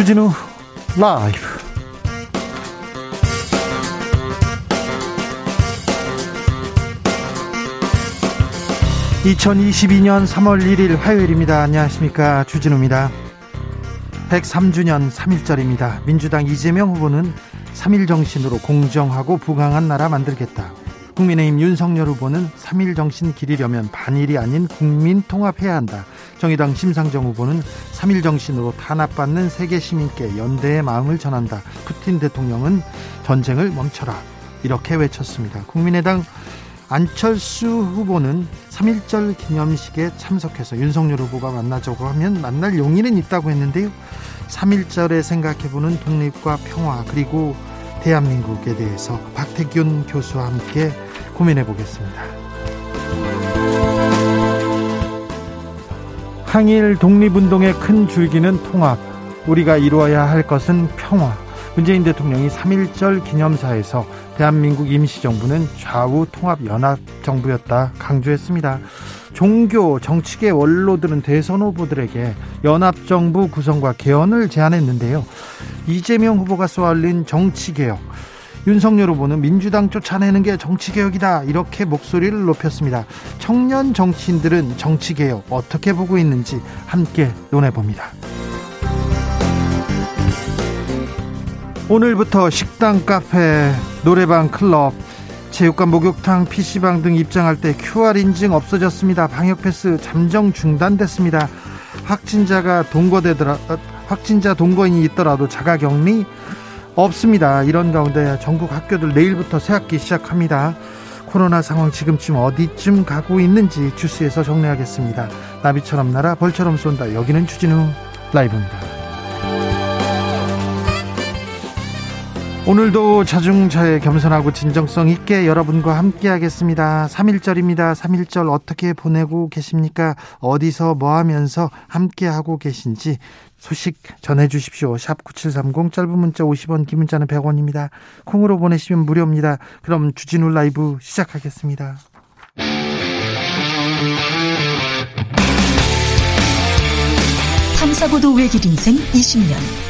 주진우 라이브. (2022년 3월 1일) 화요일입니다. 안녕하십니까. 주진우입니다. 103주년 3일절입니다. 민주당 이재명 후보는 3일 정신으로 공정하고 부강한 나라 만들겠다. 국민의힘 윤석열 후보는 3일 정신 기리려면 반일이 아닌 국민 통합해야 한다. 정의당 심상정 후보는 3일 정신으로 탄압받는 세계 시민께 연대의 마음을 전한다. 푸틴 대통령은 전쟁을 멈춰라. 이렇게 외쳤습니다. 국민의당 안철수 후보는 3.1절 기념식에 참석해서 윤석열 후보가 만나자고 하면 만날 용의는 있다고 했는데요. 3.1절에 생각해보는 독립과 평화 그리고 대한민국에 대해서 박태균 교수와 함께 고민해 보겠습니다. 항일 독립운동의 큰 줄기는 통합, 우리가 이루어야 할 것은 평화. 문재인 대통령이 3.1절 기념사에서 대한민국 임시정부는 좌우 통합 연합 정부였다 강조했습니다. 종교, 정치계 원로들은 대선 후보들에게 연합 정부 구성과 개헌을 제안했는데요. 이재명 후보가 쏘아올린 정치 개혁, 윤석열 후보는 민주당 쫓아내는 게 정치개혁이다 이렇게 목소리를 높였습니다. 청년 정치인들은 정치개혁 어떻게 보고 있는지 함께 논해봅니다. 오늘부터 식당, 카페, 노래방, 클럽, 체육관, 목욕탕, PC방 등 입장할 때 QR 인증 없어졌습니다. 방역 패스 잠정 중단됐습니다. 확진자가 동거되더라 확진자 동거인이 있더라도 자가격리 없습니다. 이런 가운데 전국 학교들 내일부터 새학기 시작합니다. 코로나 상황 지금쯤 어디쯤 가고 있는지 주스에서 정리하겠습니다. 나비처럼 날아 벌처럼 쏜다. 여기는 추진우 라이브입니다. 오늘도 자중차에 겸손하고 진정성 있게 여러분과 함께 하겠습니다. 3일절입니다. 3일절 어떻게 보내고 계십니까? 어디서 뭐 하면서 함께 하고 계신지 소식 전해 주십시오. 샵 9730 짧은 문자 50원 긴 문자는 100원입니다. 콩으로 보내시면 무료입니다. 그럼 주진우 라이브 시작하겠습니다. 탐사보도 외길 인생 20년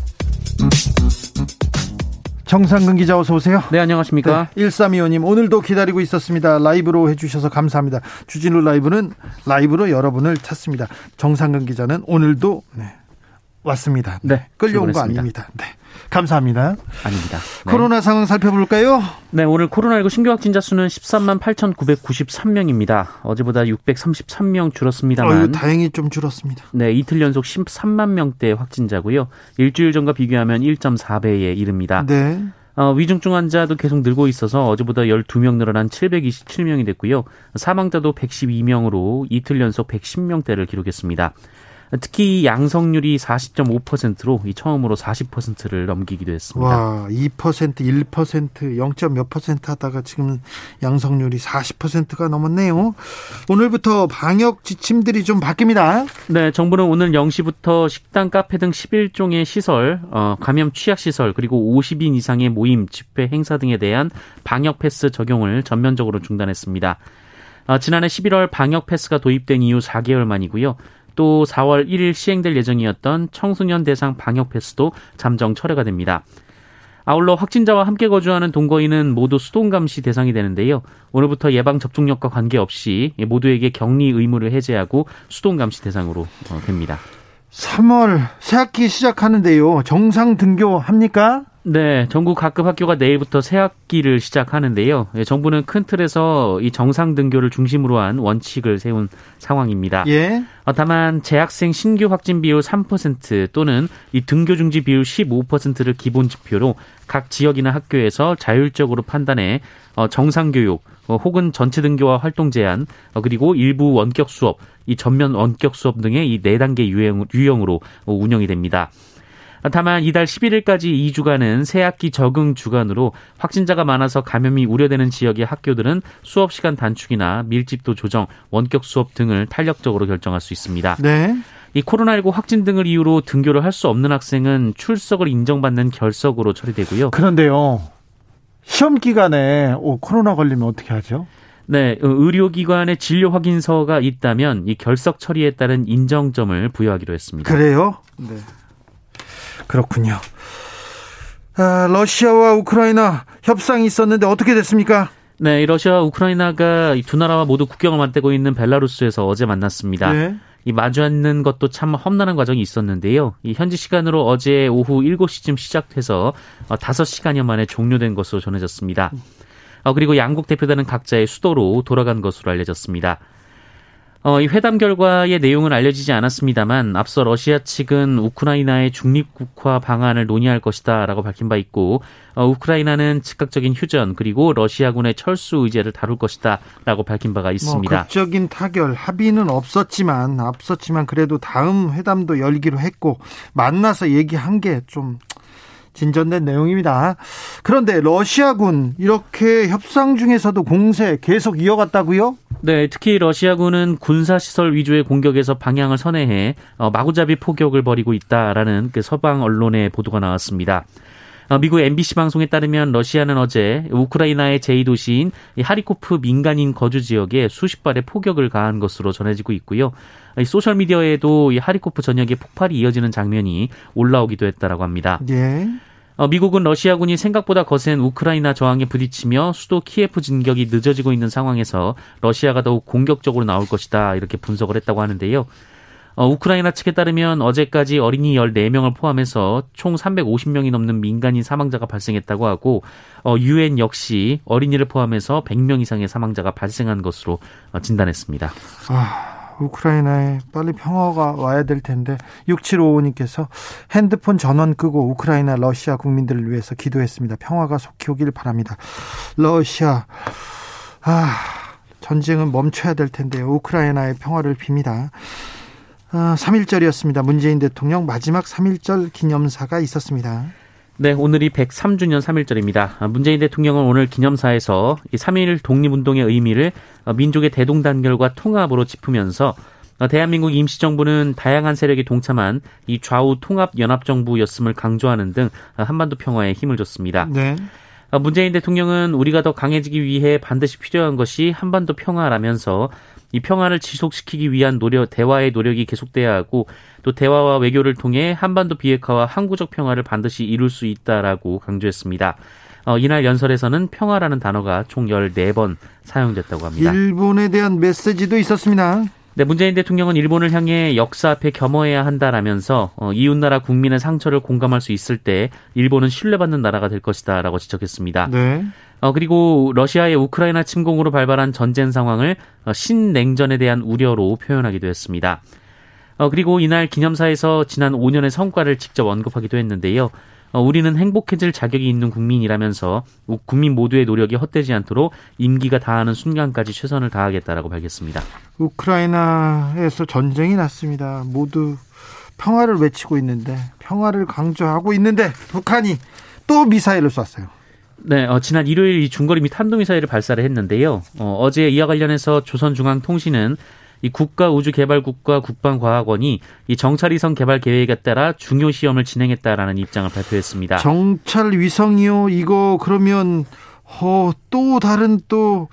정상근 기자 어서 오세요. 네, 안녕하십니까. 네, 1325님 오늘도 기다리고 있었습니다. 라이브로 해주셔서 감사합니다. 주진우 라이브는 라이브로 여러분을 찾습니다. 정상근 기자는 오늘도 네, 왔습니다. 네. 끌려온 거 아닙니다. 네. 감사합니다. 아닙니다. 네. 코로나 상황 살펴볼까요? 네, 오늘 코로나19 신규 확진자 수는 13만 8,993명입니다. 어제보다 633명 줄었습니다만. 어휴, 다행히 좀 줄었습니다. 네, 이틀 연속 13만 명대 확진자고요. 일주일 전과 비교하면 1.4배에 이릅니다. 네. 어, 위중증 환자도 계속 늘고 있어서 어제보다 12명 늘어난 727명이 됐고요. 사망자도 112명으로 이틀 연속 110명대를 기록했습니다. 특히 양성률이 40.5%로 이 처음으로 40%를 넘기기도 했습니다. 와, 2% 1% 0. 몇 퍼센트 하다가 지금 양성률이 40%가 넘었네요. 오늘부터 방역 지침들이 좀 바뀝니다. 네, 정부는 오늘 0시부터 식당, 카페 등 11종의 시설, 어, 감염 취약 시설, 그리고 50인 이상의 모임, 집회, 행사 등에 대한 방역 패스 적용을 전면적으로 중단했습니다. 어, 지난해 11월 방역 패스가 도입된 이후 4개월 만이고요. 또 4월 1일 시행될 예정이었던 청소년 대상 방역 패스도 잠정 철회가 됩니다. 아울러 확진자와 함께 거주하는 동거인은 모두 수동 감시 대상이 되는데요. 오늘부터 예방 접종력과 관계없이 모두에게 격리 의무를 해제하고 수동 감시 대상으로 어, 됩니다. 3월 새 학기 시작하는데요. 정상 등교 합니까? 네, 전국 각급 학교가 내일부터 새 학기를 시작하는데요. 예, 정부는 큰 틀에서 이 정상 등교를 중심으로 한 원칙을 세운 상황입니다. 예. 어, 다만 재학생 신규 확진 비율 3% 또는 이 등교 중지 비율 15%를 기본 지표로 각 지역이나 학교에서 자율적으로 판단해 어, 정상 교육 어, 혹은 전체 등교와 활동 제한 그리고 일부 원격 수업, 이 전면 원격 수업 등의 이 네 단계 유형, 유형으로 운영이 됩니다. 다만 이달 11일까지 2주간은 새학기 적응 주간으로 확진자가 많아서 감염이 우려되는 지역의 학교들은 수업 시간 단축이나 밀집도 조정, 원격 수업 등을 탄력적으로 결정할 수 있습니다. 네. 이 코로나19 확진 등을 이유로 등교를 할 수 없는 학생은 출석을 인정받는 결석으로 처리되고요. 그런데요. 시험 기간에 오, 코로나 걸리면 어떻게 하죠? 네, 어, 의료기관에 진료 확인서가 있다면 이 결석 처리에 따른 인정점을 부여하기로 했습니다. 그래요? 네. 그렇군요. 아, 러시아와 우크라이나 협상이 있었는데 어떻게 됐습니까? 네, 러시아와 우크라이나가 두 나라와 모두 국경을 맞대고 있는 벨라루스에서 어제 만났습니다. 네. 이 마주 앉는 것도 참 험난한 과정이 있었는데요. 이 현지 시간으로 어제 오후 7시쯤 시작해서 5시간여 어, 만에 종료된 것으로 전해졌습니다. 어, 그리고 양국 대표단은 각자의 수도로 돌아간 것으로 알려졌습니다. 어, 이 회담 결과의 내용은 알려지지 않았습니다만 앞서 러시아 측은 우크라이나의 중립국화 방안을 논의할 것이다라고 밝힌 바 있고 어, 우크라이나는 즉각적인 휴전 그리고 러시아군의 철수 의제를 다룰 것이다라고 밝힌 바가 있습니다. 뭐 극적인 타결 합의는 없었지만 앞섰지만 그래도 다음 회담도 열기로 했고 만나서 얘기한 게 좀 진전된 내용입니다. 그런데 러시아군 이렇게 협상 중에서도 공세 계속 이어갔다고요? 네, 특히 러시아군은 군사시설 위주의 공격에서 방향을 선회해 어, 마구잡이 포격을 벌이고 있다라는 그 서방 언론의 보도가 나왔습니다. 어, 미국 NBC 방송에 따르면 러시아는 어제 우크라이나의 제2도시인 하리코프 민간인 거주 지역에 수십 발의 포격을 가한 것으로 전해지고 있고요. 소셜 미디어에도 하리코프 전역에 폭발이 이어지는 장면이 올라오기도 했다라고 합니다. 예. 어, 미국은 러시아군이 생각보다 거센 우크라이나 저항에 부딪히며 수도 키예프 진격이 늦어지고 있는 상황에서 러시아가 더욱 공격적으로 나올 것이다 이렇게 분석을 했다고 하는데요. 어, 우크라이나 측에 따르면 어제까지 어린이 14명을 포함해서 총 350명이 넘는 민간인 사망자가 발생했다고 하고 어, 유엔 역시 어린이를 포함해서 100명 이상의 사망자가 발생한 것으로 어, 진단했습니다. 아... 우크라이나에 빨리 평화가 와야 될 텐데 6755님께서 핸드폰 전원 끄고 우크라이나 러시아 국민들을 위해서 기도했습니다. 평화가 속히 오길 바랍니다. 러시아 아 전쟁은 멈춰야 될 텐데요. 우크라이나의 평화를 빕니다. 아, 3일절이었습니다. 문재인 대통령 마지막 3일절 기념사가 있었습니다. 네, 오늘이 103주년 3일절입니다. 문재인 대통령은 오늘 기념사에서 이 3일 독립운동의 의미를 민족의 대동단결과 통합으로 짚으면서 대한민국 임시정부는 다양한 세력이 동참한 이 좌우 통합 연합정부였음을 강조하는 등 한반도 평화에 힘을 줬습니다. 네. 문재인 대통령은 우리가 더 강해지기 위해 반드시 필요한 것이 한반도 평화라면서 이 평화를 지속시키기 위한 노력, 대화의 노력이 계속돼야 하고 또 대화와 외교를 통해 한반도 비핵화와 항구적 평화를 반드시 이룰 수 있다라고 강조했습니다. 어, 이날 연설에서는 평화라는 단어가 총 14번 사용됐다고 합니다. 일본에 대한 메시지도 있었습니다. 네, 문재인 대통령은 일본을 향해 역사 앞에 겸허해야 한다라면서 어, 이웃나라 국민의 상처를 공감할 수 있을 때 일본은 신뢰받는 나라가 될 것이다라고 지적했습니다. 네. 어, 그리고 러시아의 우크라이나 침공으로 발발한 전쟁 상황을 어, 신냉전에 대한 우려로 표현하기도 했습니다. 어, 그리고 이날 기념사에서 지난 5년의 성과를 직접 언급하기도 했는데요. 어, 우리는 행복해질 자격이 있는 국민이라면서 국민 모두의 노력이 헛되지 않도록 임기가 다하는 순간까지 최선을 다하겠다라고 밝혔습니다. 우크라이나에서 전쟁이 났습니다. 모두 평화를 외치고 있는데 평화를 강조하고 있는데 북한이 또 미사일을 쐈어요. 네, 어, 지난 일요일 이 중거리 및 탄도미사일을 발사를 했는데요. 어, 제 이와 관련해서 조선중앙통신은 이 국가우주개발국과 국방과학원이 이 정찰위성 개발 계획에 따라 중요 시험을 진행했다라는 입장을 발표했습니다. 정찰위성이요? 이거 그러면 어, 또 다른 또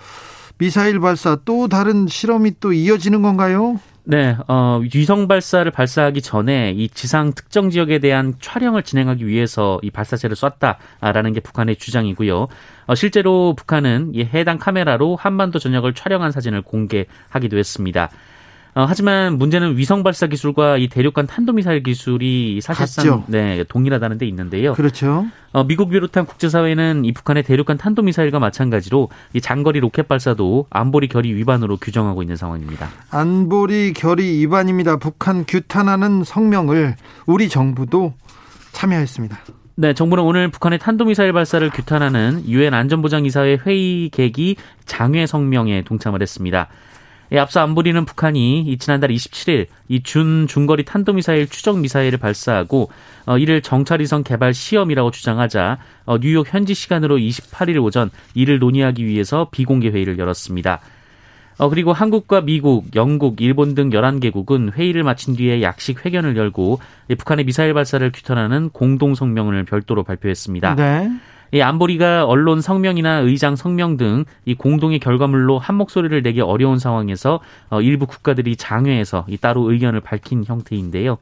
미사일 발사 또 다른 실험이 또 이어지는 건가요? 네, 어, 위성 발사를 발사하기 전에 이 지상 특정 지역에 대한 촬영을 진행하기 위해서 이 발사체를 쐈다라는 게 북한의 주장이고요. 어, 실제로 북한은 이 해당 카메라로 한반도 전역을 촬영한 사진을 공개하기도 했습니다. 어, 하지만 문제는 위성 발사 기술과 이 대륙간 탄도미사일 기술이 사실상 네, 동일하다는 데 있는데요. 그렇죠. 어, 미국 비롯한 국제사회는 이 북한의 대륙간 탄도미사일과 마찬가지로 이 장거리 로켓 발사도 안보리 결의 위반으로 규정하고 있는 상황입니다. 안보리 결의 위반입니다. 북한 규탄하는 성명을 우리 정부도 참여했습니다. 네, 정부는 오늘 북한의 탄도미사일 발사를 규탄하는 유엔 안전보장이사회 회의 계기 장외 성명에 동참을 했습니다. 예, 앞서 안보리는 북한이 지난달 27일 이 준 중거리 탄도미사일 추적 미사일을 발사하고 어, 이를 정찰위성 개발 시험이라고 주장하자 어, 뉴욕 현지 시간으로 28일 오전 이를 논의하기 위해서 비공개 회의를 열었습니다. 어, 그리고 한국과 미국, 영국, 일본 등 11개국은 회의를 마친 뒤에 약식 회견을 열고 북한의 미사일 발사를 규탄하는 공동 성명을 별도로 발표했습니다. 네. 이 안보리가 언론 성명이나 의장 성명 등 이 공동의 결과물로 한 목소리를 내기 어려운 상황에서 어, 일부 국가들이 장외에서 이 따로 의견을 밝힌 형태인데요.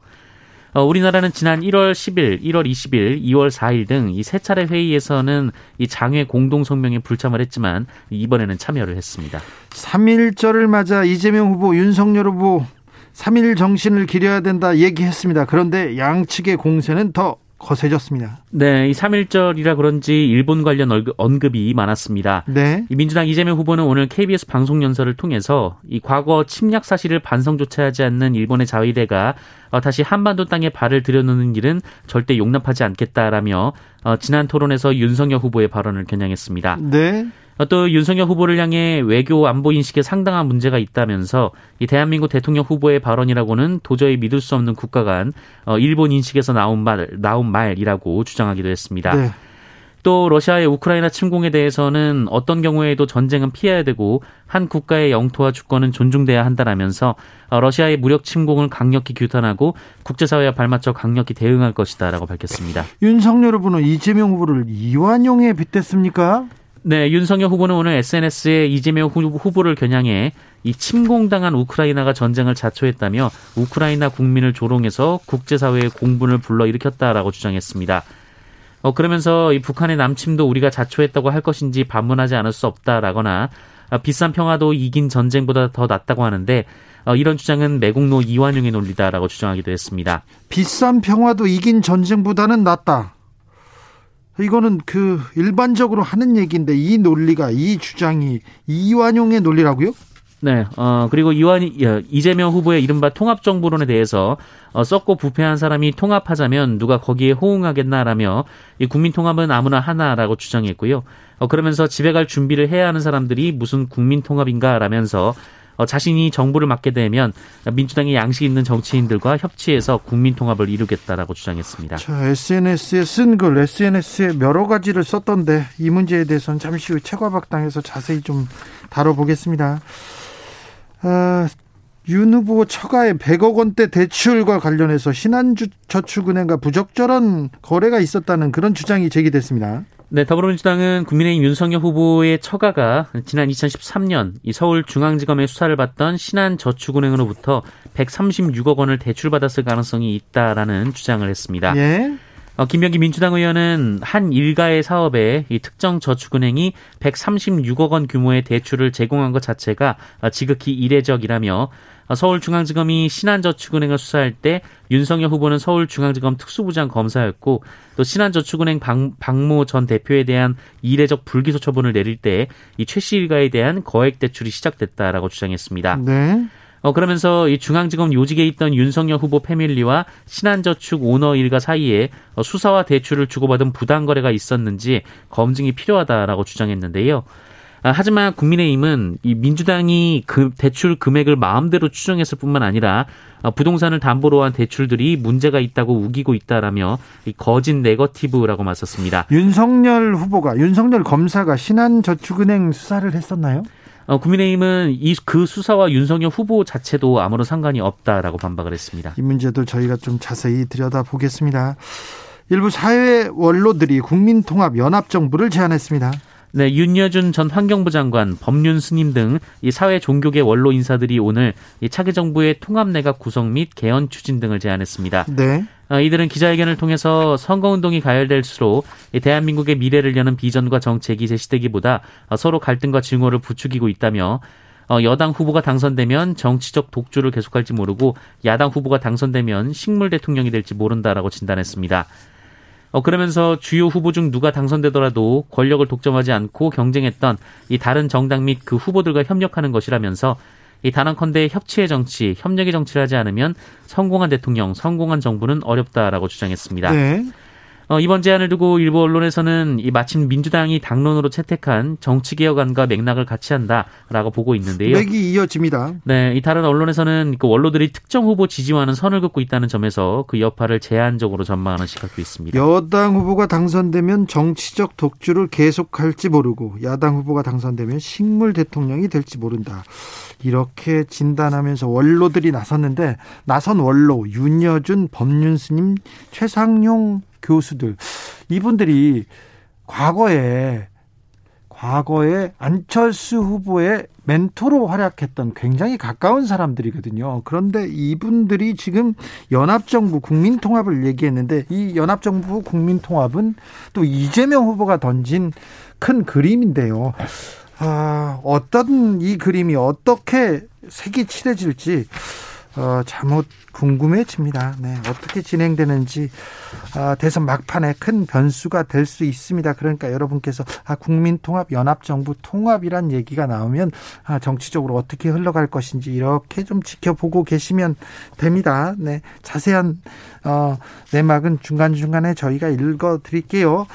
어, 우리나라는 지난 1월 10일, 1월 20일, 2월 4일 등 이 세 차례 회의에서는 이 장외 공동 성명에 불참을 했지만 이번에는 참여를 했습니다. 3일절을 맞아 이재명 후보, 윤석열 후보 3일 정신을 기려야 된다 얘기했습니다. 그런데 양측의 공세는 더 거세졌습니다. 네, 이 3일절이라 그런지 일본 관련 언급이 많았습니다. 네. 이 민주당 이재명 후보는 오늘 KBS 방송 연설을 통해서 이 과거 침략 사실을 반성조차 하지 않는 일본의 자위대가 어, 다시 한반도 땅에 발을 들여놓는 일은 절대 용납하지 않겠다라며 어, 지난 토론에서 윤석열 후보의 발언을 겨냥했습니다. 네. 또 윤석열 후보를 향해 외교 안보 인식에 상당한 문제가 있다면서 이 대한민국 대통령 후보의 발언이라고는 도저히 믿을 수 없는 국가 간 어, 일본 인식에서 나온 말 나온 말이라고 주장하기도 했습니다. 네. 또 러시아의 우크라이나 침공에 대해서는 어떤 경우에도 전쟁은 피해야 되고 한 국가의 영토와 주권은 존중돼야 한다라면서 어, 러시아의 무력 침공을 강력히 규탄하고 국제사회와 발맞춰 강력히 대응할 것이다라고 밝혔습니다. 윤석열 후보는 이재명 후보를 이완용에 빗댔습니까? 네, 윤석열 후보는 오늘 SNS에 이재명 후보를 겨냥해 이 침공당한 우크라이나가 전쟁을 자초했다며 우크라이나 국민을 조롱해서 국제사회의 공분을 불러일으켰다라고 주장했습니다. 어, 그러면서 이 북한의 남침도 우리가 자초했다고 할 것인지 반문하지 않을 수 없다라거나 아, 비싼 평화도 이긴 전쟁보다 더 낫다고 하는데 어, 이런 주장은 매국노 이완용의 논리다라고 주장하기도 했습니다. 비싼 평화도 이긴 전쟁보다는 낫다. 이거는 그 일반적으로 하는 얘기인데 이 논리가 이 주장이 이완용의 논리라고요? 네, 어, 그리고 이완, 이재명 후보의 이른바 통합정부론에 대해서, 어, 썩고 부패한 사람이 통합하자면 누가 거기에 호응하겠나라며, 이 국민통합은 아무나 하나라고 주장했고요. 어, 그러면서 집에 갈 준비를 해야 하는 사람들이 무슨 국민통합인가 라면서, 어, 자신이 정부를 맡게 되면 민주당의 양식 있는 정치인들과 협치해서 국민 통합을 이루겠다라고 주장했습니다. 자, SNS에 쓴 글, SNS에 여러 가지를 썼던데 이 문제에 대해서는 잠시 후 최과박당에서 자세히 좀 다뤄보겠습니다. 아, 윤 후보 처가의 100억 원대 대출과 관련해서 신한저축은행과 부적절한 거래가 있었다는 그런 주장이 제기됐습니다. 네, 더불어민주당은 국민의힘 윤석열 후보의 처가가 지난 2013년 이 서울중앙지검의 수사를 받던 신한저축은행으로부터 136억 원을 대출받았을 가능성이 있다라는 주장을 했습니다. 예. 어, 김병기 민주당 의원은 한 일가의 사업에 이 특정 저축은행이 136억 원 규모의 대출을 제공한 것 자체가 지극히 이례적이라며 서울중앙지검이 신한저축은행을 수사할 때 윤석열 후보는 서울중앙지검 특수부장 검사였고 또 신한저축은행 박, 박모 전 대표에 대한 이례적 불기소 처분을 내릴 때 이 최씨 일가에 대한 거액 대출이 시작됐다라고 주장했습니다. 네. 어, 그러면서 이 중앙지검 요직에 있던 윤석열 후보 패밀리와 신한저축 오너 일가 사이에 어, 수사와 대출을 주고받은 부당 거래가 있었는지 검증이 필요하다라고 주장했는데요. 아, 하지만 국민의힘은 이 민주당이 그 대출 금액을 마음대로 추정했을 뿐만 아니라 아, 부동산을 담보로 한 대출들이 문제가 있다고 우기고 있다라며 이 거짓 네거티브라고 맞섰습니다. 윤석열 후보가 윤석열 검사가 신한저축은행 수사를 했었나요? 어, 국민의힘은 이 그 수사와 윤석열 후보 자체도 아무런 상관이 없다라고 반박을 했습니다. 이 문제도 저희가 좀 자세히 들여다보겠습니다. 일부 사회 원로들이 국민통합 연합 정부를 제안했습니다. 네, 윤여준 전 환경부 장관, 법륜 스님 등 이 사회 종교계 원로 인사들이 오늘 이 차기 정부의 통합 내각 구성 및 개헌 추진 등을 제안했습니다. 네. 어, 이들은 기자회견을 통해서 선거운동이 가열될수록 대한민국의 미래를 여는 비전과 정책이 제시되기보다 어, 서로 갈등과 증오를 부추기고 있다며 어, 여당 후보가 당선되면 정치적 독주를 계속할지 모르고 야당 후보가 당선되면 식물 대통령이 될지 모른다라고 진단했습니다. 어, 그러면서 주요 후보 중 누가 당선되더라도 권력을 독점하지 않고 경쟁했던 이 다른 정당 및 그 후보들과 협력하는 것이라면서 이 단언컨대 협치의 정치, 협력의 정치를 하지 않으면 성공한 대통령, 성공한 정부는 어렵다라고 주장했습니다. 네. 어, 이번 제안을 두고 일부 언론에서는 이 마침 민주당이 당론으로 채택한 정치개혁안과 맥락을 같이 한다라고 보고 있는데요. 맥이 이어집니다. 네, 이 다른 언론에서는 그 원로들이 특정 후보 지지와는 선을 긋고 있다는 점에서 그 여파를 제한적으로 전망하는 시각도 있습니다. 여당 후보가 당선되면 정치적 독주를 계속할지 모르고 야당 후보가 당선되면 식물 대통령이 될지 모른다. 이렇게 진단하면서 원로들이 나섰는데 나선 원로 윤여준 법륜스님 최상용 교수들 이분들이 과거에 과거에 안철수 후보의 멘토로 활약했던 굉장히 가까운 사람들이거든요. 그런데 이분들이 지금 연합정부 국민통합을 얘기했는데 이 연합정부 국민통합은 또 이재명 후보가 던진 큰 그림인데요. 아, 어떤 이 그림이 어떻게 색이 칠해질지 어, 잘못 궁금해집니다. 네, 어떻게 진행되는지 아, 대선 막판에 큰 변수가 될 수 있습니다. 그러니까 여러분께서 아, 국민통합, 연합정부 통합이란 얘기가 나오면 아, 정치적으로 어떻게 흘러갈 것인지 이렇게 좀 지켜보고 계시면 됩니다. 네, 자세한 어, 내막은 중간 중간에 저희가 읽어드릴게요.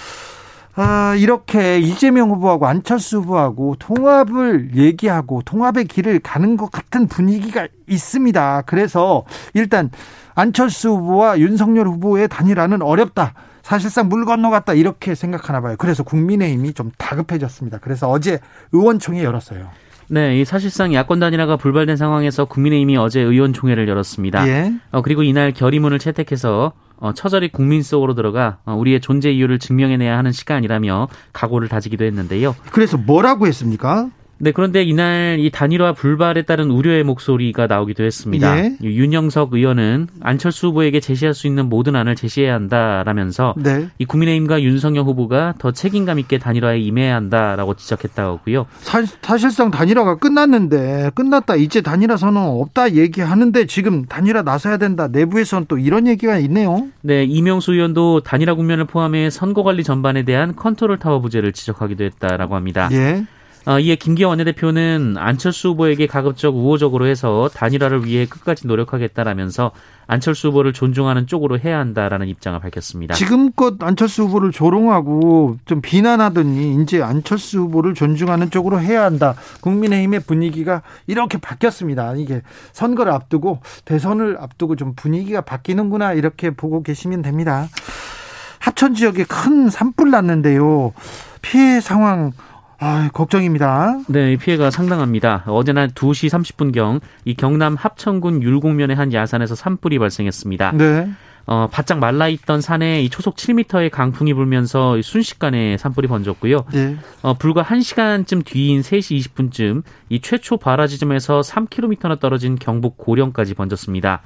아, 이렇게 이재명 후보하고 안철수 후보하고 통합을 얘기하고 통합의 길을 가는 것 같은 분위기가 있습니다. 그래서 일단 안철수 후보와 윤석열 후보의 단일화는 어렵다. 사실상 물 건너갔다 이렇게 생각하나 봐요. 그래서 국민의힘이 좀 다급해졌습니다. 그래서 어제 의원총회 열었어요. 네, 이 사실상 야권 단일화가 불발된 상황에서 국민의힘이 어제 의원총회를 열었습니다. 예. 어, 그리고 이날 결의문을 채택해서 어, 처절히 국민 속으로 들어가 어, 우리의 존재 이유를 증명해내야 하는 시간이라며 각오를 다지기도 했는데요. 그래서 뭐라고 했습니까? 네, 그런데 이날 이 단일화 불발에 따른 우려의 목소리가 나오기도 했습니다. 예? 윤영석 의원은 안철수 후보에게 제시할 수 있는 모든 안을 제시해야 한다라면서 네. 이 국민의힘과 윤석열 후보가 더 책임감 있게 단일화에 임해야 한다라고 지적했다고요. 사, 사실상 단일화가 끝났는데 끝났다 이제 단일화 선언 없다 얘기하는데 지금 단일화 나서야 된다 내부에서는 또 이런 얘기가 있네요. 네, 이명수 의원도 단일화 국면을 포함해 선거 관리 전반에 대한 컨트롤 타워 부재를 지적하기도 했다라고 합니다. 예. 어, 이에 김기현 원내대표는 안철수 후보에게 가급적 우호적으로 해서 단일화를 위해 끝까지 노력하겠다라면서 안철수 후보를 존중하는 쪽으로 해야 한다라는 입장을 밝혔습니다. 지금껏 안철수 후보를 조롱하고 좀 비난하더니 이제 안철수 후보를 존중하는 쪽으로 해야 한다. 국민의힘의 분위기가 이렇게 바뀌었습니다. 이게 선거를 앞두고 대선을 앞두고 좀 분위기가 바뀌는구나 이렇게 보고 계시면 됩니다. 하천 지역에 큰 산불 났는데요. 피해 상황 아, 걱정입니다. 네, 피해가 상당합니다. 어제 날 2시 30분경 이 경남 합천군 율곡면의 한 야산에서 산불이 발생했습니다. 네. 어, 바짝 말라 있던 산에 이 초속 7m의 강풍이 불면서 순식간에 산불이 번졌고요. 네. 어, 불과 1시간쯤 뒤인 3시 20분쯤 이 최초 발화 지점에서 3km나 떨어진 경북 고령까지 번졌습니다.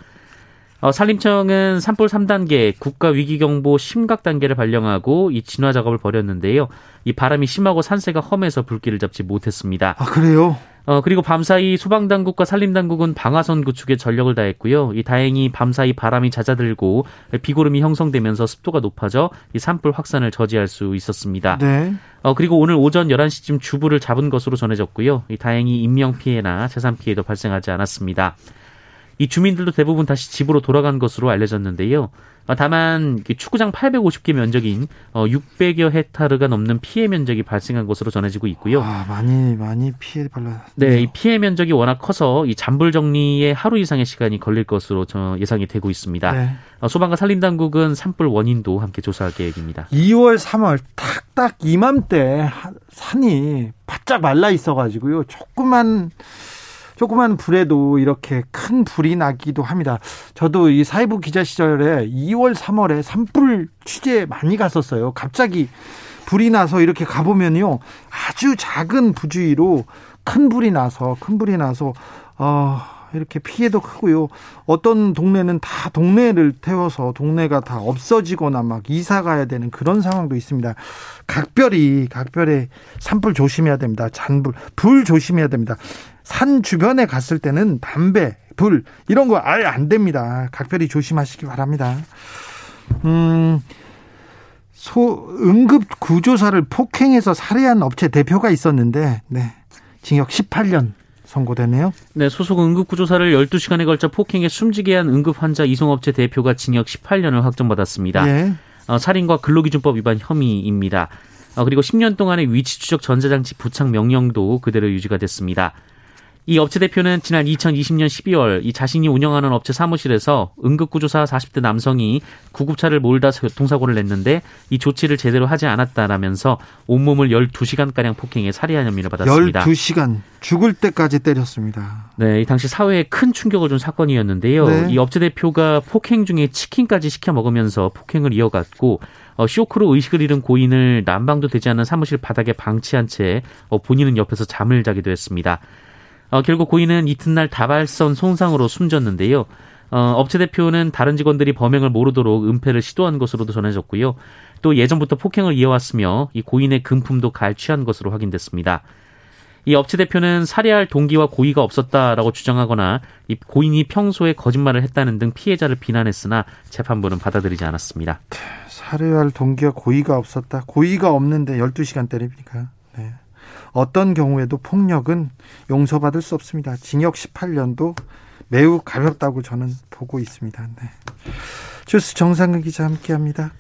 어, 산림청은 산불 3단계 국가 위기 경보 심각 단계를 발령하고 이 진화 작업을 벌였는데요. 이 바람이 심하고 산세가 험해서 불길을 잡지 못했습니다. 아 그래요? 어 그리고 밤사이 소방당국과 산림당국은 방화선 구축에 전력을 다했고요. 이 다행히 밤사이 바람이 잦아들고 비구름이 형성되면서 습도가 높아져 이 산불 확산을 저지할 수 있었습니다. 네. 어 그리고 오늘 오전 11시쯤 주부를 잡은 것으로 전해졌고요. 이 다행히 인명 피해나 재산 피해도 발생하지 않았습니다. 이 주민들도 대부분 다시 집으로 돌아간 것으로 알려졌는데요. 어, 다만 축구장 850개 면적인 600여 어, 헥타르가 넘는 피해 면적이 발생한 것으로 전해지고 있고요. 아, 많이 많이 피해 발라. 네, 이 피해 면적이 워낙 커서 이 잔불 정리에 하루 이상의 시간이 걸릴 것으로 예상이 되고 있습니다. 네. 어, 소방과 산림 당국은 산불 원인도 함께 조사할 계획입니다. 2월, 3월 딱딱 이맘때 산이 바짝 말라 있어 가지고요. 조그만 조그만 불에도 이렇게 큰 불이 나기도 합니다. 저도 이 사회부 기자 시절에 2월, 3월에 산불 취재 많이 갔었어요. 갑자기 불이 나서 이렇게 가보면요. 아주 작은 부주의로 큰 불이 나서, 큰 불이 나서, 어, 이렇게 피해도 크고요. 어떤 동네는 다 동네를 태워서 동네가 다 없어지거나 막 이사 가야 되는 그런 상황도 있습니다. 각별히 각별히 산불 조심해야 됩니다. 잔불, 불 조심해야 됩니다. 산 주변에 갔을 때는 담배, 불 이런 거 아예 안 됩니다. 각별히 조심하시기 바랍니다. 음. 소 응급 구조사를 폭행해서 살해한 업체 대표가 있었는데 네. 징역 18년 선고되네요. 네, 소속 응급구조사를 12시간에 걸쳐 폭행해 숨지게 한 응급환자 이송업체 대표가 징역 18년을 확정받았습니다. 예. 어, 살인과 근로기준법 위반 혐의입니다. 어, 그리고 10년 동안의 위치 추적 전자장치 부착 명령도 그대로 유지가 됐습니다. 이 업체 대표는 지난 2020년 12월 이 자신이 운영하는 업체 사무실에서 응급구조사 40대 남성이 구급차를 몰다 교통사고를 냈는데 이 조치를 제대로 하지 않았다라면서 온몸을 12시간가량 폭행해 살해한 혐의를 받았습니다. 12시간 죽을 때까지 때렸습니다. 네, 이 당시 사회에 큰 충격을 준 사건이었는데요. 네. 이 업체 대표가 폭행 중에 치킨까지 시켜 먹으면서 폭행을 이어갔고 어, 쇼크로 의식을 잃은 고인을 난방도 되지 않은 사무실 바닥에 방치한 채 어, 본인은 옆에서 잠을 자기도 했습니다. 어, 결국 고인은 이튿날 다발성 손상으로 숨졌는데요. 어, 업체 대표는 다른 직원들이 범행을 모르도록 은폐를 시도한 것으로도 전해졌고요. 또 예전부터 폭행을 이어왔으며 이 고인의 금품도 갈취한 것으로 확인됐습니다. 이 업체 대표는 살해할 동기와 고의가 없었다라고 주장하거나 이 고인이 평소에 거짓말을 했다는 등 피해자를 비난했으나 재판부는 받아들이지 않았습니다. 살해할 동기와 고의가 없었다. 고의가 없는데 12시간 때립니까? 네. 어떤 경우에도 폭력은 용서받을 수 없습니다. 징역 18년도 매우 가볍다고 저는 보고 있습니다. 네. 주스 정상근 기자 함께합니다.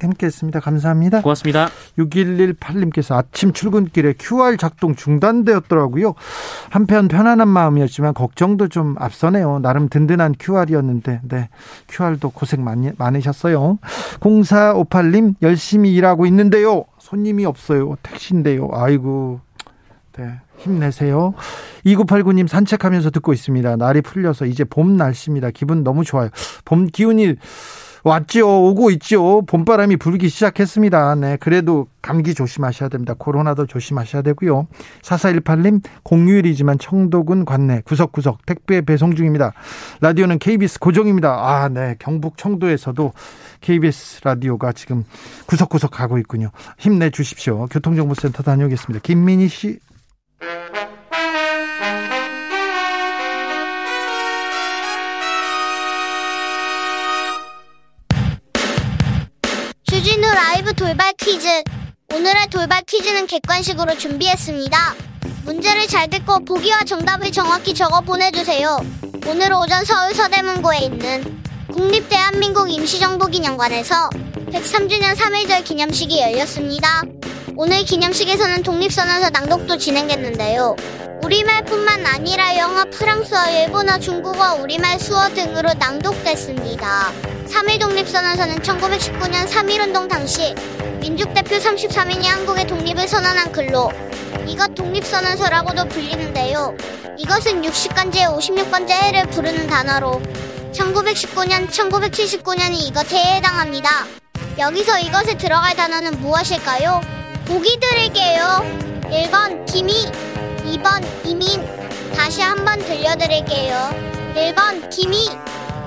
함께했습니다. 감사합니다. 고맙습니다. 6118님께서 아침 출근길에 QR 작동 중단되었더라고요. 한편 편안한 마음이었지만 걱정도 좀 앞서네요. 나름 든든한 QR이었는데 네 QR도 고생 많이 많으셨어요. 0458님 열심히 일하고 있는데요. 손님이 없어요. 택시인데요. 아이고. 네. 힘내세요. 2989님 산책하면서 듣고 있습니다. 날이 풀려서 이제 봄 날씨입니다. 기분 너무 좋아요. 봄 기운이 왔죠. 오고 있죠. 봄바람이 불기 시작했습니다. 네. 그래도 감기 조심하셔야 됩니다. 코로나도 조심하셔야 되고요. 4418님, 공휴일이지만 청도군 관내 구석구석 택배 배송 중입니다. 라디오는 KBS 고정입니다. 아, 네. 경북 청도에서도 KBS 라디오가 지금 구석구석 가고 있군요. 힘내 주십시오. 교통정보센터 다녀오겠습니다. 김민희 씨. 주진우 라이브 돌발 퀴즈. 오늘의 돌발 퀴즈는 객관식으로 준비했습니다. 문제를 잘 듣고 보기와 정답을 정확히 적어 보내주세요. 오늘 오전 서울 서대문고에 있는 국립대한민국 임시정부기념관에서 103주년 3.1절 기념식이 열렸습니다. 오늘 기념식에서는 독립선언서 낭독도 진행했는데요. 우리말뿐만 아니라 영어, 프랑스어, 일본어, 중국어, 우리말, 수어 등으로 낭독됐습니다. 3.1 독립선언서는 1919년 3.1운동 당시 민족대표 33인이 한국의 독립을 선언한 글로 이것 독립선언서라고도 불리는데요. 이것은 60간지의 56번째 해를 부르는 단어로 1919년, 1979년이 이것 해에 해당합니다. 여기서 이것에 들어갈 단어는 무엇일까요? 보기 드릴게요. 1번 김희, 2번 이민. 다시 한번 들려드릴게요. 1번 김희,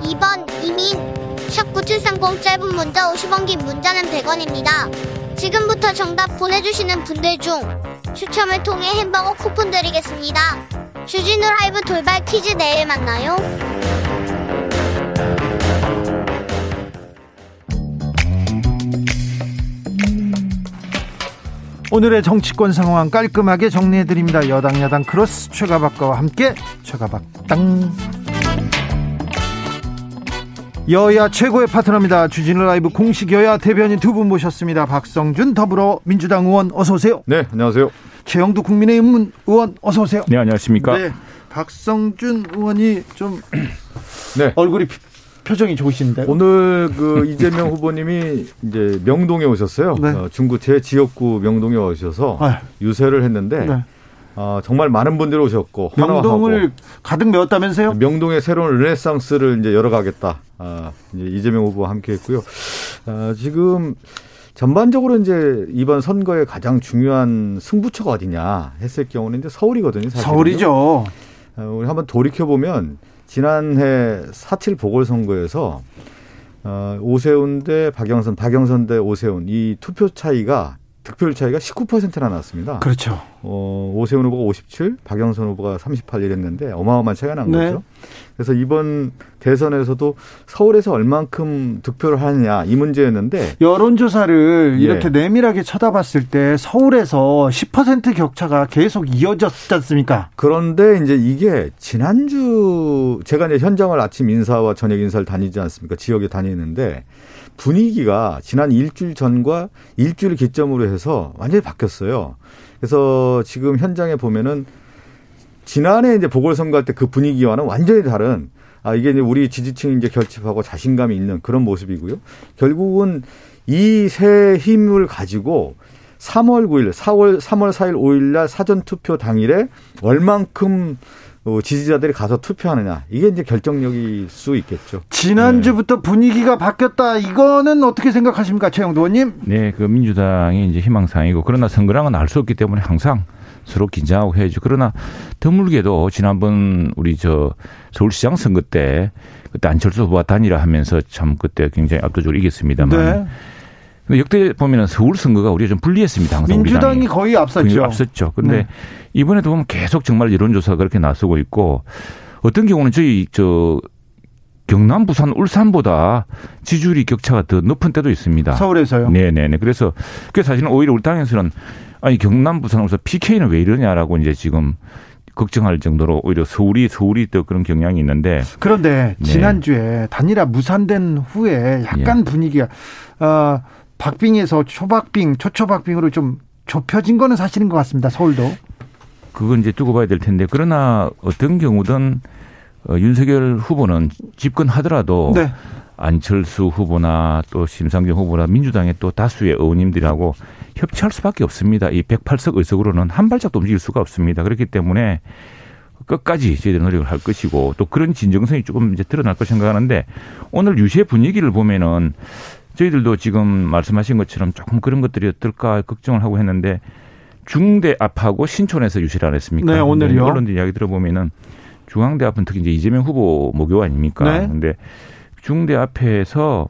2번 이민. 샵9730 짧은 문자 50원 긴 문자는 100원입니다. 지금부터 정답 보내주시는 분들 중 추첨을 통해 햄버거 쿠폰 드리겠습니다. 주진우 라이브 돌발 퀴즈 내일 만나요. 오늘의 정치권 상황 깔끔하게 정리해드립니다. 여당 야당 크로스 최가박당과 함께 최가박땅 여야 최고의 파트너입니다. 주진우 라이브 공식 여야 대변인 두 분 모셨습니다. 박성준 더불어민주당 의원 어서 오세요. 네, 안녕하세요. 최영두 국민의힘 의원 어서 오세요. 네, 안녕하십니까. 네, 박성준 의원이 좀 네. 얼굴이 표정이 좋으신데 오늘 그 이재명 후보님이 이제 명동에 오셨어요. 네. 어, 중구 제 지역구 명동에 오셔서 아. 유세를 했는데 네. 어, 정말 많은 분들이 오셨고 명동을 가득 메웠다면서요? 명동의 새로운 르네상스를 이제 열어가겠다. 아, 이제 이재명 후보와 함께했고요. 아, 지금 전반적으로 이제 이번 선거의 가장 중요한 승부처가 어디냐 했을 경우는 이제 서울이거든요. 사실은요. 서울이죠. 어, 우리 한번 돌이켜 보면 지난해 4.7 보궐선거에서 어, 오세훈 대 박영선, 박영선 대 오세훈 이 투표 차이가 득표율 차이가 19%나 났습니다. 그렇죠. 어, 오세훈 후보가 57, 박영선 후보가 38 이랬는데 어마어마한 차이가 난 네. 거죠. 그래서 이번 대선에서도 서울에서 얼만큼 득표를 하느냐 이 문제였는데 여론조사를 예. 이렇게 내밀하게 쳐다봤을 때 서울에서 10% 격차가 계속 이어졌지 않습니까? 그런데 이제 이게 지난주 제가 이제 현장을 아침 인사와 저녁 인사를 다니지 않습니까? 지역에 다니는데 분위기가 지난 일주일 전과 일주일 기점으로 해서 완전히 바뀌었어요. 그래서 지금 현장에 보면은 지난해 이제 보궐선거 할 때 그 분위기와는 완전히 다른 아 이게 이제 우리 지지층이 이제 결집하고 자신감이 있는 그런 모습이고요. 결국은 이 새 힘을 가지고 3월 9일, 4월 3월 4일 5일 날 사전 투표 당일에 얼만큼 어, 지지자들이 가서 투표하느냐 이게 이제 결정력일 수 있겠죠. 지난주부터 네. 분위기가 바뀌었다. 이거는 어떻게 생각하십니까, 최영도 의원님? 네, 그 민주당이 이제 희망사항이고 그러나 선거랑은 알 수 없기 때문에 항상 서로 긴장하고 해야죠. 그러나 드물게도 지난번 우리 저 서울시장 선거 때 그때 안철수 후보와 단일화 하면서 참 그때 굉장히 압도적으로 이겼습니다만. 네. 역대 보면은 서울 선거가 우리가 좀 불리했습니다. 항상 민주당이 우리 거의 앞섰죠. 앞섰죠. 근데 네. 이번에도 보면 계속 정말 여론조사가 그렇게 나서고 있고 어떤 경우는 저희 저 경남, 부산, 울산보다 지지율이 격차가 더 높은 때도 있습니다. 서울에서요? 네네네. 그래서 그 사실은 오히려 우리 당에서는 아니 경남, 부산, 울산 PK는 왜 이러냐라고 이제 지금 걱정할 정도로 오히려 서울이 서울이 더 그런 경향이 있는데 그런데 네. 지난주에 단일화 무산된 후에 약간 예. 분위기가 어 박빙에서 초박빙, 초초박빙으로 좀 좁혀진 거는 사실인 것 같습니다. 서울도. 그건 이제 두고 봐야 될 텐데 그러나 어떤 경우든 어, 윤석열 후보는 집권하더라도 네. 안철수 후보나 또 심상정 후보나 민주당의 또 다수의 의원님들하고 협치할 수밖에 없습니다. 이 108석 의석으로는 한 발짝도 움직일 수가 없습니다. 그렇기 때문에 끝까지 저희들 노력을 할 것이고 또 그런 진정성이 조금 이제 드러날 것 생각하는데 오늘 유세 분위기를 보면은 저희들도 지금 말씀하신 것처럼 조금 그런 것들이 어떨까 걱정을 하고 했는데 중대 앞하고 신촌에서 유세를 안 했습니까? 네, 오늘요. 언론들 이야기 들어보면은 중앙대 앞은 특히 이제 이재명 후보 목요 아닙니까? 네. 근데 중대 앞에서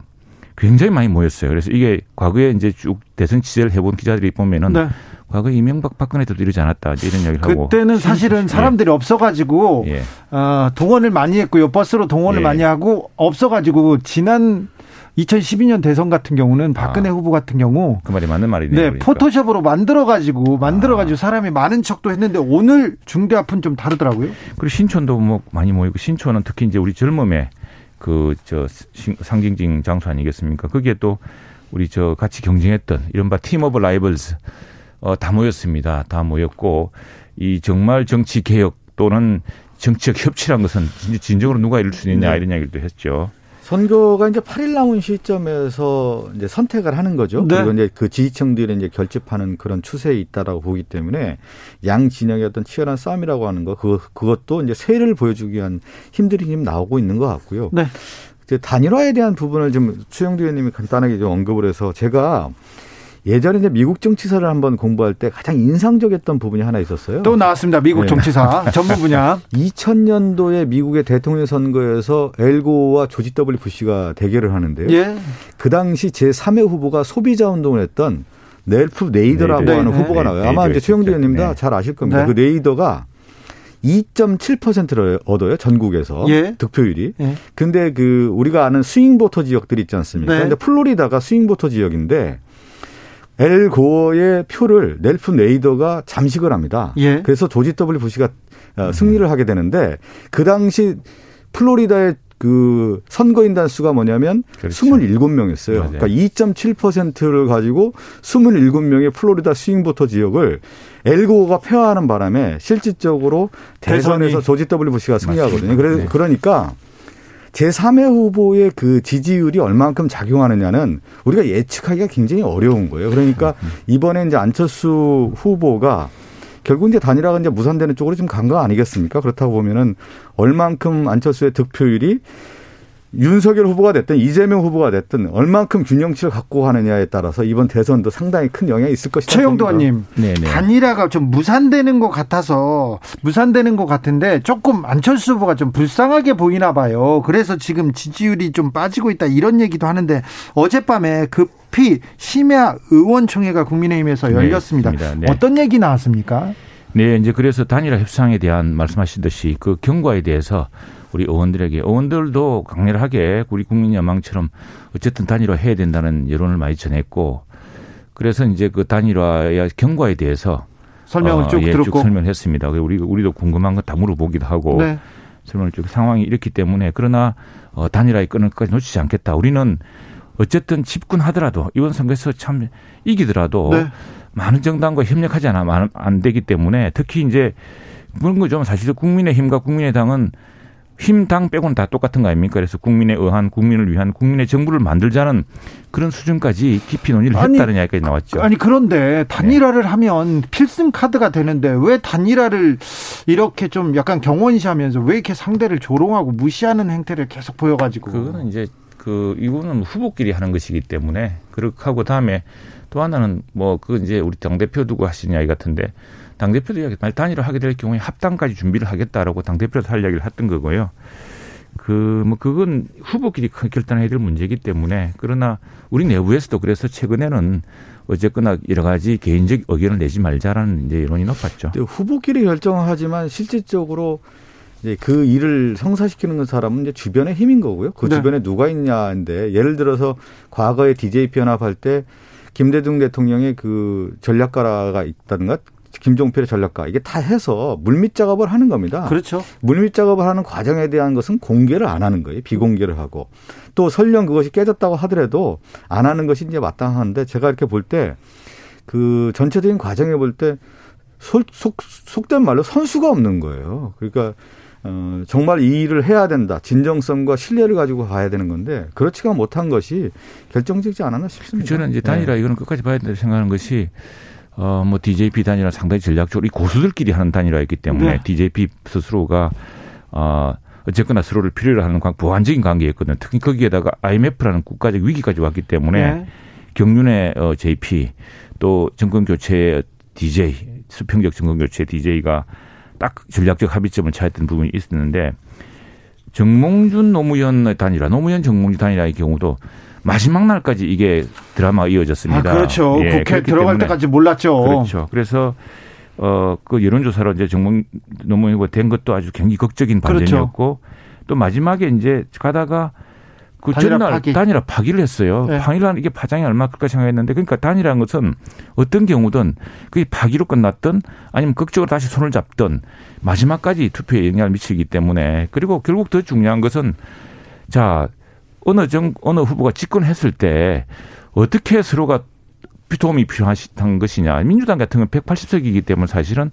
굉장히 많이 모였어요. 그래서 이게 과거에 이제 쭉 대선 취재를 해본 기자들이 보면은 네. 과거 이명박 박근혜 때도 이러지 않았다 이런 이야기를 하고 그때는 사실은 예. 사람들이 예. 없어가지고 예. 어, 동원을 많이 했고요 버스로 동원을 예. 많이 하고 없어가지고 지난 2012년 대선 같은 경우는 박근혜 아, 후보 같은 경우 그 말이 맞는 말이네요. 네, 그러니까. 포토샵으로 만들어 가지고 만들어 가지고 아. 사람이 많은 척도 했는데 오늘 중대 앞은 좀 다르더라고요. 그리고 신촌도 뭐 많이 모이고 신촌은 특히 이제 우리 젊음의 그 저 상징징 장소 아니겠습니까? 거기에 또 우리 저 같이 경쟁했던 이른바 team of rivals 어, 다 모였습니다. 다 모였고 이 정말 정치 개혁 또는 정치적 협치란 것은 진정으로 누가 이룰 수 있느냐 네. 이런 이야기도 했죠. 선거가 이제 8일 남은 시점에서 이제 선택을 하는 거죠. 네. 그리고 이제 그 지지층들이 이제 결집하는 그런 추세에 있다라고 보기 때문에 양 진영의 어떤 치열한 싸움이라고 하는 거, 그, 그것도 이제 세를 보여주기 위한 힘들이 지금 나오고 있는 것 같고요. 네. 이제 단일화에 대한 부분을 좀 추영두 의원님이 간단하게 좀 언급을 해서 제가 예전에 이제 미국 정치사를 한번 공부할 때 가장 인상적이었던 부분이 하나 있었어요. 또 나왔습니다. 미국 네. 정치사 전문 분야. 2000년도에 미국의 대통령 선거에서 앨 고어와 조지 W 부시가 대결을 하는데요. 예. 그 당시 제3의 후보가 소비자 운동을 했던 랠프 네이더라고 네, 하는 네, 후보가 나와요. 네, 아마 이제 최형두 의원님 다 잘 네. 아실 겁니다. 네. 그 네이더가 2.7%를 얻어요 전국에서 예. 득표율이. 예. 근데 그 우리가 아는 swing voter 지역들이 있지 않습니까? 네. 근데 플로리다가 swing voter 지역인데 앨 고어의 표를 랠프 네이더가 잠식을 합니다. 예. 그래서 조지 W 부시가 어, 승리를 하게 되는데 그 당시 플로리다의 그 선거인단 수가 뭐냐면 그렇죠. 27명이었어요. 맞아요. 그러니까 2.7%를 가지고 27명의 플로리다 스윙보터 지역을 엘고가 폐화하는 바람에 실질적으로 대선에서 조지 W 부시가 승리하거든요. 그래, 네. 그러니까 제3회 후보의 그 지지율이 얼만큼 작용하느냐는 우리가 예측하기가 굉장히 어려운 거예요. 그러니까 이번에 이제 안철수 후보가 결국 이제 단일화가 이제 무산되는 쪽으로 좀간거 아니겠습니까? 그렇다고 보면은 얼만큼 안철수의 득표율이 윤석열 후보가 됐든 이재명 후보가 됐든 얼만큼 균형치를 갖고 하느냐에 따라서 이번 대선도 상당히 큰 영향이 있을 것이다. 최영도 의원님, 단일화가 좀 무산되는 것 같아서 무산되는 것 같은데 조금 안철수 후보가 좀 불쌍하게 보이나 봐요. 그래서 지금 지지율이 좀 빠지고 있다 이런 얘기도 하는데 어젯밤에 급히 심야 의원총회가 국민의힘에서 네, 열렸습니다. 네, 네. 어떤 얘기 나왔습니까? 네, 이제 그래서 단일화 협상에 대한 말씀하시듯이 그 경과에 대해서 우리 의원들에게 의원들도 강렬하게 우리 국민 여망처럼 어쨌든 단일화 해야 된다는 여론을 많이 전했고 그래서 이제 그 단일화의 경과에 대해서 설명을 어, 쭉 예, 들었고 쭉 설명했습니다. 우리 우리도 궁금한 거 다 물어보기도 하고 네. 설명을 쭉 상황이 이렇기 때문에 그러나 어, 단일화의 끈을 끝까지 놓치지 않겠다. 우리는 어쨌든 집권하더라도 이번 선거에서 참 이기더라도 네. 많은 정당과 협력하지 않으면 안 되기 때문에 특히 이제 그런 거죠. 사실 국민의힘과 국민의당은 힘 당 빼고는 다 똑같은 거 아닙니까? 그래서 국민의 의한, 국민을 위한, 국민의 정부를 만들자는 그런 수준까지 깊이 논의를 아니, 했다는 이야기까지 나왔죠. 아니 그런데 단일화를 네. 하면 필승 카드가 되는데 왜 단일화를 이렇게 좀 약간 경원시하면서 왜 이렇게 상대를 조롱하고 무시하는 행태를 계속 보여가지고 그거는 이제 그 이거는 후보끼리 하는 것이기 때문에 그렇게 하고 다음에 또 하나는 뭐 그 이제 우리 당 대표 두고 하신 이야기 같은데 당 대표도 이야기 단일화 하게 될 경우에 합당까지 준비를 하겠다라고 당 대표도 할 이야기를 했던 거고요. 그 뭐 그건 후보끼리 결단해야 될 문제이기 때문에 그러나 우리 내부에서도 그래서 최근에는 어쨌거나 여러 가지 개인적 의견을 내지 말자라는 이제 여론이 높았죠. 후보끼리 결정하지만 실질적으로 이제 그 일을 성사시키는 사람은 이제 주변의 힘인 거고요. 그 네. 주변에 누가 있냐인데 예를 들어서 과거에 DJP 연합할 때 김대중 대통령의 그 전략가가 있다든가 김종필의 전략가 이게 다 해서 물밑 작업을 하는 겁니다. 그렇죠. 물밑 작업을 하는 과정에 대한 것은 공개를 안 하는 거예요. 비공개를 하고 또 설령 그것이 깨졌다고 하더라도 안 하는 것이 이제 마땅한데 제가 이렇게 볼 때 그 전체적인 과정에 볼 때 속, 속된 말로 선수가 없는 거예요. 그러니까 어, 정말 이 일을 해야 된다. 진정성과 신뢰를 가지고 가야 되는 건데 그렇지가 못한 것이 결정적이지 않았나 싶습니다. 저는 이제 단일화 네. 이거는 끝까지 봐야 된다고 생각하는 것이 어, 뭐 DJP 단일화 상당히 전략적으로 이 고수들끼리 하는 단일화였기 때문에 네. DJP 스스로가 어, 어쨌거나 서로를 필요로 하는 보완적인 관계였거든요. 특히 거기에다가 IMF라는 국가적 위기까지 왔기 때문에 네. 경륜의 어, JP 또 정권 교체 DJ 수평적 정권 교체 DJ가 딱 전략적 합의점을 찾았던 부분이 있었는데 정몽준 노무현의 단일화, 노무현 정몽준 단일화의 경우도 마지막 날까지 이게 드라마가 이어졌습니다. 아, 그렇죠. 예, 국회 들어갈 때까지 몰랐죠. 그렇죠. 그래서 어, 그 여론조사로 이제 정몽 노무현 후보 된 것도 아주 굉장히 극적인 반전이었고 그렇죠. 또 마지막에 이제 가다가 그 단일화 전날 파기. 단일화 파기를 했어요. 네. 파기란 이게 파장이 얼마 클까 생각했는데 그러니까 단일화한 것은 어떤 경우든 그게 파기로 끝났든 아니면 극적으로 다시 손을 잡든 마지막까지 투표에 영향을 미치기 때문에 그리고 결국 더 중요한 것은 자 어느 정 어느 후보가 집권했을 때 어떻게 서로가 도움이 필요한 것이냐 민주당 같은 경우는 180석이기 때문에 사실은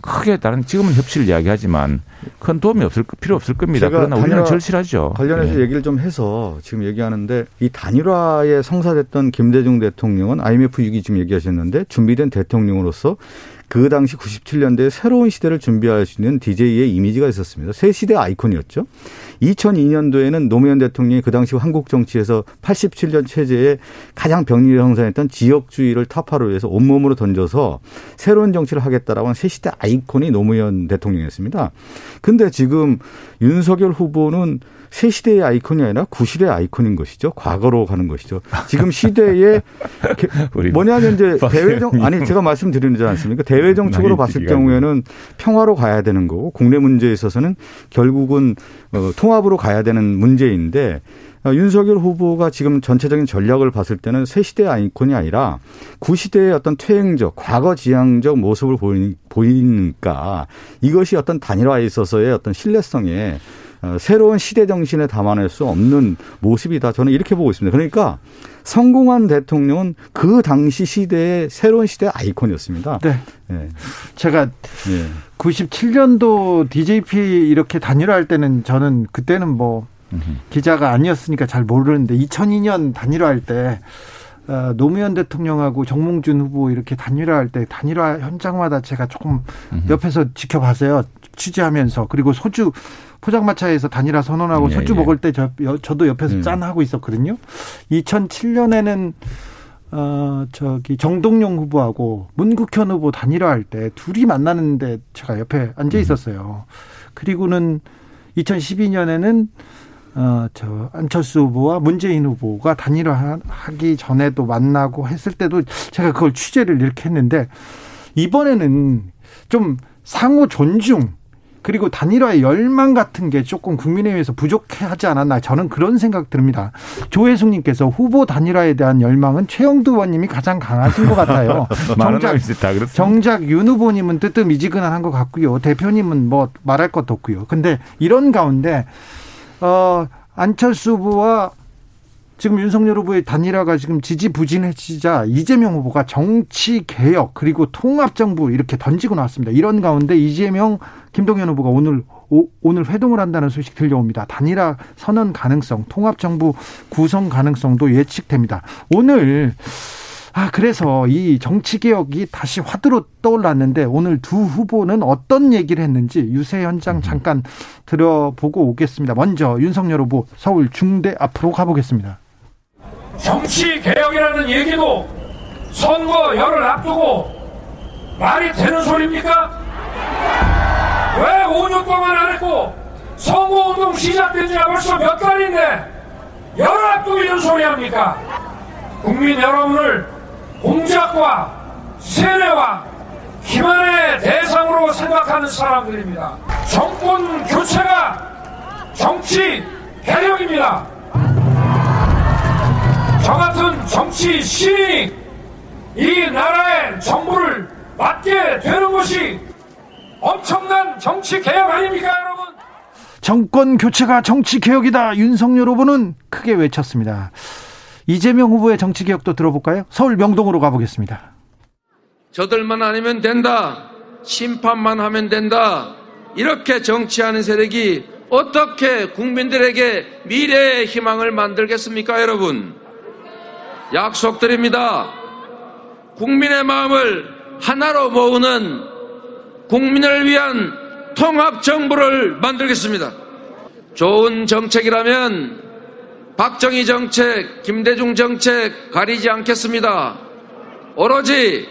크게 다른 지금은 협치를 이야기하지만 큰 도움이 없을 필요 없을 겁니다. 그러나 우리는 절실하죠. 관련해서 네. 얘기를 좀 해서 지금 얘기하는데 이 단일화에 성사됐던 김대중 대통령은 IMF 위기 지금 얘기하셨는데 준비된 대통령으로서 그 당시 97년대에 새로운 시대를 준비할 수 있는 DJ의 이미지가 있었습니다. 새 시대 아이콘이었죠. 2002년도에는 노무현 대통령이 그 당시 한국 정치에서 87년 체제에 가장 병리를 형성했던 지역주의를 타파로 해서 온몸으로 던져서 새로운 정치를 하겠다라고 하는 새 시대 아이콘이 노무현 대통령이었습니다. 근데 지금 윤석열 후보는 새 시대의 아이콘이 아니라 구시대의 아이콘인 것이죠. 과거로 가는 것이죠. 지금 시대에 뭐냐면 이제 대외정 아니 제가 말씀드리는 지 않습니까? 대외 정책으로 봤을 경우에는 평화로 가야 되는 거고 국내 문제에 있어서는 결국은 어, 통합으로 가야 되는 문제인데 어, 윤석열 후보가 지금 전체적인 전략을 봤을 때는 새 시대 의 아이콘이 아니라 구시대의 어떤 퇴행적, 과거 지향적 모습을 보이니까 이것이 어떤 단일화에 있어서의 어떤 신뢰성에 어, 새로운 시대 정신에 담아낼 수 없는 모습이다. 저는 이렇게 보고 있습니다. 그러니까 성공한 대통령은 그 당시 시대의 새로운 시대의 아이콘이었습니다. 네. 네. 제가 네. 97년도 DJP 이렇게 단일화할 때는 저는 그때는 뭐 기자가 아니었으니까 잘 모르는데 2002년 단일화할 때 어, 노무현 대통령하고 정몽준 후보 이렇게 단일화할 때 단일화 현장마다 제가 조금 옆에서 지켜봤어요. 취재하면서 그리고 소주 포장마차에서 단일화 선언하고 예, 소주 예. 먹을 때 저, 저도 옆에서 음. 짠 하고 있었거든요. 2007년에는 어 저기 정동영 후보하고 문국현 후보 단일화할 때 둘이 만나는데 제가 옆에 앉아 음. 있었어요. 음. 그리고는 2012년에는 어 저 안철수 후보와 문재인 후보가 단일화하기 전에도 만나고 했을 때도 제가 그걸 취재를 이렇게 했는데 이번에는 좀 상호 존중 그리고 단일화의 열망 같은 게 조금 국민의힘에서 부족하지 않았나 저는 그런 생각 듭니다. 조혜숙님께서 후보 단일화에 대한 열망은 최영두 의원님이 가장 강하신 것 같아요. 정작, 정작 윤 후보님은 뜨뜻미지근한 것 같고요. 대표님은 뭐 말할 것도 없고요. 근데 이런 가운데 어 안철수 후보와 지금 윤석열 후보의 단일화가 지금 지지부진해지자 이재명 후보가 정치 개혁 그리고 통합 정부 이렇게 던지고 나왔습니다. 이런 가운데 이재명 김동연 후보가 오늘 오, 오늘 회동을 한다는 소식 들려옵니다. 단일화 선언 가능성, 통합 정부 구성 가능성도 예측됩니다. 오늘 아, 그래서 이 정치 개혁이 다시 화두로 떠올랐는데 오늘 두 후보는 어떤 얘기를 했는지 유세 현장 음. 잠깐 들어보고 오겠습니다. 먼저 윤석열 후보 서울 중대 앞으로 가보겠습니다. 정치 개혁이라는 얘기도 선거 열을 앞두고 말이 되는 소리입니까? 왜 5년 동안 안 했고 선거운동 시작된 지가 벌써 몇 달인데 앞두고 이런 소리 합니까? 국민 여러분을 공작과 세뇌와 기만의 대상으로 생각하는 사람들입니다. 정권 교체가 정치 개혁입니다. 저 같은 정치 신이 이 나라의 정부를 맡게 되는 것이 엄청난 정치 개혁 아닙니까, 여러분? 정권 교체가 정치 개혁이다. 윤석열 후보는 크게 외쳤습니다. 이재명 후보의 정치 개혁도 들어볼까요? 서울 명동으로 가보겠습니다. 저들만 아니면 된다. 심판만 하면 된다. 이렇게 정치하는 세력이 어떻게 국민들에게 미래의 희망을 만들겠습니까, 여러분? 약속드립니다. 국민의 마음을 하나로 모으는 국민을 위한 통합 정부를 만들겠습니다. 좋은 정책이라면 박정희 정책, 김대중 정책 가리지 않겠습니다. 오로지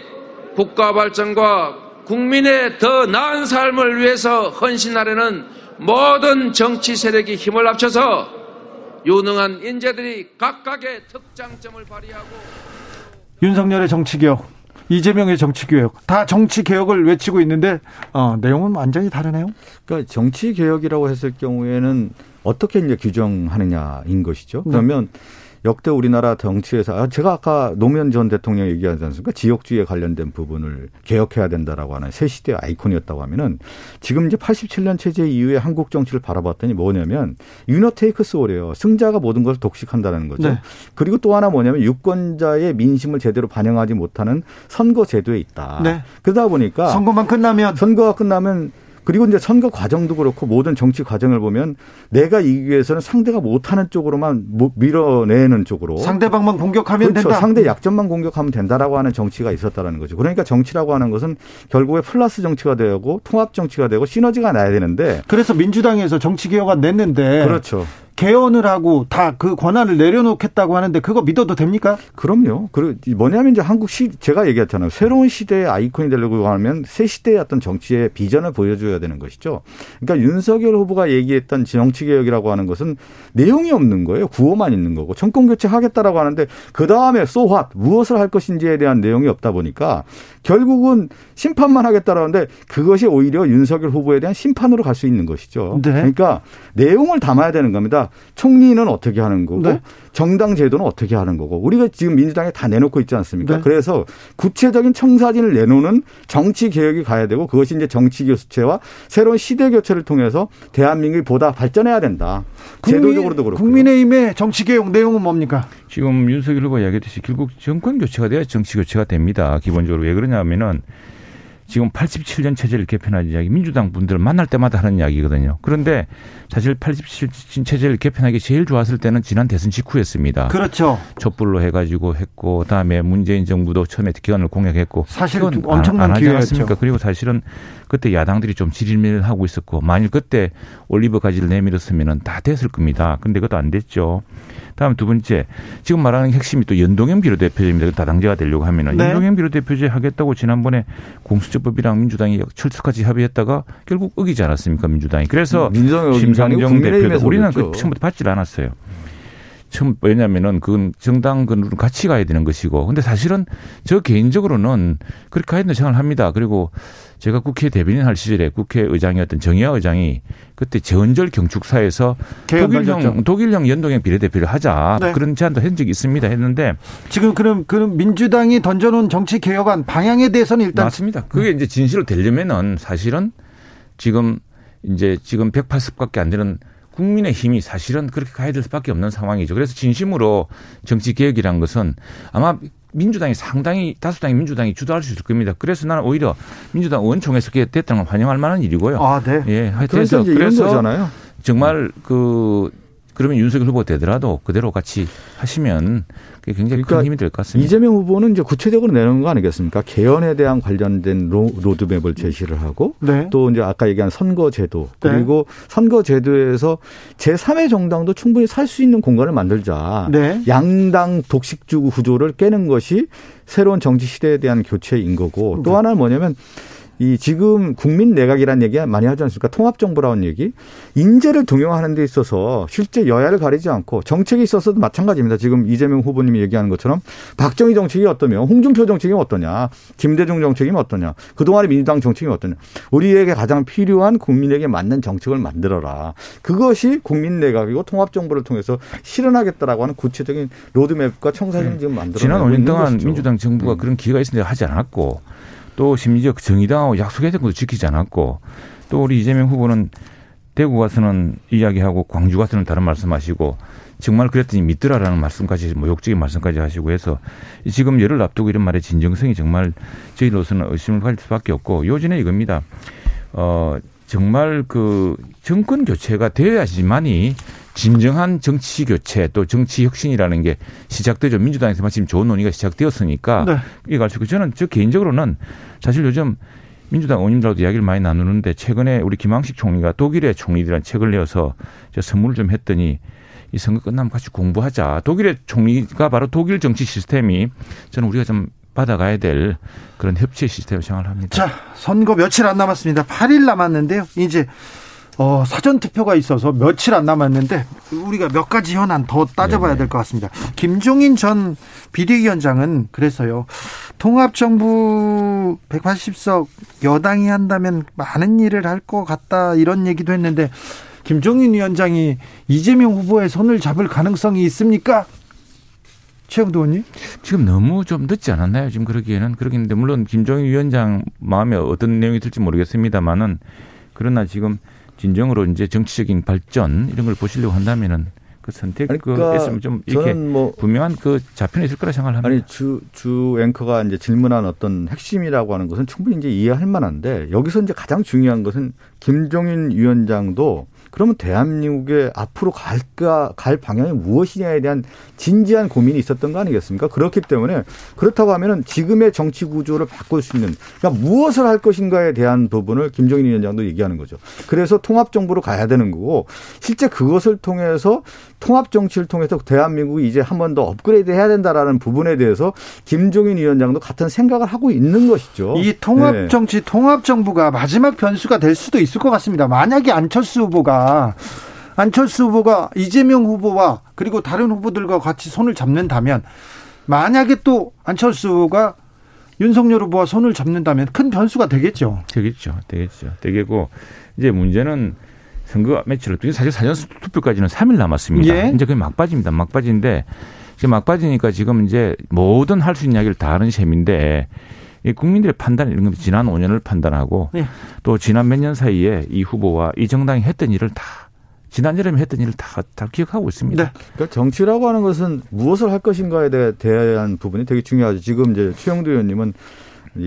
국가 발전과 국민의 더 나은 삶을 위해서 헌신하려는 모든 정치 세력이 힘을 합쳐서 유능한 인재들이 각각의 특장점을 발휘하고 윤석열의 정치개혁, 이재명의 정치 개혁 다 정치 개혁을 외치고 있는데 어, 내용은 완전히 다르네요. 그러니까 정치 개혁이라고 했을 경우에는 어떻게 이제 규정하느냐인 것이죠. 네. 그러면 네. 역대 우리나라 정치에서 아, 제가 아까 노무현 전 대통령 얘기하지 않습니까? 지역주의에 관련된 부분을 개혁해야 된다라고 하는 새 시대의 아이콘이었다고 하면은 지금 이제 87년 체제 이후에 한국 정치를 바라봤더니 뭐냐면 유너 테이크스 오래요. 승자가 모든 것을 독식한다는 거죠. 네. 그리고 또 하나 뭐냐면 유권자의 민심을 제대로 반영하지 못하는 선거 제도에 있다. 네. 그러다 보니까 선거만 끝나면 선거가 끝나면 그리고 이제 선거 과정도 그렇고 모든 정치 과정을 보면 내가 이기기 위해서는 상대가 못하는 쪽으로만 밀어내는 쪽으로 상대방만 공격하면 그렇죠. 된다. 상대 약점만 공격하면 된다라고 하는 정치가 있었다라는 거죠. 그러니까 정치라고 하는 것은 결국에 플러스 정치가 되고 통합 정치가 되고 시너지가 나야 되는데 그래서 민주당에서 정치 개혁안 냈는데 그렇죠. 개헌을 하고 다 그 권한을 내려놓겠다고 하는데 그거 믿어도 됩니까? 그럼요. 그 뭐냐면 이제 한국 시 제가 얘기했잖아요. 새로운 시대의 아이콘이 되려고 하면 새 시대의 어떤 정치의 비전을 보여줘야 되는 것이죠. 그러니까 윤석열 후보가 얘기했던 정치 개혁이라고 하는 것은 내용이 없는 거예요. 구호만 있는 거고 정권 교체 하겠다라고 하는데 그 다음에 소화 무엇을 할 것인지에 대한 내용이 없다 보니까 결국은 심판만 하겠다라는데 그것이 오히려 윤석열 후보에 대한 심판으로 갈 수 있는 것이죠. 네. 그러니까 내용을 담아야 되는 겁니다. 총리는 어떻게 하는 거고 네. 정당 제도는 어떻게 하는 거고 우리가 지금 민주당에 다 내놓고 있지 않습니까? 네. 그래서 구체적인 청사진을 내놓는 정치 개혁이 가야 되고 그것이 이제 정치 교체와 새로운 시대 교체를 통해서 대한민국이 보다 발전해야 된다. 국민, 제도적으로도 그렇고 국민의힘의 정치 개혁 내용은 뭡니까? 지금 윤석열 후보가 이야기했듯이 결국 정권 교체가 돼야 정치 교체가 됩니다. 기본적으로 왜 그러냐면은 지금 87년 체제를 개편한 이야기 민주당 분들을 만날 때마다 하는 이야기거든요. 그런데 사실 87년 체제를 개편하기 제일 좋았을 때는 지난 대선 직후였습니다. 그렇죠. 촛불로 해가지고 했고 그다음에 문재인 정부도 처음에 기원을 공약했고 사실 엄청난 기회였습니까? 그리고 사실은 그때 야당들이 좀 지질밀하고 있었고 만일 그때 올리브 가지를 내밀었으면은 다 됐을 겁니다. 근데 그것도 안 됐죠. 다음 두 번째 지금 말하는 핵심이 또 연동형 비례대표제입니다. 다당제가 되려고 하면은 네. 연동형 비례대표제 하겠다고 지난번에 공수처법이랑 민주당이 철수까지 합의했다가 결국 어기지 않았습니까 민주당이. 그래서 음, 심상정 대표도 우리는 그 처음부터 받질 않았어요. 처음 왜냐면은 그건 정당 그 같이 가야 되는 것이고 근데 사실은 저 개인적으로는 그렇게 가야 된다고 생각을 합니다. 그리고 제가 국회 대변인 할 시절에 국회의장이었던 정의화 의장이 그때 재헌절 경축사에서 독일형 독일형 연동형 비례대표를 하자 네. 그런 제안도 한 적이 있습니다 했는데 지금 그럼 그럼 민주당이 던져놓은 정치 개혁안 방향에 대해서는 일단 맞습니다. 그게 이제 진실로 되려면은 사실은 지금 이제 지금 180밖에 안 되는 국민의 힘이 사실은 그렇게 가야 될 수밖에 없는 상황이죠. 그래서 진심으로 정치 개혁이란 것은 아마 민주당이 상당히 다수당이 민주당이 주도할 수 있을 겁니다. 그래서 나는 오히려 민주당 의원총회에서 그게 됐다는 건 환영할 만한 일이고요. 아, 네. 예, 그래서 그래서 거잖아요. 정말 그 그러면 윤석열 후보 되더라도 그대로 같이 하시면 그게 굉장히 그러니까 큰 힘이 될 것 같습니다. 이재명 후보는 이제 구체적으로 내놓은 거 아니겠습니까? 개헌에 대한 관련된 로, 드맵을 제시를 하고 네. 또 이제 아까 얘기한 선거제도 네. 그리고 네. 선거제도에서 제3의 정당도 충분히 살 수 있는 공간을 만들자. 네. 양당 독식주 구조를 깨는 것이 새로운 정치 시대에 대한 교체인 거고 또 네. 하나는 뭐냐면 이 지금 국민 내각이라는 얘기 많이 하지 않습니까? 통합정부라는 얘기. 인재를 등용하는 데 있어서 실제 여야를 가리지 않고 정책이 있어서도 마찬가지입니다. 지금 이재명 후보님이 얘기하는 것처럼 박정희 정책이 어떠며 홍준표 정책이 어떠냐, 김대중 정책이 어떠냐, 그동안의 민주당 정책이 어떠냐. 우리에게 가장 필요한 국민에게 맞는 정책을 만들어라. 그것이 국민 내각이고 통합정부를 통해서 실현하겠다라고 하는 구체적인 로드맵과 청사진을 네. 지금 만들어 지난 5년 동안 민주당 정부가 음. 그런 기회가 있었는데 하지 않았고 또 심지어 정의당하고 약속했던 것도 지키지 않았고 또 우리 이재명 후보는 대구 가서는 이야기하고 광주 가서는 다른 말씀하시고 정말 그랬더니 믿더라라는 말씀까지 모욕적인 말씀까지 하시고 해서 지금 열을 앞두고 이런 말의 진정성이 정말 저희로서는 의심을 가질 수밖에 없고 요즘에 이겁니다. 어 정말 그 정권 교체가 되어야지만이 진정한 정치 교체 또 정치 혁신이라는 게 시작되죠. 민주당에서 마침 좋은 논의가 시작되었으니까 네. 이게 갈수 있고 저는 저 개인적으로는 사실 요즘 민주당 의원님들하고도 이야기를 많이 나누는데 최근에 우리 김황식 총리가 독일의 총리들한 책을 내어서 저 선물을 좀 했더니 이 선거 끝나면 같이 공부하자. 독일의 총리가 바로 독일 정치 시스템이 저는 우리가 좀 받아가야 될 그런 협치 시스템을 생각을 합니다. 자, 선거 며칠 안 남았습니다. 8일 남았는데요. 이제 어, 사전 투표가 있어서 며칠 안 남았는데 우리가 몇 가지 현안 더 따져봐야 될 것 같습니다. 김종인 전 비대위원장은 그래서요. 통합정부 180석 여당이 한다면 많은 일을 할 것 같다 이런 얘기도 했는데 김종인 위원장이 이재명 후보의 손을 잡을 가능성이 있습니까? 최영도 의원님? 지금 너무 좀 늦지 않았나요? 지금 그러기에는 그러겠는데 물론 김종인 위원장 마음에 어떤 내용이 들지 모르겠습니다만은 그러나 지금 진정으로 이제 정치적인 발전 이런 걸 보시려고 한다면은 그 선택 그러니까 그좀 이렇게 뭐 분명한 그 자편이 있을 거라 생각을 합니다. 아니 주 주 앵커가 이제 질문한 어떤 핵심이라고 하는 것은 충분히 이제 이해할 만한데 여기서 이제 가장 중요한 것은 김종인 위원장도 그러면 대한민국의 앞으로 갈까 갈 방향이 무엇이냐에 대한 진지한 고민이 있었던 거 아니겠습니까? 그렇기 때문에 그렇다고 하면은 지금의 정치 구조를 바꿀 수 있는 그러니까 무엇을 할 것인가에 대한 부분을 김정인 위원장도 얘기하는 거죠. 그래서 통합 정부로 가야 되는 거고 실제 그것을 통해서 통합 정치를 통해서 대한민국이 이제 한 번 더 업그레이드 해야 된다라는 부분에 대해서 김종인 위원장도 같은 생각을 하고 있는 것이죠. 이 통합 네. 정치, 네. 통합 정부가 마지막 변수가 될 수도 있을 것 같습니다. 만약에 안철수 후보가 안철수 후보가 이재명 후보와 그리고 다른 후보들과 같이 손을 잡는다면 만약에 또 안철수 후보가 윤석열 후보와 손을 잡는다면 큰 변수가 되겠죠. 되겠죠. 되겠죠. 되겠고 이제 문제는 선거 며칠 을 사실 사전 투표까지는 3일 남았습니다. 예. 이제 그게 막바지입니다. 막바지인데 지금 막바지니까 지금 이제 뭐든 할 수 있는 이야기를 다 하는 셈인데 이 국민들의 판단 이런 건 지난 5년을 판단하고 예. 또 지난 몇 년 사이에 이 후보와 이 정당이 했던 일을 다 지난 여름에 했던 일을 다, 다 기억하고 있습니다. 네. 그러니까 정치라고 하는 것은 무엇을 할 것인가에 대한 부분이 되게 중요하죠. 지금 이제 최영두 의원님은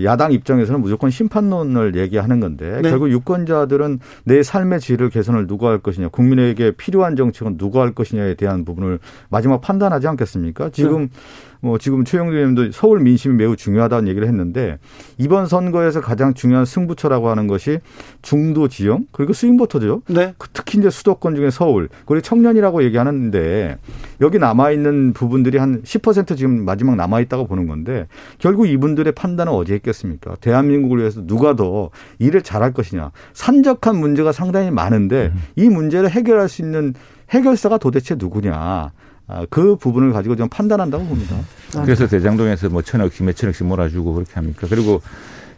야당 입장에서는 무조건 심판론을 얘기하는 건데 네. 결국 유권자들은 내 삶의 질을 개선을 누가 할 것이냐, 국민에게 필요한 정책은 누가 할 것이냐에 대한 부분을 마지막 판단하지 않겠습니까? 지금 네. 뭐 지금 최영두 의원도 서울 민심이 매우 중요하다는 얘기를 했는데 이번 선거에서 가장 중요한 승부처라고 하는 것이 중도 지형 그리고 스윙보터죠. 네. 그 특히 이제 수도권 중에 서울 그리고 청년이라고 얘기하는데 여기 남아 있는 부분들이 한 10% 지금 마지막 남아 있다고 보는 건데 결국 이분들의 판단은 어디에 있겠습니까? 대한민국을 위해서 누가 더 일을 잘할 것이냐. 산적한 문제가 상당히 많은데 음. 이 문제를 해결할 수 있는 해결사가 도대체 누구냐. 아, 그 부분을 가지고 좀 판단한다고 봅니다. 그래서 대장동에서 뭐 천억씩 몇 천억씩 몰아주고 그렇게 합니까? 그리고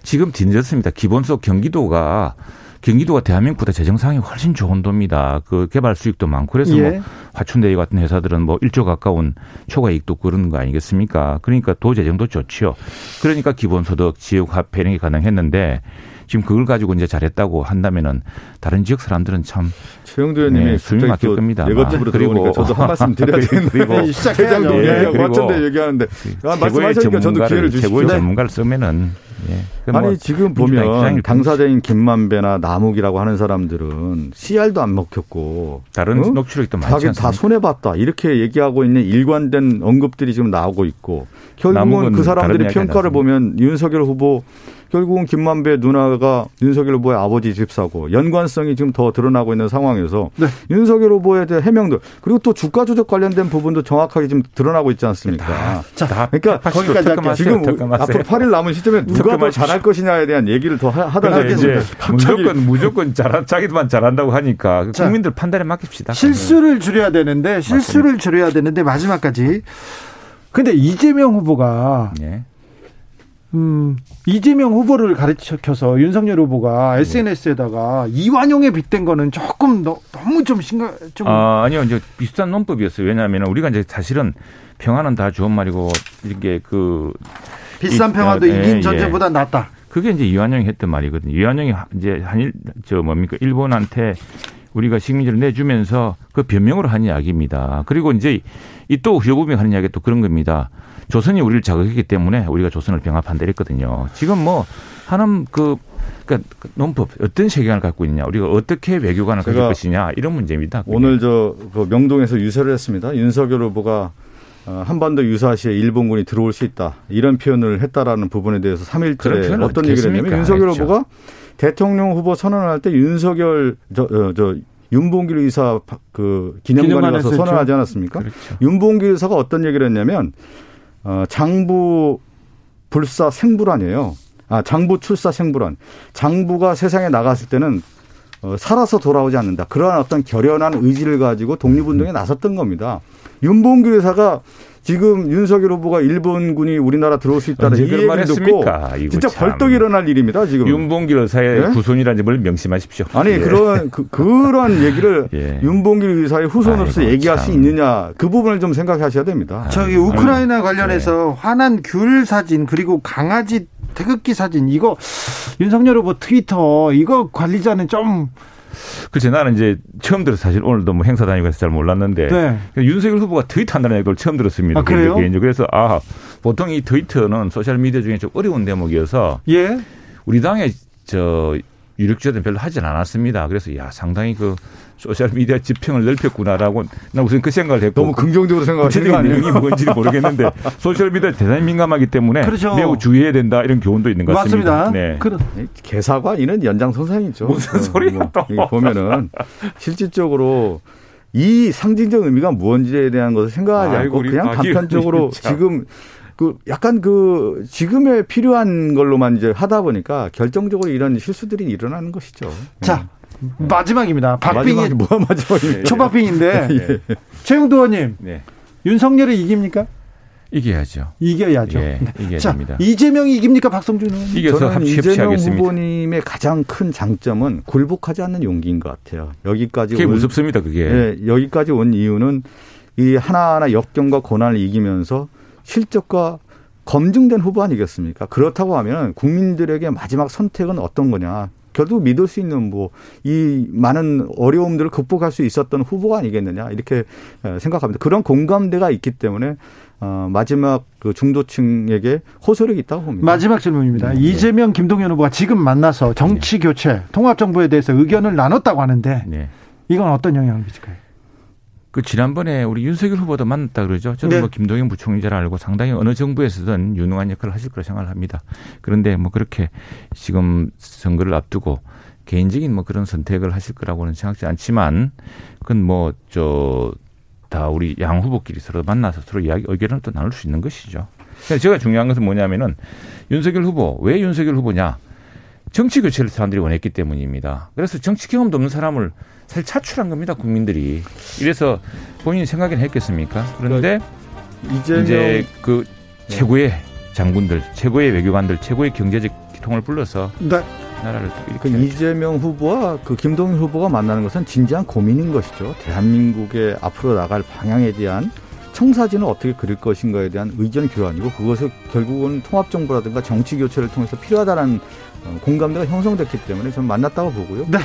지금 뒤늦었습니다. 기본적 경기도가 경기도가 대한민국보다 재정 상황이 훨씬 좋은 도입니다. 그 개발 수익도 많고 그래서 뭐 예. 뭐 화춘대유 같은 회사들은 뭐 1조 가까운 초과 이익도 그러는 거 아니겠습니까? 그러니까 도 재정도 좋지요. 그러니까 기본소득 지역 화폐 이런 게 가능했는데 지금 그걸 가지고 이제 잘했다고 한다면은 다른 지역 사람들은 참 최영도 의원님이 네, 숨이 막힐 겁니다. 네거티브로 들어오니까 저도 한 말씀 드려야 되는데 시작해야죠. 예, 그리고 얘기하는데 아, 말씀하시니까 저도 기회를 주시죠. 최고의 전문가를 쓰면은 예. 아니 뭐 지금 보면 당사자인 김만배나 남욱이라고 하는 사람들은 CR도 안 먹혔고 다른 어? 녹취록도 많지 다 손해 봤다 이렇게 얘기하고 있는 일관된 언급들이 지금 나오고 있고 결국은 그 사람들이 평가를 보면 윤석열 후보 결국은 김만배 누나가 윤석열 후보의 아버지 집사고 연관성이 지금 더 드러나고 있는 상황에서 네. 윤석열 후보에 대한 해명들 그리고 또 주가 조작 관련된 부분도 정확하게 지금 드러나고 있지 않습니까? 다, 자, 그러니까 거기까지 할게요. 지금 앞으로 8일 남은 시점에 누가 더 잘할 것이냐에 대한 얘기를 더 하다가 이제 무조건 무조건 잘한 자기만 잘한다고 하니까 자, 국민들 판단에 맡깁시다. 실수를 줄여야 되는데 실수를 맞습니다. 줄여야 되는데 마지막까지 근데 이재명 후보가 네. 음, 이재명 후보를 가르쳐서 윤석열 후보가 SNS에다가 이완용에 빗댄 거는 조금 너, 너무 좀 심각 좀 아, 아니요. 이제 비슷한 논법이었어요. 왜냐하면 우리가 이제 사실은 평화는 다 좋은 말이고 이게 그 비싼 평화도 이, 긴 예, 전쟁보다 예. 낫다. 그게 이제 이완용이 했던 말이거든요. 이완용이 이제 한일 저 뭡니까 일본한테 우리가 식민지를 내주면서 그 변명으로 한 이야기입니다. 그리고 이제 이 또 여부이 하는 이야기 또 그런 겁니다. 조선이 우리를 자극했기 때문에 우리가 조선을 병합한다 이랬거든요. 지금 뭐 하는 그 그러니까 그 논법 어떤 세계관을 갖고 있냐 우리가 어떻게 외교관을 가질 것이냐 이런 문제입니다. 오늘 저 그 명동에서 유세를 했습니다. 윤석열 후보가 어, 한반도 유사시에 일본군이 들어올 수 있다 이런 표현을 했다라는 부분에 대해서 3일째 어떤 얘기를 했냐면 윤석열 했죠. 후보가 대통령 후보 선언을 할때 윤석열 저, 어, 저 윤봉길 의사 그 기념관에 가서 선언하지 않았습니까? 그렇죠. 윤봉길 의사가 어떤 얘기를 했냐면 어, 장부 불사 생불안이에요. 아, 장부 출사 생불안. 장부가 세상에 나갔을 때는 어, 살아서 돌아오지 않는다. 그러한 어떤 결연한 의지를 가지고 독립운동에 나섰던 겁니다. 윤봉길 의사가 지금 윤석열 후보가 일본군이 우리나라 들어올 수 있다는 이 얘기를 듣고 진짜 참. 벌떡 일어날 일입니다. 지금 윤봉길 의사의 네? 후손이라는 점을 명심하십시오. 아니 예. 그런 그, 그런 얘기를 예. 윤봉길 의사의 후손으로서 아이고, 얘기할 참. 수 있느냐 그 부분을 좀 생각하셔야 됩니다. 저기 우크라이나 관련해서 네. 화난 귤 사진 그리고 강아지 태극기 사진 이거 윤석열 후보 트위터 이거 관리자는 좀 그렇지 나는 이제 처음 들어서 사실 오늘도 뭐 행사 다니고 해서 잘 몰랐는데 네. 윤석열 후보가 트윗한다는 얘기를 처음 들었습니다. 아, 그래요? 그래서 아 보통 이 트위터는 소셜 미디어 중에 좀 어려운 대목이어서 예. 우리 당의 저 유력 주자들은 별로 하진 않았습니다. 그래서 야 상당히 그 소셜 미디어 지평을 넓혔구나라고 나 우선 그 생각을 했고 너무 긍정적으로 생각하시는 거 아니에요? 뭔지 모르겠는데 소셜 미디어 대단히 민감하기 때문에 그렇죠. 매우 주의해야 된다 이런 교훈도 있는 것 같습니다. 맞습니다. 네. 그런 개사관이는 연장선상이죠. 무슨 소리야 또 뭐, 보면은 실질적으로 이 상징적 의미가 무엇인지에 대한 것을 생각하지 않고 그냥 단편적으로 지금 그 약간 그 지금에 필요한 걸로만 이제 하다 보니까 결정적으로 이런 실수들이 일어나는 것이죠. 자, 마지막입니다. 박빙이 뭐가 마지막입니까? 초박빙인데 예. 최영도 의원님 네. 윤석열이 이깁니까? 이겨야죠. 이겨야죠. 예, 이겨야 자, 됩니다. 이재명이 이깁니까 박성준 의원? 이겨서 저는 이재명 후보님의 가장 큰 장점은 굴복하지 않는 용기인 것 같아요. 여기까지 그게 온, 무섭습니다. 그게. 예, 여기까지 온 이유는 이 하나하나 역경과 고난을 이기면서 실적과 검증된 후보 아니겠습니까? 그렇다고 하면 국민들에게 마지막 선택은 어떤 거냐? 결국 믿을 수 있는 뭐 이 많은 어려움들을 극복할 수 있었던 후보가 아니겠느냐 이렇게 생각합니다. 그런 공감대가 있기 때문에 어, 마지막 그 중도층에게 호소력이 있다고 봅니다. 마지막 질문입니다. 네. 이재명, 김동연 후보가 지금 만나서 정치 네. 교체, 통합 정부에 대해서 의견을 나눴다고 하는데 네. 이건 어떤 영향을 미칠까요? 그 지난번에 우리 윤석열 후보도 만났다 그러죠. 저는 네. 뭐 김동연 부총리 잘 알고 상당히 어느 정부에서든 유능한 역할을 하실 거라 생각을 합니다. 그런데 뭐 그렇게 지금 선거를 앞두고 개인적인 뭐 그런 선택을 하실 거라고는 생각지 않지만 그건 뭐 저 다 우리 양 후보끼리 서로 만나서 서로 이야기 의견을 또 나눌 수 있는 것이죠. 제가 중요한 것은 뭐냐면은 윤석열 후보 왜 윤석열 후보냐 정치 교체를 사람들이 원했기 때문입니다. 그래서 정치 경험도 없는 사람을 사실 차출한 겁니다, 국민들이. 이래서 본인이 생각은 했겠습니까? 그런데 그러니까 이제 그 네. 최고의 장군들, 최고의 외교관들, 최고의 경제적 기통을 불러서 네. 나라를 그 이재명 후보와 그 김동연 후보가 만나는 것은 진지한 고민인 것이죠. 대한민국의 앞으로 나갈 방향에 대한 청사진을 어떻게 그릴 것인가에 대한 의견 교환이고 그것을 결국은 통합 정부라든가 정치 교체를 통해서 필요하다는 어, 공감대가 형성됐기 때문에 저는 만났다고 보고요. 네.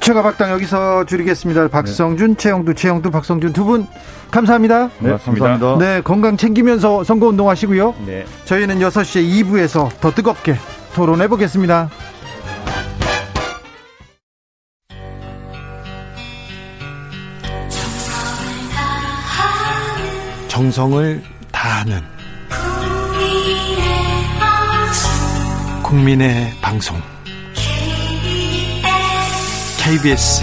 최가 박당 여기서 줄이겠습니다. 박성준, 네. 최영두, 최영두, 박성준 두 분 감사합니다. 네, 감사합니다. 네, 건강 챙기면서 선거운동 하시고요. 네. 저희는 6시에 2부에서 더 뜨겁게 토론해 보겠습니다. 정성을 다하는 국민의 방송 KBS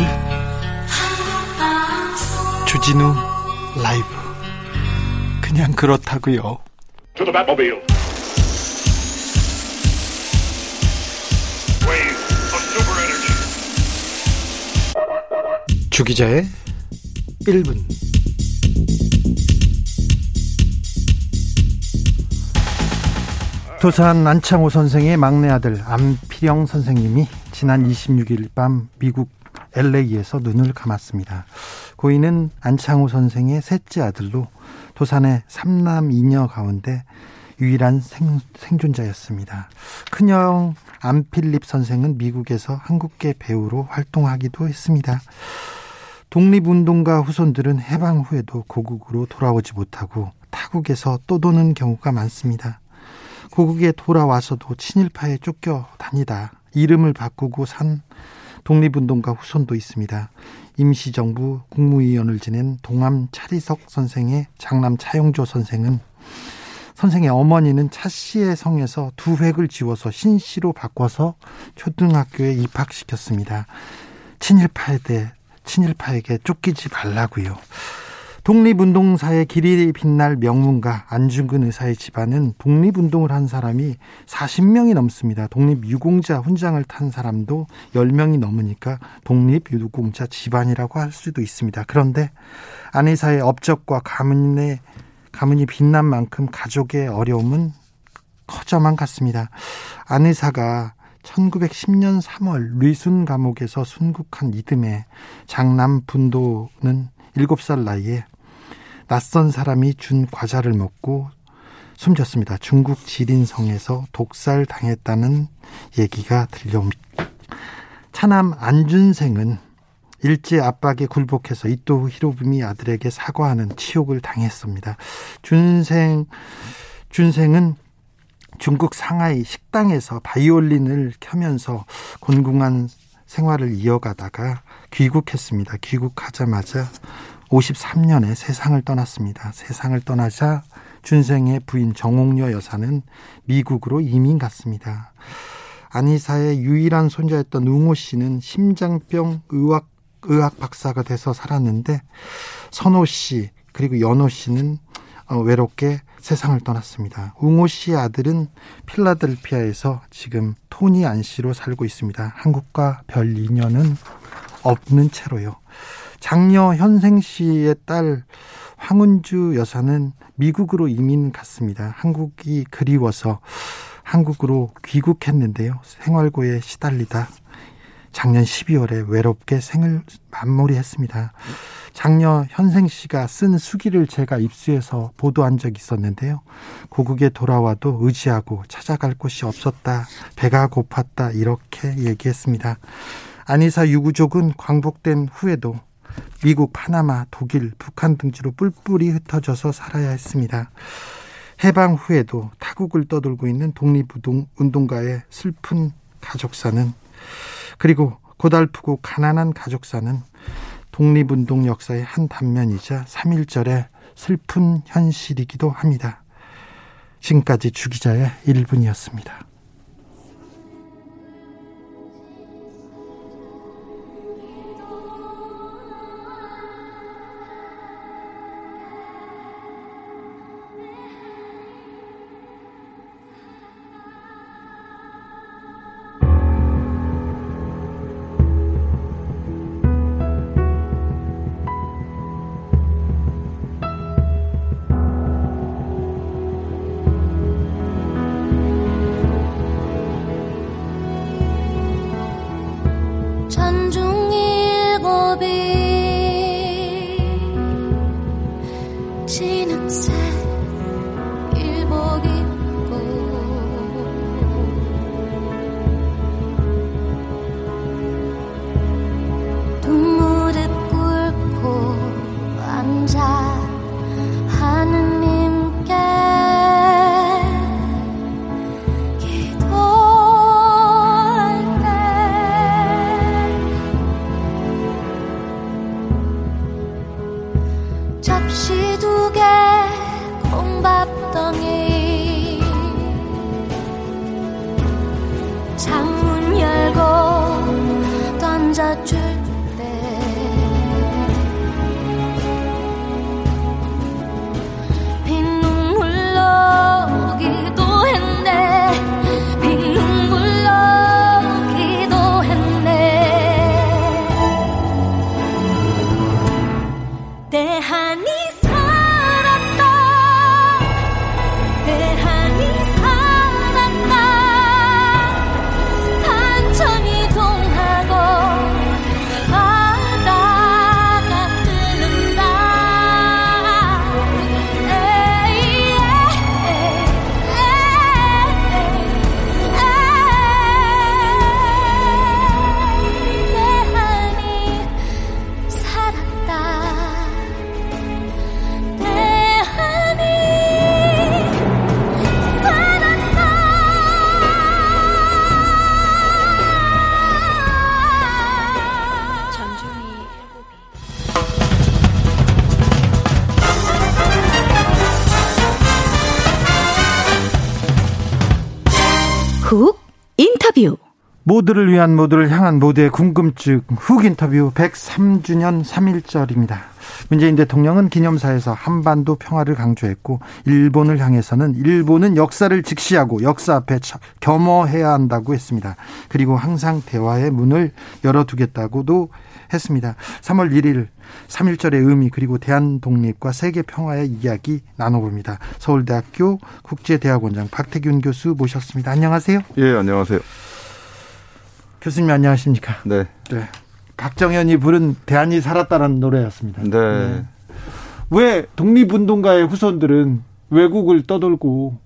주진우 라이브. 그냥 그렇다고요. 주기자의 1분. 도산 안창호 선생의 막내 아들 안필영 선생님이 지난 26일 밤 미국 LA에서 눈을 감았습니다. 고인은 안창호 선생의 셋째 아들로 도산의 삼남 이녀 가운데 유일한 생, 생존자였습니다. 큰형 안필립 선생은 미국에서 한국계 배우로 활동하기도 했습니다. 독립운동가 후손들은 해방 후에도 고국으로 돌아오지 못하고 타국에서 또 도는 경우가 많습니다. 고국에 돌아와서도 친일파에 쫓겨 다니다 이름을 바꾸고 산 독립운동가 후손도 있습니다. 임시정부 국무위원을 지낸 동암 차리석 선생의 장남 차용조 선생은 선생의 어머니는 차 씨의 성에서 두 획을 지워서 신 씨로 바꿔서 초등학교에 입학시켰습니다. 친일파에 대해 친일파에게 쫓기지 말라고요. 독립운동사의 길이 빛날 명문가 안중근 의사의 집안은 독립운동을 한 사람이 40명이 넘습니다. 독립유공자 훈장을 탄 사람도 10명이 넘으니까 독립유공자 집안이라고 할 수도 있습니다. 그런데 안 의사의 업적과 가문의 가문이 빛난 만큼 가족의 어려움은 커져만 갔습니다. 안 의사가 1910년 3월 리순 감옥에서 순국한 이듬해 장남 분도는 7살 나이에 낯선 사람이 준 과자를 먹고 숨졌습니다. 중국 지린성에서 독살 당했다는 얘기가 들려옵니다. 차남 안준생은 일제 압박에 굴복해서 이토 히로부미 아들에게 사과하는 치욕을 당했습니다. 준생 준생은 중국 상하이 식당에서 바이올린을 켜면서 곤궁한 생활을 이어가다가 귀국했습니다. 귀국하자마자 53년에 세상을 떠났습니다. 세상을 떠나자 준생의 부인 정옥녀 여사는 미국으로 이민 갔습니다. 안희사의 유일한 손자였던 웅호 씨는 심장병 의학 의학 박사가 돼서 살았는데 선호 씨 그리고 연호 씨는 어, 외롭게 세상을 떠났습니다. 웅호 씨의 아들은 필라델피아에서 지금 토니 안 씨로 살고 있습니다. 한국과 별 인연은 없는 채로요. 장녀 현생 씨의 딸 황은주 여사는 미국으로 이민 갔습니다. 한국이 그리워서 한국으로 귀국했는데요. 생활고에 시달리다 작년 12월에 외롭게 생을 마무리했습니다. 장녀 현생 씨가 쓴 수기를 제가 입수해서 보도한 적이 있었는데요. 고국에 돌아와도 의지하고 찾아갈 곳이 없었다. 배가 고팠다. 이렇게 얘기했습니다. 안희사 유구족은 광복된 후에도 미국, 파나마, 독일, 북한 등지로 뿔뿔이 흩어져서 살아야 했습니다. 해방 후에도 타국을 떠돌고 있는 독립운동가의 슬픈 가족사는 그리고 고달프고 가난한 가족사는 독립운동 역사의 한 단면이자 3.1절의 슬픈 현실이기도 합니다. 지금까지 주기자의 1분이었습니다. 모두를 위한 모두를 향한 모두의 궁금증 훅 인터뷰 103주년 3일절입니다. 문재인 대통령은 기념사에서 한반도 평화를 강조했고 일본을 향해서는 일본은 역사를 직시하고 역사 앞에 겸허해야 한다고 했습니다. 그리고 항상 대화의 문을 열어두겠다고도 했습니다. 3월 1일 3.1절의 의미 그리고 대한 독립과 세계 평화의 이야기 나눠봅니다. 서울대학교 국제대학원장 박태균 교수 모셨습니다. 안녕하세요. 예, 안녕하세요. 교수님 안녕하십니까? 네. 네. 박정현이 부른 대한이 살았다는 노래였습니다. 네. 네. 왜 독립운동가의 후손들은 외국을 떠돌고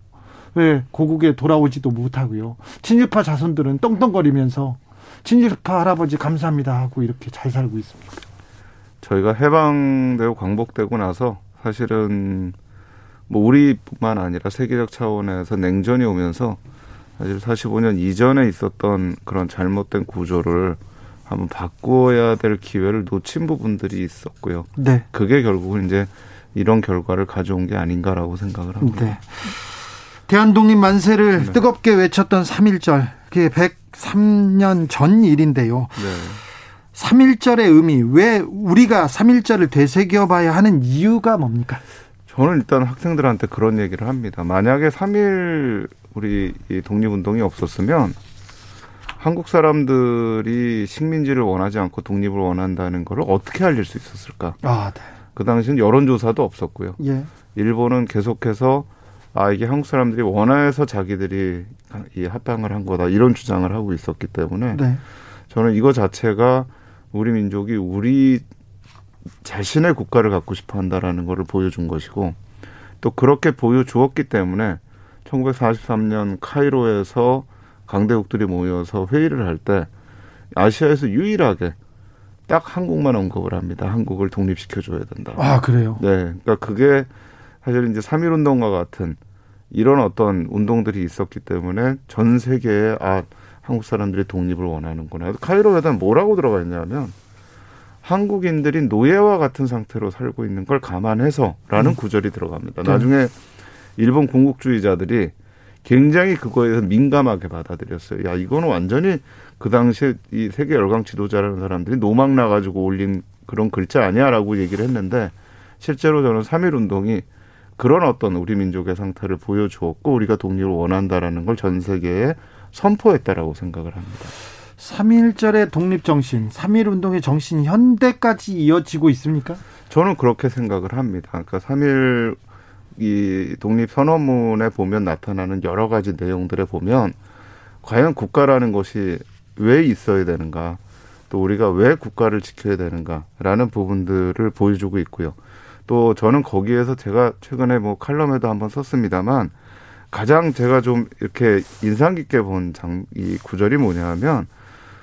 왜 고국에 돌아오지도 못하고요. 친일파 자손들은 떵떵거리면서 친일파 할아버지 감사합니다 하고 이렇게 잘 살고 있습니까? 저희가 해방되고 광복되고 나서 사실은 뭐 우리뿐만 아니라 세계적 차원에서 냉전이 오면서 사실 45년 이전에 있었던 그런 잘못된 구조를 한번 바꿔야 될 기회를 놓친 부분들이 있었고요. 네. 그게 결국은 이제 이런 결과를 가져온 게 아닌가라고 생각을 합니다. 네. 대한독립 만세를 네. 뜨겁게 외쳤던 3.1절, 그게 103년 전 일인데요. 네. 3.1절의 의미, 왜 우리가 3.1절을 되새겨봐야 하는 이유가 뭡니까? 저는 일단 학생들한테 그런 얘기를 합니다. 만약에 3.1 우리 독립운동이 없었으면 한국 사람들이 식민지를 원하지 않고 독립을 원한다는 것을 어떻게 알릴 수 있었을까? 아, 네. 그 당시는 여론조사도 없었고요. 예. 일본은 계속해서 아 이게 한국 사람들이 원해서 자기들이 이 합방을 한 거다 이런 주장을 하고 있었기 때문에 네. 저는 이거 자체가 우리 민족이 우리 자신의 국가를 갖고 싶어 한다라는 것을 보여준 것이고 또 그렇게 보여주었기 때문에 1943년 카이로에서 강대국들이 모여서 회의를 할 때 아시아에서 유일하게 딱 한국만 언급을 합니다. 한국을 독립시켜줘야 된다. 아, 그래요? 네. 그러니까 그게 사실 이제 3.1 운동과 같은 이런 어떤 운동들이 있었기 때문에 전 세계에 아, 한국 사람들이 독립을 원하는구나. 카이로 회담 뭐라고 들어가 있냐면 한국인들이 노예와 같은 상태로 살고 있는 걸 감안해서라는 음. 구절이 들어갑니다. 네. 나중에 일본 군국주의자들이 굉장히 그거에 서 민감하게 받아들였어요. 야, 이거는 완전히 그 당시에 이 세계 열강 지도자라는 사람들이 노망 나가지고 올린 그런 글자 아니야라고 얘기를 했는데 실제로 저는 3.1 운동이 그런 어떤 우리 민족의 상태를 보여주었고 우리가 독립을 원한다라는 걸 전 세계에 선포했다라고 생각을 합니다. 3.1절의 독립 정신, 3.1 운동의 정신이 현대까지 이어지고 있습니까? 저는 그렇게 생각을 합니다. 그러니까 3.1 이 독립 선언문에 보면 나타나는 여러 가지 내용들에 보면 과연 국가라는 것이 왜 있어야 되는가 또 우리가 왜 국가를 지켜야 되는가라는 부분들을 보여주고 있고요. 또 저는 거기에서 제가 최근에 뭐 칼럼에도 한번 썼습니다만 가장 제가 좀 이렇게 인상 깊게 본 장, 이 구절이 뭐냐면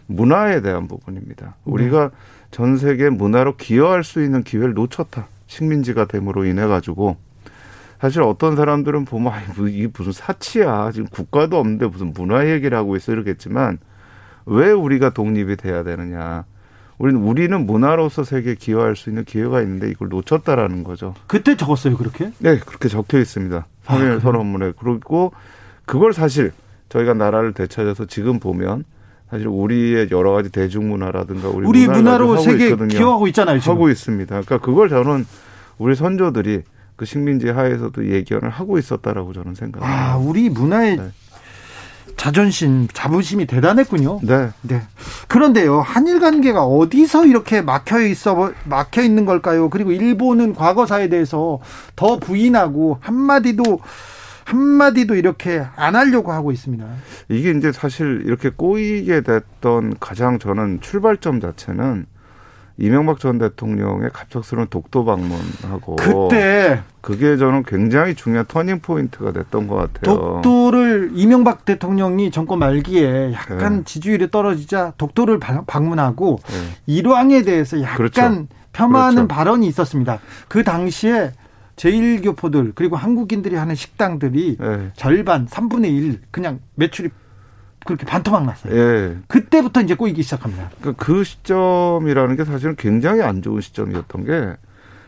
문화에 대한 부분입니다. 우리가 네. 전 세계 문화로 기여할 수 있는 기회를 놓쳤다. 식민지가 됨으로 인해 가지고 사실 어떤 사람들은 보면 아, 이게 무슨 사치야. 지금 국가도 없는데 무슨 문화 얘기를 하고 있어 이러겠지만 왜 우리가 독립이 돼야 되느냐. 우리는 우리는 문화로서 세계에 기여할 수 있는 기회가 있는데 이걸 놓쳤다라는 거죠. 그때 적었어요, 그렇게? 네, 그렇게 적혀 있습니다. 3일 아, 선언문에. 그리고 그걸 사실 저희가 나라를 되찾아서 지금 보면 사실 우리의 여러 가지 대중문화라든가 우리, 우리 문화로 세계 기여하고 있잖아요. 지금. 하고 있습니다. 그러니까 그걸 저는 우리 선조들이 그 식민지 하에서도 예견을 하고 있었다라고 저는 생각합니다. 아, 우리 문화의 네. 자존심, 자부심이 대단했군요. 네. 네. 그런데요, 한일 관계가 어디서 이렇게 막혀 있어, 막혀 있는 걸까요? 그리고 일본은 과거사에 대해서 더 부인하고 한마디도 한마디도 이렇게 안 하려고 하고 있습니다. 이게 이제 사실 이렇게 꼬이게 됐던 가장 저는 출발점 자체는 이명박 전 대통령의 갑작스러운 독도 방문하고 그때 그게 저는 굉장히 중요한 터닝 포인트가 됐던 것 같아요. 독도를 이명박 대통령이 정권 말기에 약간 네. 지지율이 떨어지자 독도를 방문하고 네. 일왕에 대해서 약간 그렇죠. 폄하하는 그렇죠. 발언이 있었습니다. 그 당시에 제1교포들 그리고 한국인들이 하는 식당들이 네. 절반 3분의 1 그냥 매출이 그렇게 반토막 났어요. 예. 그때부터 이제 꼬이기 시작합니다. 그러니까 그 시점이라는 게 사실은 굉장히 안 좋은 시점이었던 게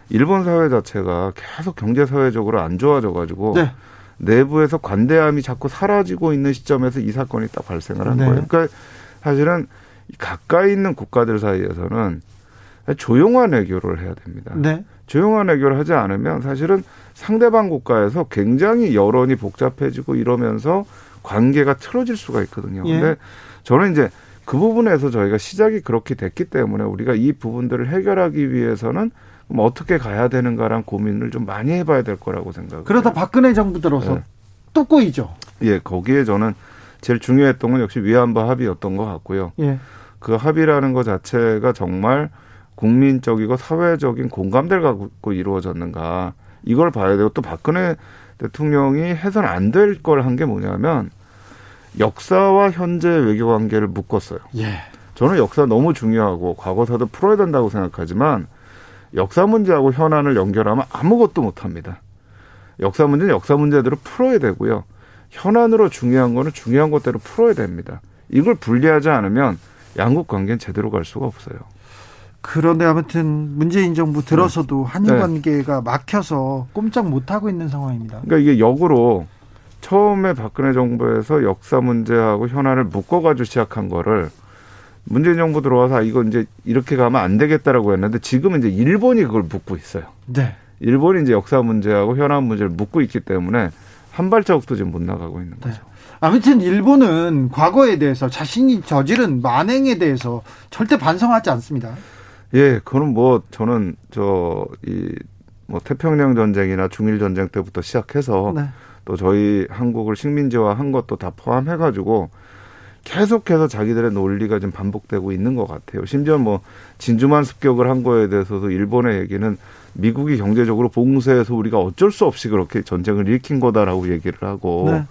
일본 사회 자체가 계속 경제 사회적으로 안 좋아져 가지고 네. 내부에서 관대함이 자꾸 사라지고 있는 시점에서 이 사건이 딱 발생을 한 네. 거예요. 그러니까 사실은 가까이 있는 국가들 사이에서는 조용한 외교를 해야 됩니다. 네. 조용한 외교를 하지 않으면 사실은 상대방 국가에서 굉장히 여론이 복잡해지고 이러면서 관계가 틀어질 수가 있거든요. 예. 근데 저는 이제 그 부분에서 저희가 시작이 그렇게 됐기 때문에 우리가 이 부분들을 해결하기 위해서는 뭐 어떻게 가야 되는가란 고민을 좀 많이 해봐야 될 거라고 생각해요. 그러다 박근혜 정부 들어서 네. 또 꼬이죠. 예, 거기에 저는 제일 중요했던 건 역시 위안부 합의였던 것 같고요. 예. 그 합의라는 것 자체가 정말 국민적이고 사회적인 공감대를 갖고 이루어졌는가 이걸 봐야 되고 또 박근혜 대통령이 해서는 안될 걸 한 게 뭐냐면 역사와 현재 외교 관계를 묶었어요. 예. 저는 역사 너무 중요하고 과거사도 풀어야 된다고 생각하지만 역사 문제하고 현안을 연결하면 아무것도 못 합니다. 역사 문제는 역사 문제대로 풀어야 되고요. 현안으로 중요한 거는 중요한 것대로 풀어야 됩니다. 이걸 분리하지 않으면 양국 관계는 제대로 갈 수가 없어요. 그런데 아무튼 문재인 정부 들어서도 네. 한일 관계가 네. 막혀서 꼼짝 못 하고 있는 상황입니다. 그러니까 이게 역으로 처음에 박근혜 정부에서 역사 문제하고 현안을 묶어가지고 시작한 거를 문재인 정부 들어와서 아, 이거 이제 이렇게 가면 안 되겠다라고 했는데 지금은 이제 일본이 그걸 묶고 있어요. 네. 일본이 이제 역사 문제하고 현안 문제를 묶고 있기 때문에 한 발자국도 지금 못 나가고 있는 네. 거죠. 네. 아무튼 일본은 과거에 대해서 자신이 저지른 만행에 대해서 절대 반성하지 않습니다. 예, 그거는 뭐 저는 저이 뭐 태평양 전쟁이나 중일 전쟁 때부터 시작해서 네. 또 저희 한국을 식민지화 한 것도 다 포함해 가지고 계속해서 자기들의 논리가 지금 반복되고 있는 것 같아요. 심지어 뭐 진주만 습격을 한 거에 대해서도 일본의 얘기는 미국이 경제적으로 봉쇄해서 우리가 어쩔 수 없이 그렇게 전쟁을 일으킨 거다라고 얘기를 하고 네.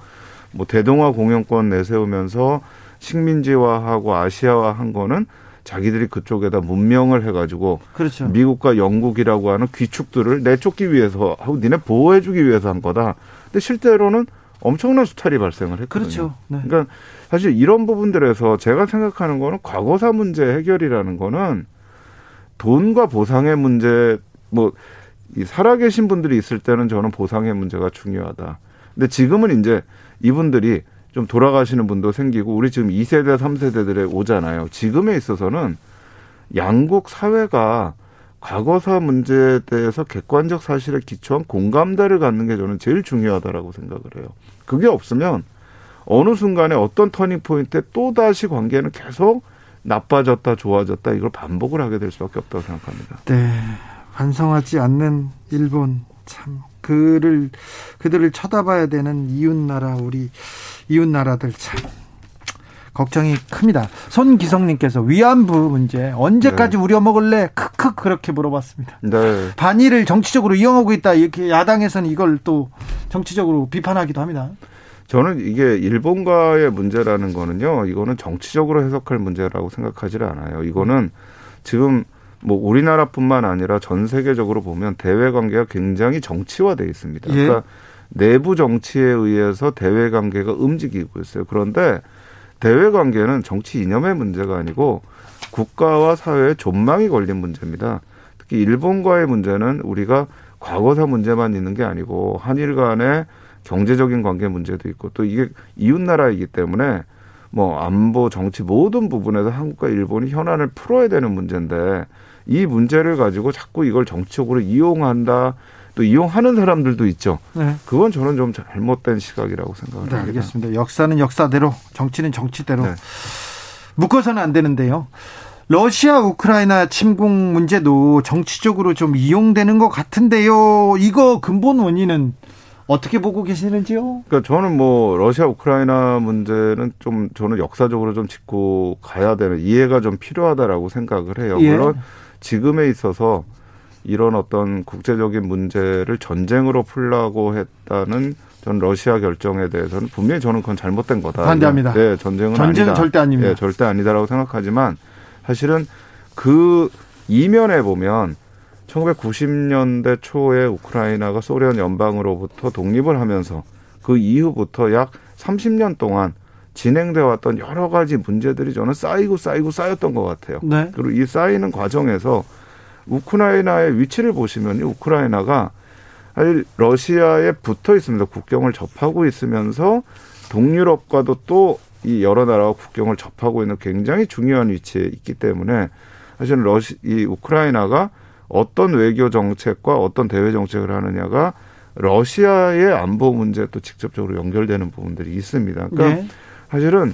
뭐 대동아 공영권 내세우면서 식민지화하고 아시아화한 거는 자기들이 그쪽에다 문명을 해가지고 그렇죠. 미국과 영국이라고 하는 귀축들을 내쫓기 위해서 하고 니네 보호해주기 위해서 한 거다. 근데 실제로는 엄청난 수탈이 발생을 했거든요. 그렇죠. 네. 그러니까 사실 이런 부분들에서 제가 생각하는 거는 과거사 문제 해결이라는 거는 돈과 보상의 문제 뭐 살아계신 분들이 있을 때는 저는 보상의 문제가 중요하다. 근데 지금은 이제 이분들이 좀 돌아가시는 분도 생기고 우리 지금 2세대, 3세대들에 오잖아요. 지금에 있어서는 양국 사회가 과거사 문제에 대해서 객관적 사실에 기초한 공감대를 갖는 게 저는 제일 중요하다라고 생각을 해요. 그게 없으면 어느 순간에 어떤 터닝 포인트에 또 다시 관계는 계속 나빠졌다 좋아졌다 이걸 반복을 하게 될 수밖에 없다고 생각합니다. 네. 반성하지 않는 일본 참 그를 그들을 쳐다봐야 되는 이웃 나라 우리 이웃 나라들 참 걱정이 큽니다. 손기성님께서 위안부 문제 언제까지 네. 우려 먹을래? 크크 그렇게 물어봤습니다. 네. 반일을 정치적으로 이용하고 있다 이렇게 야당에서는 이걸 또 정치적으로 비판하기도 합니다. 저는 이게 일본과의 문제라는 거는요, 이거는 정치적으로 해석할 문제라고 생각하지 않아요. 이거는 지금 뭐 우리나라뿐만 아니라 전 세계적으로 보면 대외 관계가 굉장히 정치화돼 있습니다. 예. 그러니까 내부 정치에 의해서 대외 관계가 움직이고 있어요. 그런데 대외 관계는 정치 이념의 문제가 아니고 국가와 사회의 존망이 걸린 문제입니다. 특히 일본과의 문제는 우리가 과거사 문제만 있는 게 아니고 한일 간의 경제적인 관계 문제도 있고 또 이게 이웃 나라이기 때문에 뭐 안보 정치 모든 부분에서 한국과 일본이 현안을 풀어야 되는 문제인데 이 문제를 가지고 자꾸 이걸 정치적으로 이용한다 또 이용하는 사람들도 있죠. 네. 그건 저는 좀 잘못된 시각이라고 생각을 네, 합니다. 알겠습니다. 역사는 역사대로, 정치는 정치대로 네. 묶어서는 안 되는데요. 러시아 우크라이나 침공 문제도 정치적으로 좀 이용되는 것 같은데요. 이거 근본 원인은 어떻게 보고 계시는지요? 그러니까 저는 뭐 러시아 우크라이나 문제는 좀 저는 역사적으로 좀 짚고 가야 되는 이해가 좀 필요하다라고 생각을 해요. 예. 물론 지금에 있어서 이런 어떤 국제적인 문제를 전쟁으로 풀라고 했다는 전 러시아 결정에 대해서는 분명히 저는 그건 잘못된 거다. 반대합니다. 네, 전쟁은 전쟁은 아니다. 절대 아닙니다. 네, 절대 아니다라고 생각하지만 사실은 그 이면에 보면 1990년대 초에 우크라이나가 소련 연방으로부터 독립을 하면서 그 이후부터 약 30년 동안 진행돼 왔던 여러 가지 문제들이 저는 쌓이고 쌓이고 쌓였던 것 같아요. 네. 그리고 이 쌓이는 과정에서 우크라이나의 위치를 보시면 우크라이나가 사실 러시아에 붙어 있습니다. 국경을 접하고 있으면서 동유럽과도 또 이 여러 나라와 국경을 접하고 있는 굉장히 중요한 위치에 있기 때문에 사실 러시 이 우크라이나가 어떤 외교 정책과 어떤 대외 정책을 하느냐가 러시아의 안보 문제에 또 직접적으로 연결되는 부분들이 있습니다. 그러니까 네. 사실은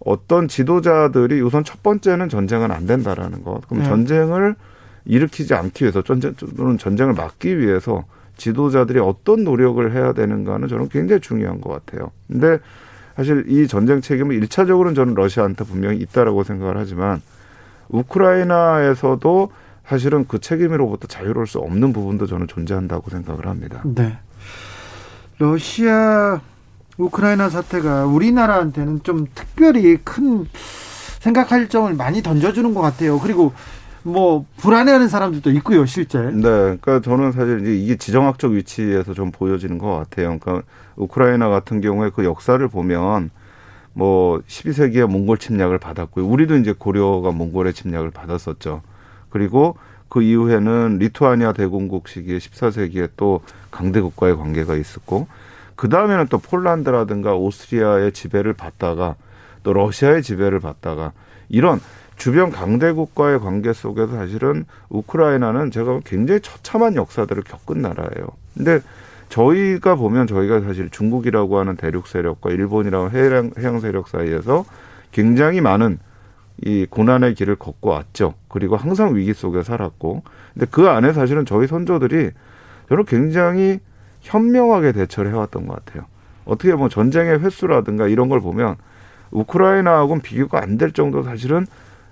어떤 지도자들이 우선 첫 번째는 전쟁은 안 된다라는 것. 그럼 네. 전쟁을 일으키지 않기 위해서 전쟁 또는 전쟁을 막기 위해서 지도자들이 어떤 노력을 해야 되는가는 저는 굉장히 중요한 것 같아요. 근데 사실 이 전쟁 책임은 일차적으로는 저는 러시아한테 분명히 있다라고 생각을 하지만 우크라이나에서도 사실은 그 책임으로부터 자유로울 수 없는 부분도 저는 존재한다고 생각을 합니다. 네. 러시아 우크라이나 사태가 우리나라한테는 좀 특별히 큰 생각할 점을 많이 던져주는 것 같아요. 그리고 뭐 불안해하는 사람들도 있고요, 실제. 네, 그러니까 저는 사실 이게 지정학적 위치에서 좀 보여지는 것 같아요. 그러니까 우크라이나 같은 경우에 그 역사를 보면 뭐 12세기에 몽골 침략을 받았고요. 우리도 이제 고려가 몽골의 침략을 받았었죠. 그리고 그 이후에는 리투아니아 대공국 시기에 14세기에 또 강대국과의 관계가 있었고 그 다음에는 또 폴란드라든가 오스트리아의 지배를 받다가 또 러시아의 지배를 받다가 이런 주변 강대국과의 관계 속에서 사실은 우크라이나는 제가 굉장히 처참한 역사들을 겪은 나라예요. 근데 저희가 보면 저희가 사실 중국이라고 하는 대륙 세력과 일본이라고 해양, 해양 세력 사이에서 굉장히 많은 이 고난의 길을 걷고 왔죠. 그리고 항상 위기 속에 살았고. 근데 그 안에 사실은 저희 선조들이 저는 굉장히 현명하게 대처를 해왔던 것 같아요. 어떻게 보면 전쟁의 횟수라든가 이런 걸 보면 우크라이나하고는 비교가 안 될 정도 사실은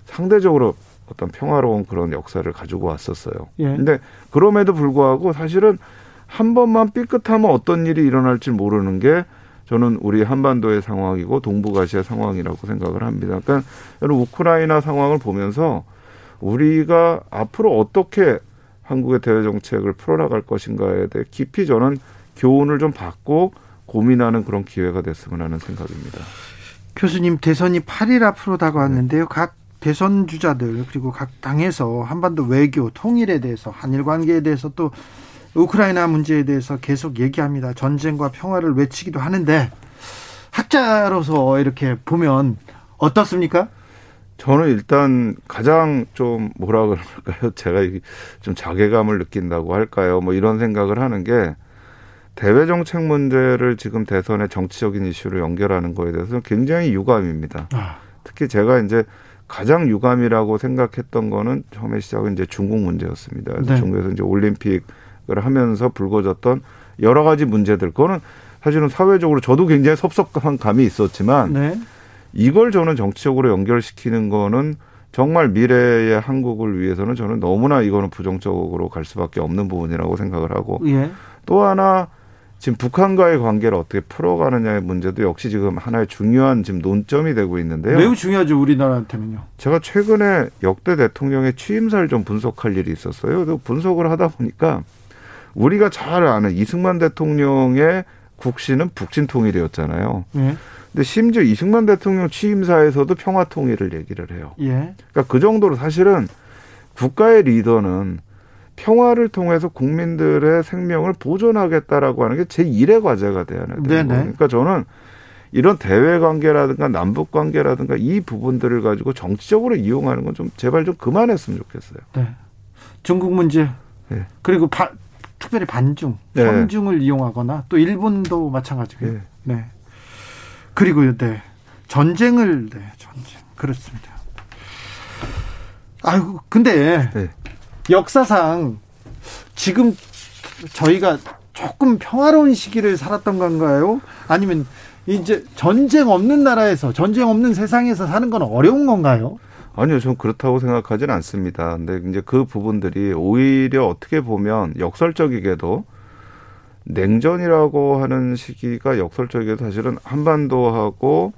상대적으로 어떤 평화로운 그런 역사를 가지고 왔었어요. 예. 근데 그럼에도 불구하고 사실은 한 번만 삐끗하면 어떤 일이 일어날지 모르는 게 저는 우리 한반도의 상황이고 동북아시아 상황이라고 생각을 합니다. 그러니까 우크라이나 상황을 보면서 우리가 앞으로 어떻게 한국의 대외 정책을 풀어나갈 것인가에 대해 깊이 저는 교훈을 좀 받고 고민하는 그런 기회가 됐으면 하는 생각입니다. 교수님 대선이 8일 앞으로 다가왔는데요. 각 대선 주자들 그리고 각 당에서 한반도 외교 통일에 대해서 한일 관계에 대해서 또 우크라이나 문제에 대해서 계속 얘기합니다. 전쟁과 평화를 외치기도 하는데 학자로서 이렇게 보면 어떻습니까? 저는 일단 가장 좀 뭐라 그럴까요? 제가 좀 자괴감을 느낀다고 할까요? 뭐 이런 생각을 하는 게 대외 정책 문제를 지금 대선의 정치적인 이슈로 연결하는 거에 대해서 굉장히 유감입니다. 아. 특히 제가 이제 가장 유감이라고 생각했던 거는 처음에 시작은 이제 중국 문제였습니다. 네. 중국에서 이제 올림픽 을 하면서 불거졌던 여러 가지 문제들 그거는 사실은 사회적으로 저도 굉장히 섭섭한 감이 있었지만 네. 이걸 저는 정치적으로 연결시키는 거는 정말 미래의 한국을 위해서는 저는 너무나 이거는 부정적으로 갈 수밖에 없는 부분이라고 생각을 하고 예. 또 하나 지금 북한과의 관계를 어떻게 풀어가느냐의 문제도 역시 지금 하나의 중요한 지금 논점이 되고 있는데요. 매우 중요하죠 우리나라한테는요. 제가 최근에 역대 대통령의 취임사를 좀 분석할 일이 있었어요. 분석을 하다 보니까 우리가 잘 아는 이승만 대통령의 국시는 북진 통일이었잖아요. 예. 근데 심지어 이승만 대통령 취임사에서도 평화 통일을 얘기를 해요. 예. 그러니까 그 정도로 사실은 국가의 리더는 평화를 통해서 국민들의 생명을 보존하겠다라고 하는 게 제1의 과제가 돼야 되는 거예요. 그러니까 저는 이런 대외 관계라든가 남북 관계라든가 이 부분들을 가지고 정치적으로 이용하는 건 좀 제발 좀 그만했으면 좋겠어요. 네. 중국 문제 네. 그리고 바, 특별히 반중, 네. 평중을 이용하거나 또 일본도 마찬가지고요. 네. 네. 그리고요, 네. 전쟁을 네, 전쟁 그렇습니다. 아이고 근데 네. 역사상 지금 저희가 조금 평화로운 시기를 살았던 건가요? 아니면 이제 전쟁 없는 나라에서 전쟁 없는 세상에서 사는 건 어려운 건가요? 아니요, 전 그렇다고 생각하지는 않습니다. 근데 이제 그 부분들이 오히려 어떻게 보면 역설적이게도 냉전이라고 하는 시기가 역설적이게도 사실은 한반도하고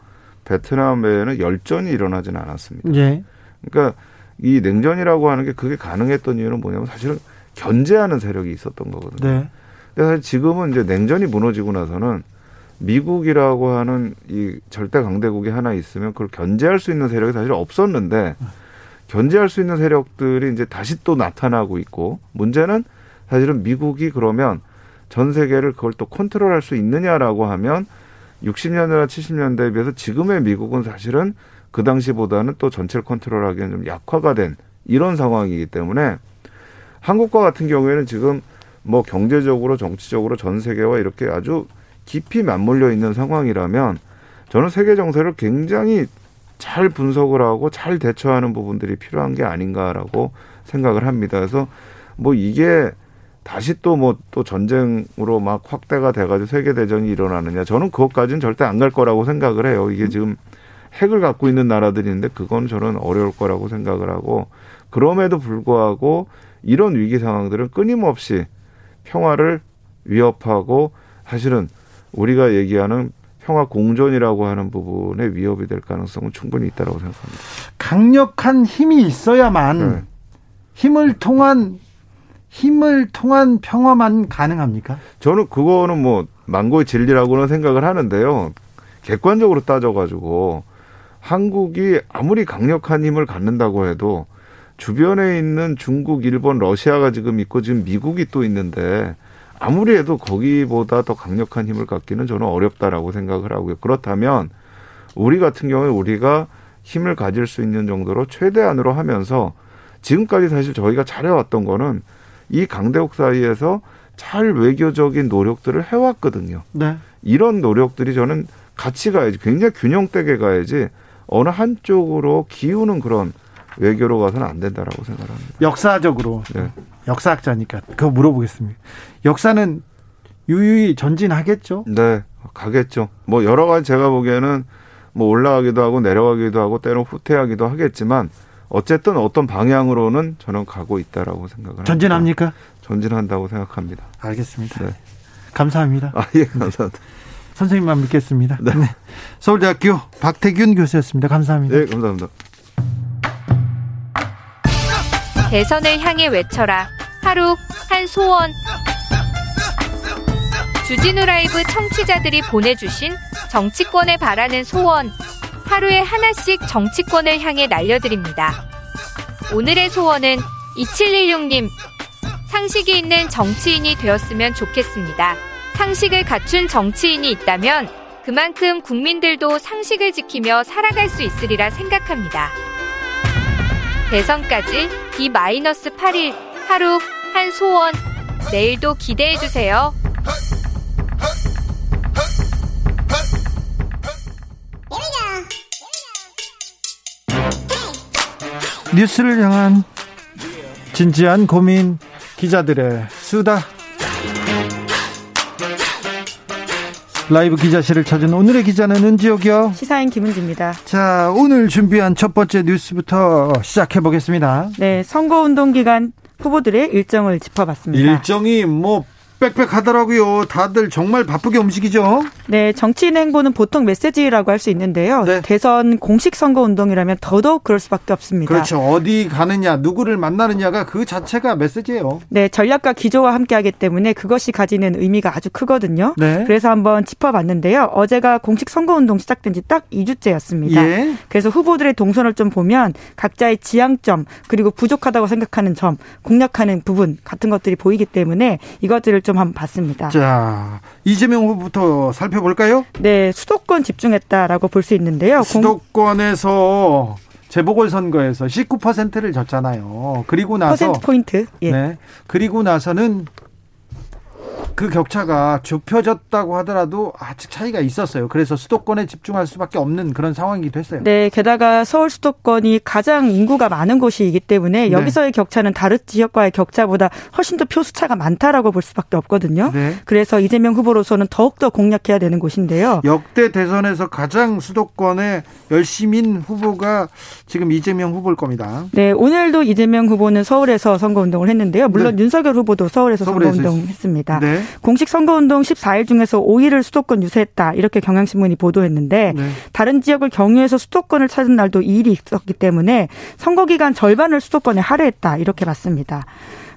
베트남 외에는 열전이 일어나지는 않았습니다. 예. 그러니까 이 냉전이라고 하는 게 그게 가능했던 이유는 뭐냐면 사실은 견제하는 세력이 있었던 거거든요. 네. 근데 사실 지금은 이제 냉전이 무너지고 나서는 미국이라고 하는 이 절대 강대국이 하나 있으면 그걸 견제할 수 있는 세력이 사실 없었는데 견제할 수 있는 세력들이 이제 다시 또 나타나고 있고 문제는 사실은 미국이 그러면 전 세계를 그걸 또 컨트롤할 수 있느냐라고 하면 60년대나 70년대에 비해서 지금의 미국은 사실은 그 당시보다는 또 전체를 컨트롤하기에는 좀 약화가 된 이런 상황이기 때문에 한국과 같은 경우에는 지금 뭐 경제적으로 정치적으로 전 세계와 이렇게 아주 깊이 맞물려 있는 상황이라면 저는 세계 정세를 굉장히 잘 분석을 하고 잘 대처하는 부분들이 필요한 게 아닌가라고 생각을 합니다. 그래서 뭐 이게 다시 또 뭐또 뭐 전쟁으로 막 확대가 돼가지고 세계 대전이 일어나느냐 저는 그것까지는 절대 안 갈 거라고 생각을 해요. 이게 지금 핵을 갖고 있는 나라들이 있는데 그건 저는 어려울 거라고 생각을 하고 그럼에도 불구하고 이런 위기 상황들은 끊임없이 평화를 위협하고 사실은 우리가 얘기하는 평화 공존이라고 하는 부분에 위협이 될 가능성은 충분히 있다고 생각합니다. 강력한 힘이 있어야만 네. 힘을 통한 힘을 통한 평화만 가능합니까? 저는 그거는 뭐 망고의 진리라고는 생각을 하는데요. 객관적으로 따져가지고 한국이 아무리 강력한 힘을 갖는다고 해도 주변에 있는 중국, 일본, 러시아가 지금 있고 지금 미국이 또 있는데 아무리 해도 거기보다 더 강력한 힘을 갖기는 저는 어렵다라고 생각을 하고요. 그렇다면 우리 같은 경우에 우리가 힘을 가질 수 있는 정도로 최대한으로 하면서 지금까지 사실 저희가 잘해왔던 거는 이 강대국 사이에서 잘 외교적인 노력들을 해왔거든요. 네. 이런 노력들이 저는 같이 가야지 굉장히 균형되게 가야지 어느 한쪽으로 기우는 그런 외교로 가서는 안 된다라고 생각합니다. 역사적으로 네. 역사학자니까 그거 물어보겠습니다. 역사는 유유히 전진하겠죠? 네, 가겠죠. 뭐 여러 가지 제가 보기에는 뭐 올라가기도 하고 내려가기도 하고 때로 후퇴하기도 하겠지만 어쨌든 어떤 방향으로는 저는 가고 있다라고 생각을 전진합니까? 합니다. 전진한다고 생각합니다. 알겠습니다. 네. 감사합니다. 아, 예, 감사합니다. 선생님만 믿겠습니다. 네. 네. 서울대학교 박태균 교수였습니다. 감사합니다. 네, 감사합니다. 대선을 향해 외쳐라. 하루 한 소원. 주진우 라이브 청취자들이 보내주신 정치권에 바라는 소원. 하루에 하나씩 정치권을 향해 날려드립니다. 오늘의 소원은 2716님. 상식이 있는 정치인이 되었으면 좋겠습니다. 상식을 갖춘 정치인이 있다면 그만큼 국민들도 상식을 지키며 살아갈 수 있으리라 생각합니다. 대선까지 D-8일 하루 한 소원 내일도 기대해 주세요. 뉴스를 향한 진지한 고민 기자들의 수다 라이브 기자실을 찾은 오늘의 기자는 은지옥이요. 시사인 김은지입니다. 자, 오늘 준비한 첫 번째 뉴스부터 시작해 보겠습니다. 네, 선거운동 기간 후보들의 일정을 짚어봤습니다. 일정이 뭐 빽빽하더라고요. 다들 정말 바쁘게 움직이죠. 네, 정치인 행보는 보통 메시지라고 할 수 있는데요. 네. 대선 공식 선거 운동이라면 더더욱 그럴 수밖에 없습니다. 그렇죠. 어디 가느냐, 누구를 만나느냐가 그 자체가 메시지예요. 네, 전략과 기조와 함께하기 때문에 그것이 가지는 의미가 아주 크거든요. 네. 그래서 한번 짚어봤는데요. 어제가 공식 선거 운동 시작된 지 딱 2주째였습니다. 예. 그래서 후보들의 동선을 좀 보면 각자의 지향점 그리고 부족하다고 생각하는 점, 공략하는 부분 같은 것들이 보이기 때문에 이것들을 좀 한번 봤습니다. 자, 이재명 후보부터 살펴볼까요? 네, 수도권 집중했다라고 볼 수 있는데요. 수도권에서 재보궐 선거에서 19%를 졌잖아요. 그리고 나서 퍼센트 포인트. 예. 네. 그리고 나서는 그 격차가 좁혀졌다고 하더라도 아직 차이가 있었어요. 그래서 수도권에 집중할 수밖에 없는 그런 상황이기도 했어요. 네, 게다가 서울 수도권이 가장 인구가 많은 곳이기 때문에 네. 여기서의 격차는 다른 지역과의 격차보다 훨씬 더 표수차가 많다라고 볼 수밖에 없거든요. 네. 그래서 이재명 후보로서는 더욱더 공략해야 되는 곳인데요. 역대 대선에서 가장 수도권에 열심인 후보가 지금 이재명 후보일 겁니다. 네, 오늘도 이재명 후보는 서울에서 선거운동을 했는데요. 물론 네. 윤석열 후보도 서울에서, 서울에서 선거운동 했습니다. 네. 공식 선거운동 14일 중에서 5일을 수도권 유세했다. 이렇게 경향신문이 보도했는데 네. 다른 지역을 경유해서 수도권을 찾은 날도 2일이 있었기 때문에 선거 기간 절반을 수도권에 할애했다. 이렇게 봤습니다.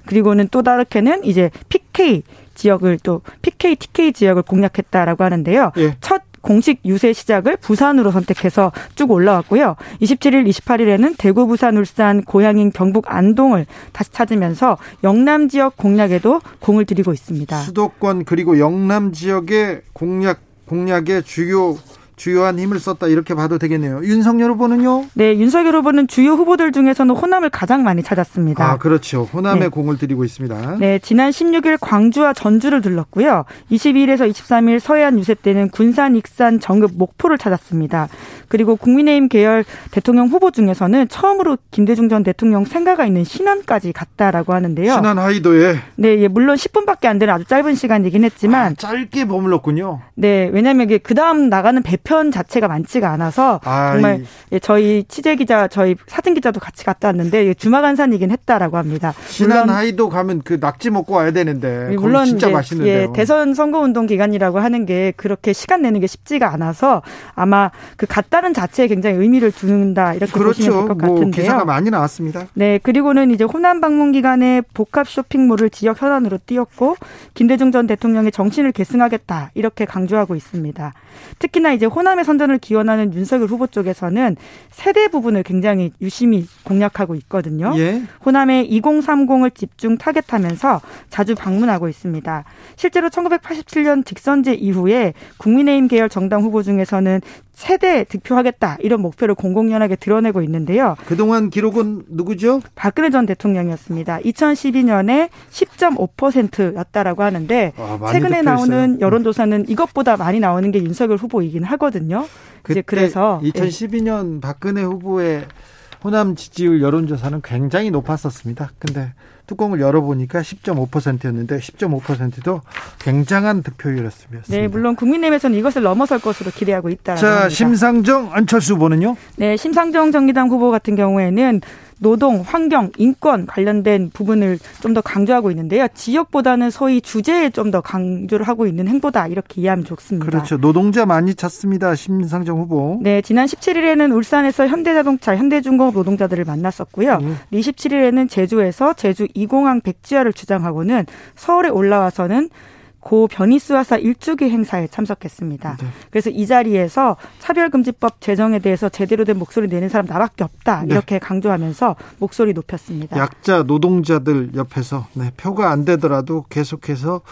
그리고는 또 다르게는 이제 PK 지역을 또 PK, TK 지역을 공략했다라고 하는데요. 예. 첫 공식 유세 시작을 부산으로 선택해서 쭉 올라왔고요. 27일, 28일에는 대구, 부산, 울산, 고향인 경북 안동을 다시 찾으면서 영남 지역 공략에도 공을 들이고 있습니다. 수도권 그리고 영남 지역의 공략 공략의 주요 주요한 힘을 썼다 이렇게 봐도 되겠네요. 윤석열 후보는요? 네, 윤석열 후보는 주요 후보들 중에서는 호남을 가장 많이 찾았습니다. 아, 그렇죠. 호남에 네. 공을 들이고 있습니다. 네, 지난 16일 광주와 전주를 들렀고요. 22일에서 23일 서해안 유세 때는 군산, 익산, 정읍, 목포를 찾았습니다. 그리고 국민의힘 계열 대통령 후보 중에서는 처음으로 김대중 전 대통령 생가가 있는 신안까지 갔다라고 하는데요. 신안 하이도에 네, 예, 물론 10분밖에 안 되는 아주 짧은 시간이긴 했지만 아, 짧게 머물렀군요. 네, 왜냐하면 이게 그 다음 나가는 배편 자체가 많지가 않아서 아이. 정말 예, 저희 취재 기자, 저희 사진 기자도 같이 갔다 왔는데 주마간산이긴 했다라고 합니다. 신안 하이도 가면 그 낙지 먹고 와야 되는데 물론 진짜 맛있는데요. 예, 대선 선거 운동 기간이라고 하는 게 그렇게 시간 내는 게 쉽지가 않아서 아마 그 갔다 다른 자체에 굉장히 의미를 두는다 이렇게 그렇죠. 보시면 될것 뭐 같은데요. 기사가 많이 나왔습니다. 네, 그리고는 이제 호남 방문 기간에 복합 쇼핑몰을 지역 현안으로 띄웠고 김대중 전 대통령의 정신을 계승하겠다 이렇게 강조하고 있습니다. 특히나 이제 호남의 선전을 기원하는 윤석열 후보 쪽에서는 세대 부분을 굉장히 유심히 공략하고 있거든요. 예. 호남의 2030을 집중 타겟하면서 자주 방문하고 있습니다. 실제로 1987년 직선제 이후에 국민의힘 계열 정당 후보 중에서는 세대 득표하겠다 이런 목표를 공공연하게 드러내고 있는데요. 그동안 기록은 누구죠? 박근혜 전 대통령이었습니다. 2012년에 10.5%였다라고 하는데 아, 최근에 나오는 여론조사는 이것보다 많이 나오는 게 윤석열 후보이긴 하거든요. 이제 그래서 2012년 예. 박근혜 후보의 호남 지지율 여론조사는 굉장히 높았었습니다. 근데 뚜껑을 열어보니까 10.5%였는데 10.5%도 굉장한 득표율이었습니다. 네, 물론 국민의힘에서는 이것을 넘어설 것으로 기대하고 있다. 자, 합니다. 심상정 안철수 후보는요? 네, 심상정 정의당 후보 같은 경우에는 노동, 환경, 인권 관련된 부분을 좀 더 강조하고 있는데요. 지역보다는 소위 주제에 좀 더 강조를 하고 있는 행보다 이렇게 이해하면 좋습니다. 그렇죠. 노동자 많이 찾습니다. 심상정 후보. 네, 지난 17일에는 울산에서 현대자동차, 현대중공업 노동자들을 만났었고요. 음. 27일에는 제주에서 제주 이공항 백지화를 주장하고는 서울에 올라와서는 고 변희수하사 일주기 행사에 참석했습니다. 네. 그래서 이 자리에서 차별금지법 제정에 대해서 제대로 된 목소리 내는 사람 나밖에 없다 네. 이렇게 강조하면서 목소리 높였습니다. 약자 노동자들 옆에서 네, 표가 안 되더라도 계속해서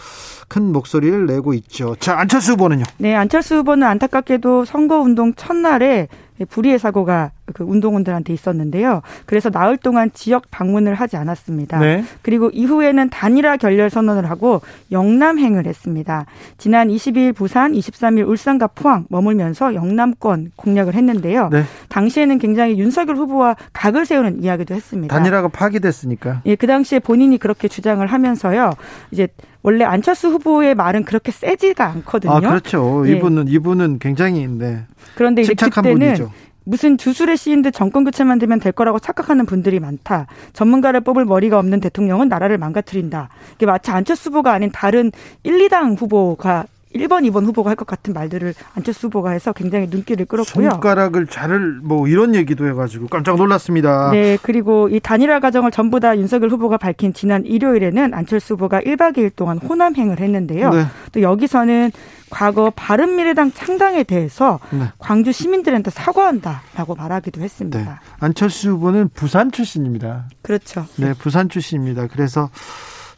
큰 목소리를 내고 있죠. 자 안철수 후보는요? 네 안철수 후보는 안타깝게도 선거운동 첫날에 불의의 사고가 그 운동원들한테 있었는데요. 그래서 나흘 동안 지역 방문을 하지 않았습니다. 네. 그리고 이후에는 단일화 결렬 선언을 하고 영남행을 했습니다. 지난 22일 부산, 23일 울산과 포항 머물면서 영남권 공략을 했는데요. 네. 당시에는 굉장히 윤석열 후보와 각을 세우는 이야기도 했습니다. 단일화가 파기됐으니까. 예, 그 당시에 본인이 그렇게 주장을 하면서요. 이제 원래 안철수 후보의 말은 그렇게 세지가 않거든요. 아, 그렇죠. 예. 이분은 이분은 굉장히 네. 그런데 이제 그때는 분이죠. 무슨 주술에 씌인 듯 정권 교체만 되면 될 거라고 착각하는 분들이 많다. 전문가를 뽑을 머리가 없는 대통령은 나라를 망가뜨린다. 이게 마치 안철수 후보가 아닌 다른 1, 2당 후보가 1번, 2번 후보가 할 것 같은 말들을 안철수 후보가 해서 굉장히 눈길을 끌었고요. 손가락을 자를 뭐 이런 얘기도 해가지고 깜짝 놀랐습니다. 네, 그리고 이 단일화 과정을 전부 다 윤석열 후보가 밝힌 지난 일요일에는 안철수 후보가 1박 2일 동안 호남행을 했는데요. 네. 또 여기서는 과거 바른미래당 창당에 대해서 네. 광주 시민들한테 사과한다라고 말하기도 했습니다. 네. 안철수 후보는 부산 출신입니다. 그렇죠. 네, 부산 출신입니다. 그래서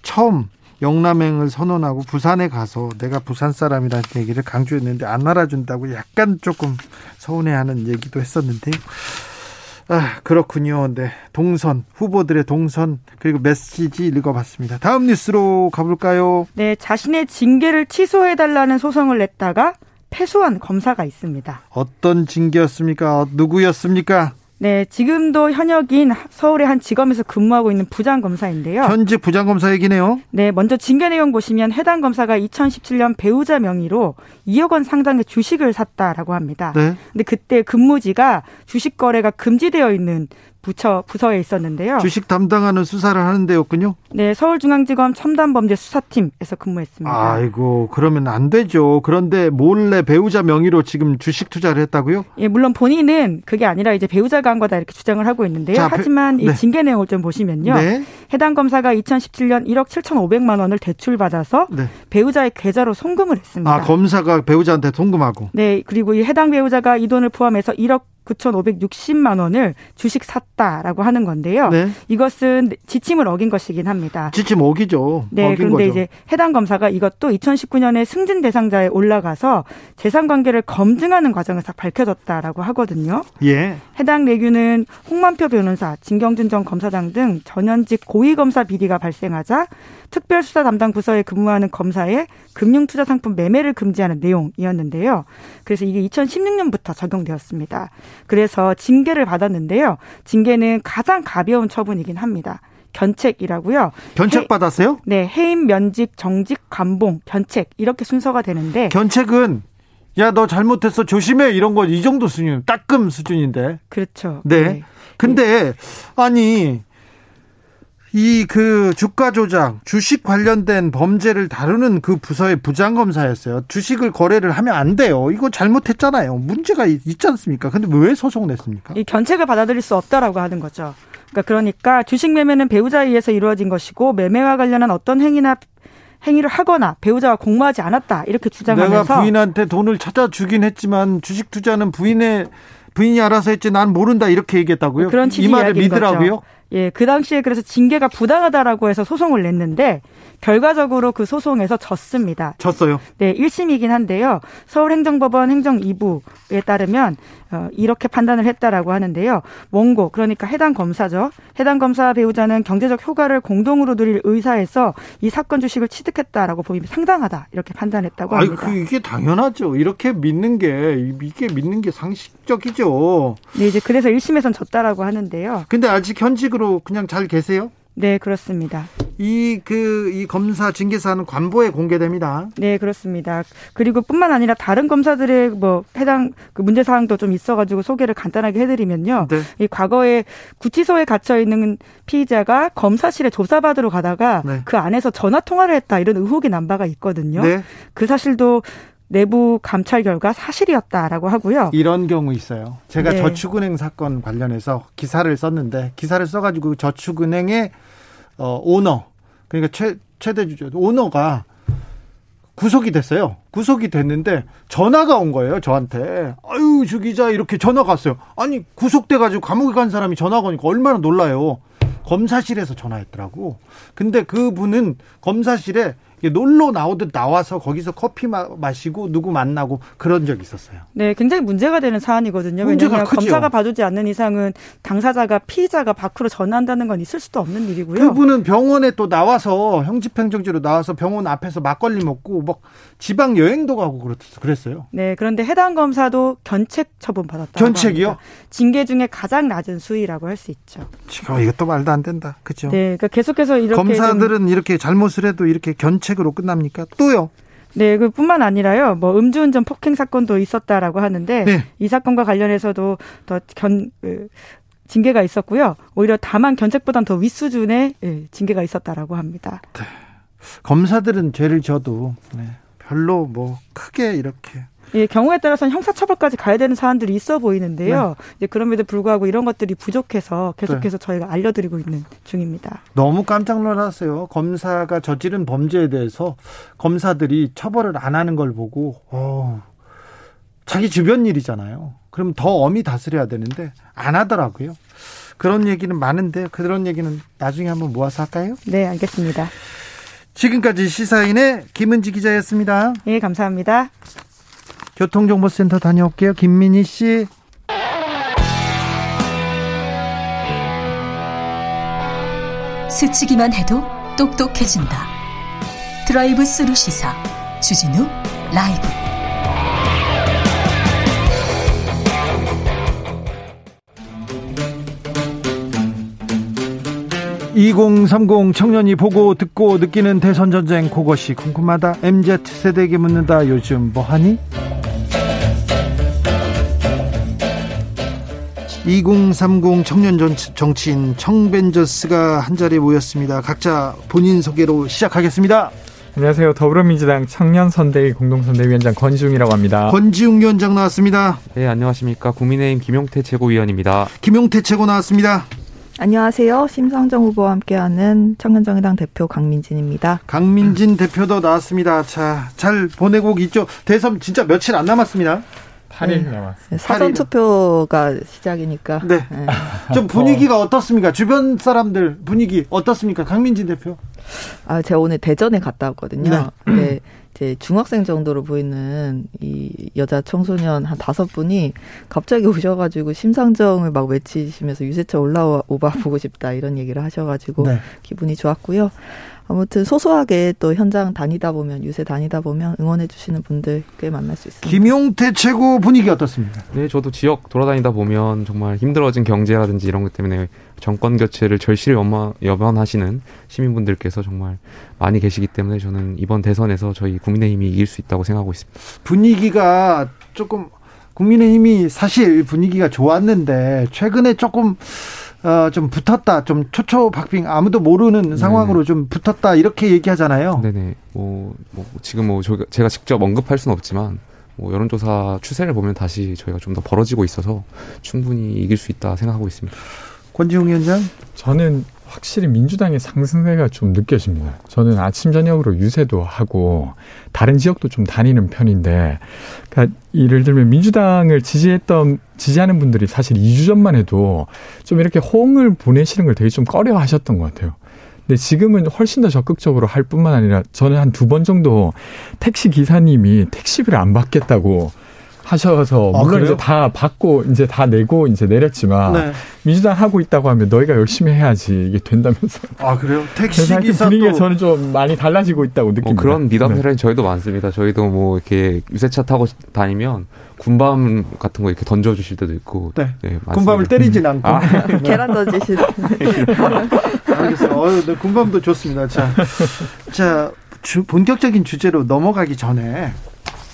처음 영남행을 선언하고 부산에 가서 내가 부산 사람이라는 얘기를 강조했는데 안 알아준다고 약간 조금 서운해하는 얘기도 했었는데 아 그렇군요. 네 동선 후보들의 동선 그리고 메시지 읽어봤습니다. 다음 뉴스로 가볼까요? 네 자신의 징계를 취소해달라는 소송을 냈다가 패소한 검사가 있습니다. 어떤 징계였습니까? 누구였습니까? 네, 지금도 현역인 서울의 한 직업에서 근무하고 있는 부장검사인데요. 현직 부장검사 얘기네요. 네, 먼저 징계 내용 보시면 해당 검사가 2017년 배우자 명의로 2억 원 상당의 주식을 샀다라고 합니다. 네. 근데 그때 근무지가 주식 거래가 금지되어 있는 부처 부서에 있었는데요. 주식 담당하는 수사를 하는 데였군요. 네, 서울중앙지검 첨단범죄 수사팀에서 근무했습니다. 아이고, 그러면 안 되죠. 그런데 몰래 배우자 명의로 지금 주식 투자를 했다고요? 예, 물론 본인은 그게 아니라 이제 배우자가 한 거다 이렇게 주장을 하고 있는데요. 자, 하지만 네. 이 징계 내용을 좀 보시면요. 네. 해당 검사가 2017년 1억 7,500만 원을 대출받아서 네. 배우자의 계좌로 송금을 했습니다. 아, 검사가 배우자한테 송금하고. 네, 그리고 이 해당 배우자가 이 돈을 포함해서 1억 9,560만 원을 주식 샀다라고 하는 건데요. 네. 이것은 지침을 어긴 것이긴 합니다. 지침 어기죠. 네, 그런데 거죠. 이제 해당 검사가 이것도 2019년에 승진 대상자에 올라가서 재산 관계를 검증하는 과정에서 밝혀졌다라고 하거든요. 예. 해당 내규는 홍만표 변호사, 진경준 전 검사장 등 전현직 고위 검사 비리가 발생하자 특별수사 담당 부서에 근무하는 검사의 금융투자 상품 매매를 금지하는 내용이었는데요. 그래서 이게 2016년부터 적용되었습니다. 그래서 징계를 받았는데요. 징계는 가장 가벼운 처분이긴 합니다. 견책이라고요. 견책 받았어요? 네, 해임, 면직, 정직, 감봉, 견책 이렇게 순서가 되는데 견책은 야 너 잘못했어 조심해 이런 거 이 정도 수준 따끔 수준인데. 그렇죠. 네. 네. 근데 아니 이 그 주가 조작, 주식 관련된 범죄를 다루는 그 부서의 부장검사였어요. 주식을 거래를 하면 안 돼요. 이거 잘못했잖아요. 문제가 있지 않습니까? 근데 왜 소송 냈습니까? 이 견책을 받아들일 수 없다라고 하는 거죠. 그러니까 그러니까 주식 매매는 배우자에 의해서 이루어진 것이고 매매와 관련한 어떤 행위나 행위를 하거나 배우자가 공모하지 않았다 이렇게 주장하면서 내가 부인한테 돈을 찾아 주긴 했지만 주식 투자는 부인의 부인이 알아서 했지 난 모른다 이렇게 얘기했다고요? 그런 취지 이 말을 믿으라고요? 거죠. 예, 그 당시에 그래서 징계가 부당하다라고 해서 소송을 냈는데 결과적으로 그 소송에서 졌습니다. 졌어요? 네, 1심이긴 한데요. 서울행정법원 행정 2부에 따르면 어, 이렇게 판단을 했다라고 하는데요. 원고 그러니까 해당 검사죠. 해당 검사 배우자는 경제적 효과를 공동으로 누릴 의사에서 이 사건 주식을 취득했다라고 보면 상당하다 이렇게 판단했다고 합니다. 아니, 그 이게 당연하죠. 이렇게 믿는 게 이게 믿는 게 상식적이죠. 네, 이제 그래서 1심에선 졌다라고 하는데요. 근데 아직 현직으로 그냥 잘 계세요? 네, 그렇습니다. 이, 그, 이 검사 징계사는 관보에 공개됩니다. 네, 그렇습니다. 그리고 뿐만 아니라 다른 검사들의 뭐 해당 그 문제사항도 좀 있어가지고 소개를 간단하게 해드리면요. 네. 이 과거에 구치소에 갇혀 있는 피의자가 검사실에 조사받으러 가다가 네. 그 안에서 전화 통화를 했다 이런 의혹이 난 바가 있거든요. 네. 그 사실도 내부 감찰 결과 사실이었다라고 하고요. 이런 경우 있어요. 제가 네. 저축은행 사건 관련해서 기사를 썼는데 기사를 써가지고 저축은행의 어, 오너 그러니까 최 최대 주주 오너가 구속이 됐어요. 구속이 됐는데 전화가 온 거예요. 저한테. 아유 주 기자 이렇게 전화가 왔어요. 아니 구속돼가지고 감옥에 간 사람이 전화가 오니까 얼마나 놀라요. 검사실에서 전화했더라고. 근데 그분은 검사실에 놀러 나오듯 나와서 거기서 커피 마, 시고 누구 만나고 그런 적이 있었어요. 네, 굉장히 문제가 되는 사안이거든요. 왜냐하면 검사가 봐주지 않는 이상은 당사자가 피의자가 밖으로 전한다는 건 있을 수도 없는 일이고요. 그분은 병원에 또 나와서 형집행정지로 나와서 병원 앞에서 막걸리 먹고 막 지방 여행도 가고 그랬어요. 네, 그런데 해당 검사도 견책 처분 받았다. 견책이요? 합니다. 징계 중에 가장 낮은 수위라고 할 수 있죠. 지금 이것도 말도 안 된다. 그렇죠? 네, 그러니까 계속해서 이렇게 검사들은 이렇게 잘못을 해도 이렇게 견책 책으로 끝납니까? 또요? 네, 그뿐만 아니라요. 뭐 음주운전 폭행 사건도 있었다라고 하는데 네. 이 사건과 관련해서도 더견 그, 징계가 있었고요. 오히려 다만 견책보단 더 윗수준의 예, 징계가 있었다라고 합니다. 네. 검사들은 죄를 져도 네. 별로 뭐 크게 이렇게 예, 경우에 따라서는 형사처벌까지 가야 되는 사안들이 있어 보이는데요. 네. 이제 그럼에도 불구하고 이런 것들이 부족해서 계속해서 네. 저희가 알려드리고 있는 중입니다. 너무 깜짝 놀랐어요. 검사가 저지른 범죄에 대해서 검사들이 처벌을 안 하는 걸 보고, 어, 자기 주변 일이잖아요. 그럼 더 엄히 다스려야 되는데 안 하더라고요. 그런 얘기는 많은데 그런 얘기는 나중에 한번 모아서 할까요? 네, 알겠습니다. 지금까지 시사인의 김은지 기자였습니다. 네, 감사합니다. 교통정보센터 다녀올게요. 김민희 씨. 스치기만 해도 똑똑해진다. 드라이브 스루 시사 주진우 라이브. 2030 청년이 보고 듣고 느끼는 대선 전쟁 그것이 궁금하다. MZ 세대에게 묻는다. 요즘 뭐 하니? 2030 청년 정치인 청벤저스가 한 자리에 모였습니다. 각자 본인 소개로 시작하겠습니다. 안녕하세요. 더불어민주당 청년선대위 공동선대위원장 권지웅이라고 합니다. 권지웅 위원장 나왔습니다. 네, 안녕하십니까. 국민의힘 김용태 최고위원입니다. 김용태 최고 나왔습니다. 안녕하세요. 심상정 후보와 함께하는 청년정의당 대표 강민진입니다. 강민진 대표도 나왔습니다. 자, 잘 보내고 있죠. 대선 진짜 며칠 안 남았습니다. 8일 네. 남았습니다. 사전 투표가 시작이니까. 네. 네. 좀 분위기가 어 떻습니까? 주변 사람들 분위기 어떻습니까? 강민진 대표. 아, 제가 오늘 대전에 갔다 왔거든요. 네. 네. 이제 중학생 정도로 보이는 이 여자 청소년 한 다섯 분이 갑자기 오셔가지고 심상정을 막 외치시면서 유세차 올라와 오바 보고 싶다 이런 얘기를 하셔가지고 네. 기분이 좋았고요. 아무튼 소소하게 또 현장 다니다 보면 유세 다니다 보면 응원해 주시는 분들 꽤 만날 수 있습니다. 김용태 최고 분위기 어떻습니까? 네, 저도 지역 돌아다니다 보면 정말 힘들어진 경제라든지 이런 것 때문에 정권 교체를 절실히 염원하시는 시민분들께서 정말 많이 계시기 때문에 저는 이번 대선에서 저희 국민의힘이 이길 수 있다고 생각하고 있습니다. 분위기가 조금 국민의힘이 사실 분위기가 좋았는데 최근에 조금 어, 좀 붙었다, 좀 초초박빙 아무도 모르는 상황으로 네네. 좀 붙었다 이렇게 얘기하잖아요. 네네. 뭐, 뭐 지금 뭐 저, 제가 직접 언급할 수는 없지만 뭐 여론조사 추세를 보면 다시 저희가 좀 더 벌어지고 있어서 충분히 이길 수 있다 생각하고 있습니다. 권지웅 위원장? 저는 확실히 민주당의 상승세가 좀 느껴집니다. 저는 아침 저녁으로 유세도 하고 다른 지역도 좀 다니는 편인데, 그러니까 예를 들면 민주당을 지지했던 지지하는 분들이 사실 2주 전만 해도 좀 이렇게 호응을 보내시는 걸 되게 좀 꺼려 하셨던 것 같아요. 근데 지금은 훨씬 더 적극적으로 할 뿐만 아니라 저는 한 두 번 정도 택시 기사님이 택시비를 안 받겠다고 하셔서 아, 물론 아, 이제 다 받고 이제 다 내고 이제 내렸지만 네. 민주당 하고 있다고 하면 너희가 열심히 해야지 이게 된다면서. 아 그래요? 택시 기사 분위기가 저는 좀 많이 달라지고 있다고 느낍니다. 뭐 그런 미담 네. 사례는 저희도 많습니다. 저희도 뭐 이렇게 유세차 타고 다니면 군밤 같은 거 이렇게 던져 주실 때도 있고. 네. 네 군밤을 때리진 않고. 아. 계란 던지실. 알겠어요. 어유, 네, 군밤도 좋습니다. 자, 자 주, 본격적인 주제로 넘어가기 전에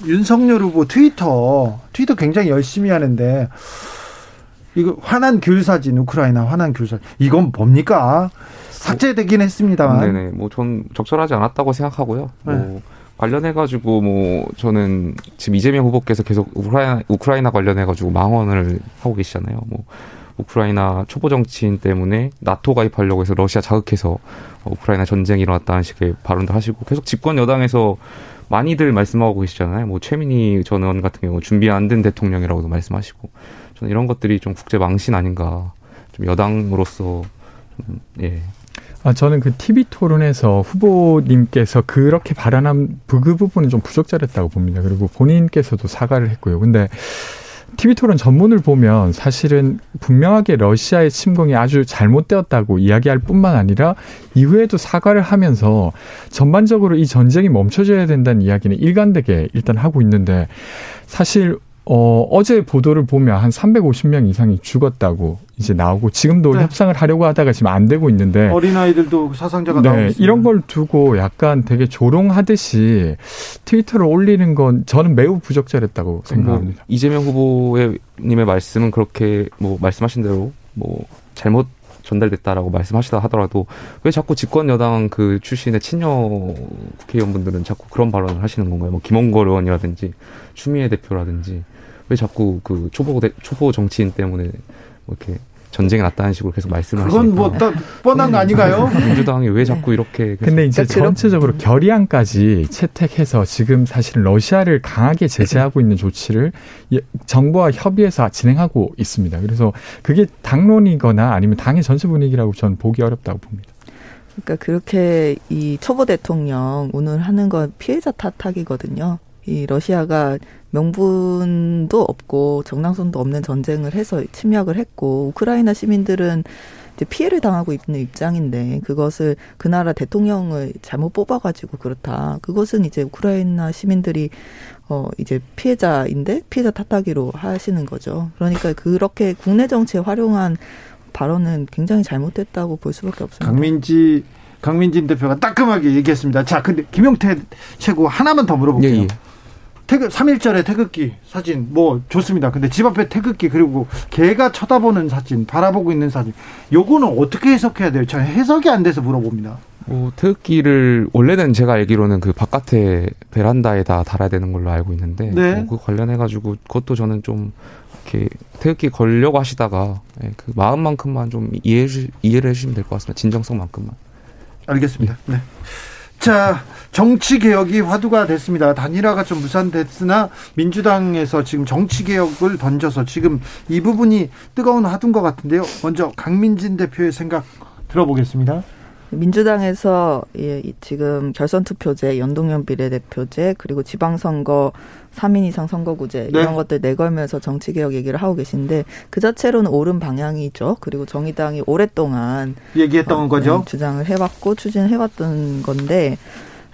윤석열 후보 트위터 트위터 굉장히 열심히 하는데 이거 화난 귤 사진 우크라이나 화난 귤 사진 이건 뭡니까? 삭제되긴 했습니다만. 네네. 뭐 전 적절하지 않았다고 생각하고요. 네. 뭐 관련해 가지고 뭐 저는 지금 이재명 후보께서 계속 우크라이나 우크라이나 관련해 가지고 망언을 하고 계시잖아요. 뭐 우크라이나 초보 정치인 때문에 나토 가입하려고 해서 러시아 자극해서 우크라이나 전쟁이 일어났다는 식의 발언도 하시고 계속 집권 여당에서 많이들 말씀하고 계시잖아요. 뭐 최민희 전 의원 같은 경우 준비 안 된 대통령이라고도 말씀하시고 저는 이런 것들이 좀 국제 망신 아닌가. 좀 여당으로서 좀, 예. 아, 저는 그 TV 토론에서 후보님께서 그렇게 발언한 그 부분은 좀 부적절했다고 봅니다. 그리고 본인께서도 사과를 했고요. 근데 TV 토론 전문을 보면 사실은 분명하게 러시아의 침공이 아주 잘못되었다고 이야기할 뿐만 아니라 이후에도 사과를 하면서 전반적으로 이 전쟁이 멈춰져야 된다는 이야기는 일관되게 일단 하고 있는데 사실 어, 어제 보도를 보면 한 350명 이상이 죽었다고 이제 나오고 지금도 네. 협상을 하려고 하다가 지금 안 되고 있는데 어린아이들도 사상자가 네, 나오고 있습니다. 이런 걸 두고 약간 되게 조롱하듯이 트위터를 올리는 건 저는 매우 부적절했다고 뭐 생각합니다. 뭐 이재명 후보님의 말씀은 그렇게 뭐 말씀하신 대로 뭐 잘못 전달됐다라고 말씀하시다 하더라도 왜 자꾸 집권 여당 그 출신의 친여 국회의원분들은 자꾸 그런 발언을 하시는 건가요? 뭐 김원걸 의원이라든지 추미애 대표라든지 왜 자꾸 그 초보 초보 정치인 때문에 뭐 이렇게 전쟁이 났다는 식으로 계속 말씀을 그건 뭐 뻔한 거 아닌가요? 민주당이 왜 자꾸 이렇게 근데 이제 그러니까 전체적으로 결의안까지 채택해서 지금 사실은 러시아를 강하게 제재하고 있는 조치를 정부와 협의해서 진행하고 있습니다. 그래서 그게 당론이거나 아니면 당의 전체 분위기라고 저는 보기 어렵다고 봅니다. 그러니까 그렇게 이 초보 대통령 오늘 하는 건 피해자 탓하기거든요. 이 러시아가 명분도 없고 정당성도 없는 전쟁을 해서 침략을 했고 우크라이나 시민들은 이제 피해를 당하고 있는 입장인데 그것을 그 나라 대통령을 잘못 뽑아가지고 그렇다. 그것은 이제 우크라이나 시민들이 어 이제 피해자인데 피해자 탓하기로 하시는 거죠. 그러니까 그렇게 국내 정치에 활용한 발언은 굉장히 잘못됐다고 볼 수밖에 없습니다. 강민지 강민진 대표가 따끔하게 얘기했습니다. 자, 근데 김용태 최고 하나만 더 물어볼게요. 예, 예. 태극 3일절에 태극기 사진 뭐 좋습니다. 근데 집 앞에 태극기 그리고 개가 쳐다보는 사진, 바라보고 있는 사진. 요거는 어떻게 해석해야 돼요? 저 해석이 안 돼서 물어봅니다. 뭐 태극기를 원래는 제가 알기로는 그 바깥에 베란다에다 달아야 되는 걸로 알고 있는데 네. 뭐 그 관련해 가지고 그것도 저는 좀 이렇게 태극기 걸려고 하시다가 예, 그 마음만큼만 좀 이해해 주, 이해를 해주시면 될 것 같습니다. 진정성만큼만. 알겠습니다. 네. 자, 정치 개혁이 화두가 됐습니다. 단일화가 좀 무산됐으나 민주당에서 지금 정치 개혁을 던져서 지금 이 부분이 뜨거운 화두인 것 같은데요. 먼저 강민진 대표의 생각 들어보겠습니다. 민주당에서 예, 지금 결선 투표제, 연동형 비례대표제, 그리고 지방선거 3인 이상 선거구제 네. 이런 것들 내걸면서 정치 개혁 얘기를 하고 계신데 그 자체로는 옳은 방향이죠. 그리고 정의당이 오랫동안 얘기했던 어, 거죠. 네, 주장을 해왔고 추진해왔던 건데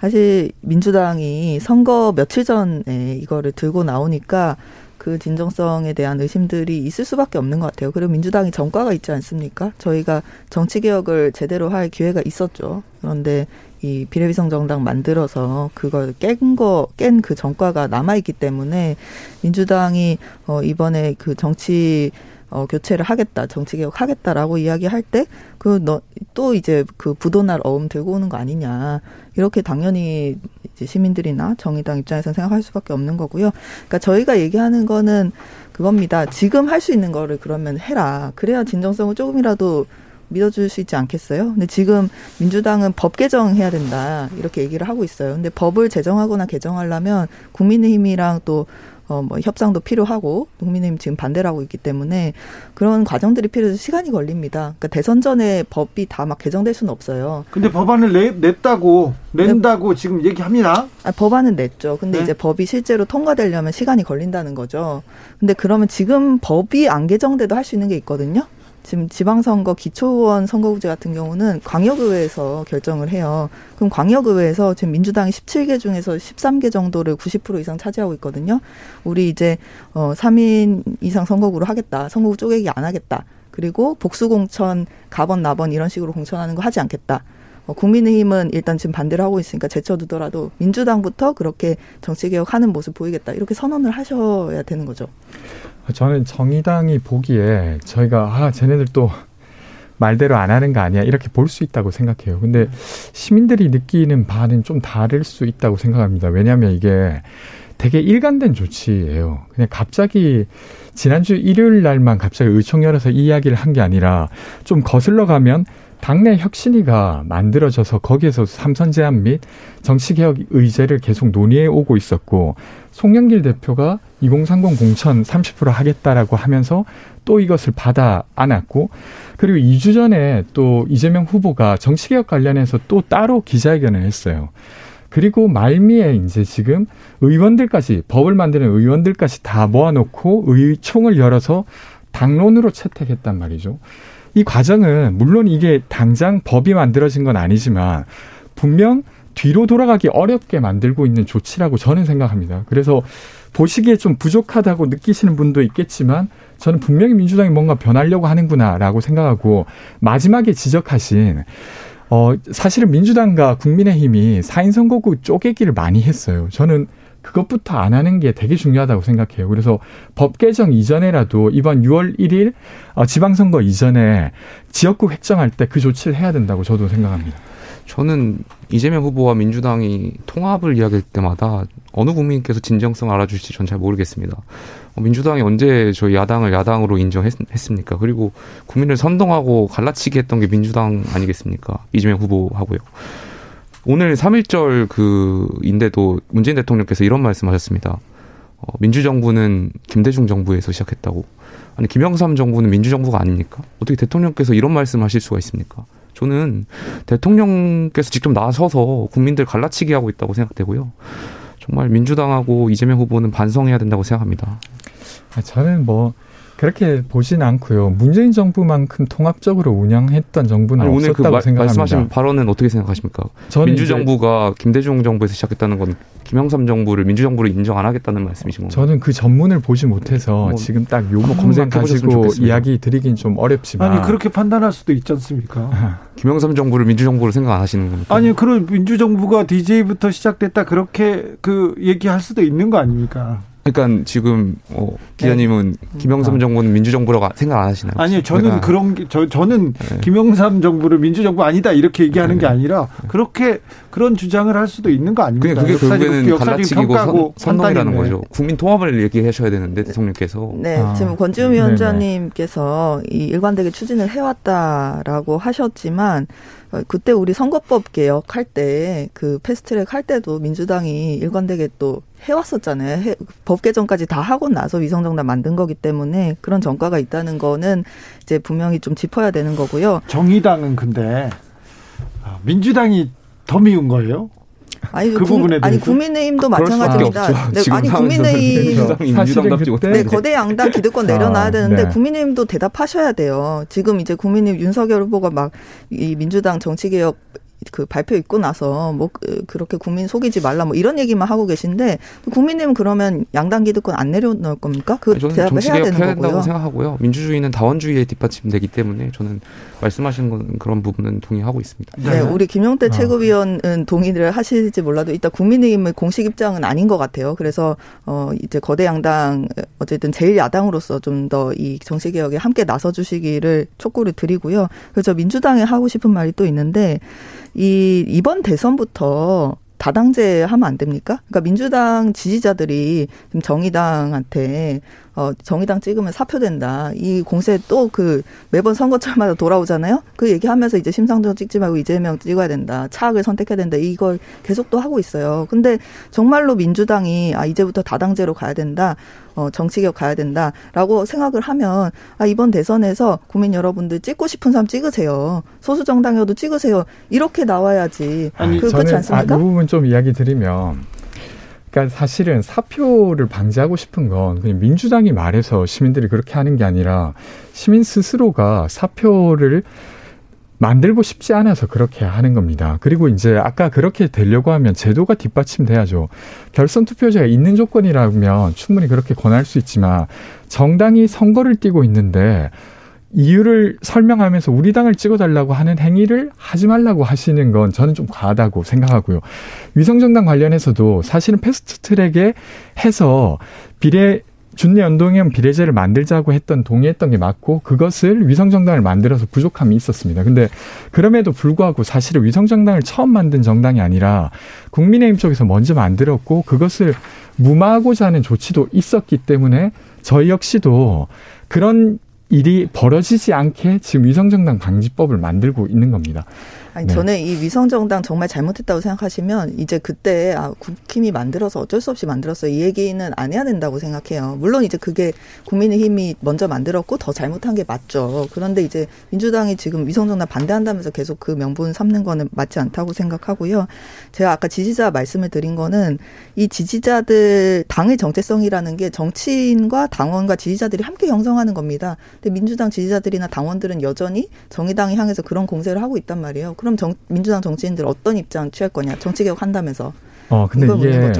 사실 민주당이 선거 며칠 전에 이거를 들고 나오니까 그 진정성에 대한 의심들이 있을 수밖에 없는 것 같아요. 그리고 민주당이 전과가 있지 않습니까? 저희가 정치 개혁을 제대로 할 기회가 있었죠. 그런데 이 비례위성 정당 만들어서 그걸 깬 거, 깬 그 전과가 남아 있기 때문에 민주당이 어, 이번에 그 정치 어, 교체를 하겠다, 정치 개혁 하겠다라고 이야기할 때, 그, 너, 또 이제 그 부도날 어음 들고 오는 거 아니냐. 이렇게 당연히 이제 시민들이나 정의당 입장에서 생각할 수밖에 없는 거고요. 그러니까 저희가 얘기하는 거는 그겁니다. 지금 할 수 있는 거를 그러면 해라. 그래야 진정성을 조금이라도 믿어줄 수 있지 않겠어요? 근데 지금 민주당은 법 개정해야 된다 이렇게 얘기를 하고 있어요. 근데 법을 제정하거나 개정하려면 국민의힘이랑 또 어, 뭐 협상도 필요하고 국민의힘 지금 반대를 하고 있기 때문에 그런 과정들이 필요해서 시간이 걸립니다. 그러니까 대선 전에 법이 다 막 개정될 수는 없어요. 근데 법안을 내, 냈다고 낸다고 네. 지금 얘기합니다. 아, 법안은 냈죠. 근데 네. 이제 법이 실제로 통과되려면 시간이 걸린다는 거죠. 근데 그러면 지금 법이 안 개정돼도 할 수 있는 게 있거든요. 지금 지방선거 기초의원 선거구제 같은 경우는 광역의회에서 결정을 해요. 그럼 광역의회에서 지금 민주당이 17개 중에서 13개 정도를 90% 이상 차지하고 있거든요. 우리 이제 어 3인 이상 선거구로 하겠다. 선거구 쪼개기 안 하겠다. 그리고 복수공천, 가번, 나번 이런 식으로 공천하는 거 하지 않겠다. 어, 국민의힘은 일단 지금 반대를 하고 있으니까 제쳐두더라도 민주당부터 그렇게 정치개혁하는 모습 보이겠다. 이렇게 선언을 하셔야 되는 거죠. 저는 정의당이 보기에 저희가 아 쟤네들 또 말대로 안 하는 거 아니야 이렇게 볼 수 있다고 생각해요. 근데 시민들이 느끼는 바는 좀 다를 수 있다고 생각합니다. 왜냐하면 이게 되게 일관된 조치예요. 그냥 갑자기 지난주 일요일 날만 갑자기 의총 열어서 이 이야기를 한 게 아니라 좀 거슬러 가면 당내 혁신위가 만들어져서 거기에서 삼선 제안 및 정치개혁 의제를 계속 논의해 오고 있었고 송영길 대표가 2030 공천 30% 하겠다라고 하면서 또 이것을 받아 안았고 그리고 2주 전에 또 이재명 후보가 정치개혁 관련해서 또 따로 기자회견을 했어요. 그리고 말미에 이제 지금 의원들까지 법을 만드는 의원들까지 다 모아놓고 의총을 열어서 당론으로 채택했단 말이죠. 이 과정은 물론 이게 당장 법이 만들어진 건 아니지만 분명 뒤로 돌아가기 어렵게 만들고 있는 조치라고 저는 생각합니다. 그래서 보시기에 좀 부족하다고 느끼시는 분도 있겠지만 저는 분명히 민주당이 뭔가 변하려고 하는구나라고 생각하고 마지막에 지적하신 어 사실은 민주당과 국민의힘이 4인 선거구 쪼개기를 많이 했어요. 저는 그것부터 안 하는 게 되게 중요하다고 생각해요. 그래서 법 개정 이전에라도 이번 6월 1일 어, 지방선거 이전에 지역구 획정할 때 그 조치를 해야 된다고 저도 생각합니다. 저는 이재명 후보와 민주당이 통합을 이야기할 때마다 어느 국민께서 진정성 알아주실지 전 잘 모르겠습니다. 어, 민주당이 언제 저희 야당을 야당으로 인정했습니까? 그리고 국민을 선동하고 갈라치기 했던 게 민주당 아니겠습니까? 이재명 후보하고요. 오늘 3.1절 그인데도 문재인 대통령께서 이런 말씀하셨습니다. 어, 민주정부는 김대중 정부에서 시작했다고. 아니 김영삼 정부는 민주정부가 아닙니까? 어떻게 대통령께서 이런 말씀하실 수가 있습니까? 저는 대통령께서 직접 나서서 국민들 갈라치기 하고 있다고 생각되고요. 정말 민주당하고 이재명 후보는 반성해야 된다고 생각합니다. 아, 저는 뭐 그렇게 보진 않고요. 문재인 정부만큼 통합적으로 운영했던 정부는 아니, 없었다고 오늘 그 생각합니다. 말씀하신 발언은 어떻게 생각하십니까? 민주정부가 김대중 정부에서 시작했다는 건 김영삼 정부를 민주정부를 인정 안 하겠다는 말씀이신 건가요? 저는 그 전문을 보지 못해서 뭐, 지금 딱 요것만 가지고 이야기 드리긴 좀 어렵지만 아니 그렇게 판단할 수도 있지 않습니까? 김영삼 정부를 민주정부로 생각 안 하시는 겁니까? 아니 그런 민주정부가 DJ부터 시작됐다 그렇게 그 얘기할 수도 있는 거 아닙니까? 그러니까 지금 어, 기자님은 네. 김영삼 아. 정부는 민주정부라고 생각 안 하시나요? 아니요, 저는 내가. 그런 게, 저 저는 네. 김영삼 정부를 민주정부 아니다 이렇게 얘기하는 네. 게 아니라 그렇게 그런 주장을 할 수도 있는 거 아닙니까? 그게 결국에는 갈라치기고 선, 선동이라는 거죠. 국민 통합을 얘기하셔야 되는데 대통령께서. 네, 아. 지금 권지훈 위원장님께서 이 일관되게 추진을 해왔다라고 하셨지만. 어, 그때 우리 선거법 개혁할 때 그 패스트트랙 할 때도 민주당이 일관되게 또 해왔었잖아요. 해, 법 개정까지 다 하고 나서 위성정당 만든 거기 때문에 그런 전과가 있다는 거는 이제 분명히 좀 짚어야 되는 거고요. 정의당은 근데 아, 민주당이 더 미운 거예요? 아니, 그 부분에 아니 국민의힘도 마찬가지입니다. 네, 아니 국민의힘 네, 거대 양당 기득권 내려놔야 아, 되는데 네. 국민의힘도 대답하셔야 돼요. 지금 이제 국민의힘 윤석열 후보가 막 이 민주당 정치개혁 그 발표 있고 나서 뭐 그, 그렇게 국민 속이지 말라 뭐 이런 얘기만 하고 계신데 국민님은 그러면 양당 기득권 안 내려놓을 겁니까? 그 대답을 해야 되는 해야 거고요. 생각하고요. 민주주의는 다원주의에 뒷받침되기 때문에 저는 말씀하신 건 그런 부분은 동의하고 있습니다. 네, 네. 우리 김용태 아. 최고위원은 동의를 하실지 몰라도 일단 국민의힘의 공식 입장은 아닌 것 같아요. 그래서 어 이제 거대 양당 어쨌든 제일 야당으로서 좀 더 이 정치 개혁에 함께 나서 주시기를 촉구를 드리고요. 그래서 민주당에 하고 싶은 말이 또 있는데 이 이번 대선부터 다당제 하면 안 됩니까? 그러니까 민주당 지지자들이 지금 정의당한테 어, 정의당 찍으면 사표된다. 이 공세 또 그 매번 선거철마다 돌아오잖아요. 그 얘기하면서 이제 심상정 찍지 말고 이재명 찍어야 된다. 차악을 선택해야 된다. 이걸 계속 또 하고 있어요. 근데 정말로 민주당이 아 이제부터 다당제로 가야 된다. 어, 정치개혁 가야 된다라고 생각을 하면 아 이번 대선에서 국민 여러분들 찍고 싶은 사람 찍으세요. 소수 정당이어도 찍으세요. 이렇게 나와야지. 아니, 그, 저는 아, 이 부분 좀 이야기 드리면 그러니까 사실은 사표를 방지하고 싶은 건 그냥 민주당이 말해서 시민들이 그렇게 하는 게 아니라 시민 스스로가 사표를 만들고 싶지 않아서 그렇게 하는 겁니다. 그리고 이제 아까 그렇게 되려고 하면 제도가 뒷받침돼야죠. 결선 투표제가 있는 조건이라면 충분히 그렇게 권할 수 있지만 정당이 선거를 뛰고 있는데 이유를 설명하면서 우리 당을 찍어달라고 하는 행위를 하지 말라고 하시는 건 저는 좀 과하다고 생각하고요. 위성정당 관련해서도 사실은 패스트 트랙에 해서 비례 준내 연동형 비례제를 만들자고 했던 동의했던 게 맞고 그것을 위성정당을 만들어서 부족함이 있었습니다. 근데 그럼에도 불구하고 사실은 위성정당을 처음 만든 정당이 아니라 국민의힘 쪽에서 먼저 만들었고 그것을 무마하고자 하는 조치도 있었기 때문에 저희 역시도 그런 일이 벌어지지 않게 지금 위성정당 방지법을 만들고 있는 겁니다. 아니 네. 저는 이 위성정당 정말 잘못했다고 생각하시면 이제 그때 아 국힘이 만들어서 어쩔 수 없이 만들었어 이 얘기는 안 해야 된다고 생각해요. 물론 이제 그게 국민의힘이 먼저 만들었고 더 잘못한 게 맞죠. 그런데 이제 민주당이 지금 위성정당 반대한다면서 계속 그 명분 삼는 거는 맞지 않다고 생각하고요. 제가 아까 지지자 말씀을 드린 거는 이 지지자들 당의 정체성이라는 게 정치인과 당원과 지지자들이 함께 형성하는 겁니다. 근데 민주당 지지자들이나 당원들은 여전히 정의당을 향해서 그런 공세를 하고 있단 말이에요. 그럼 정, 민주당 정치인들 어떤 입장 취할 거냐? 정치 개혁 한다면서. 어, 근데 이게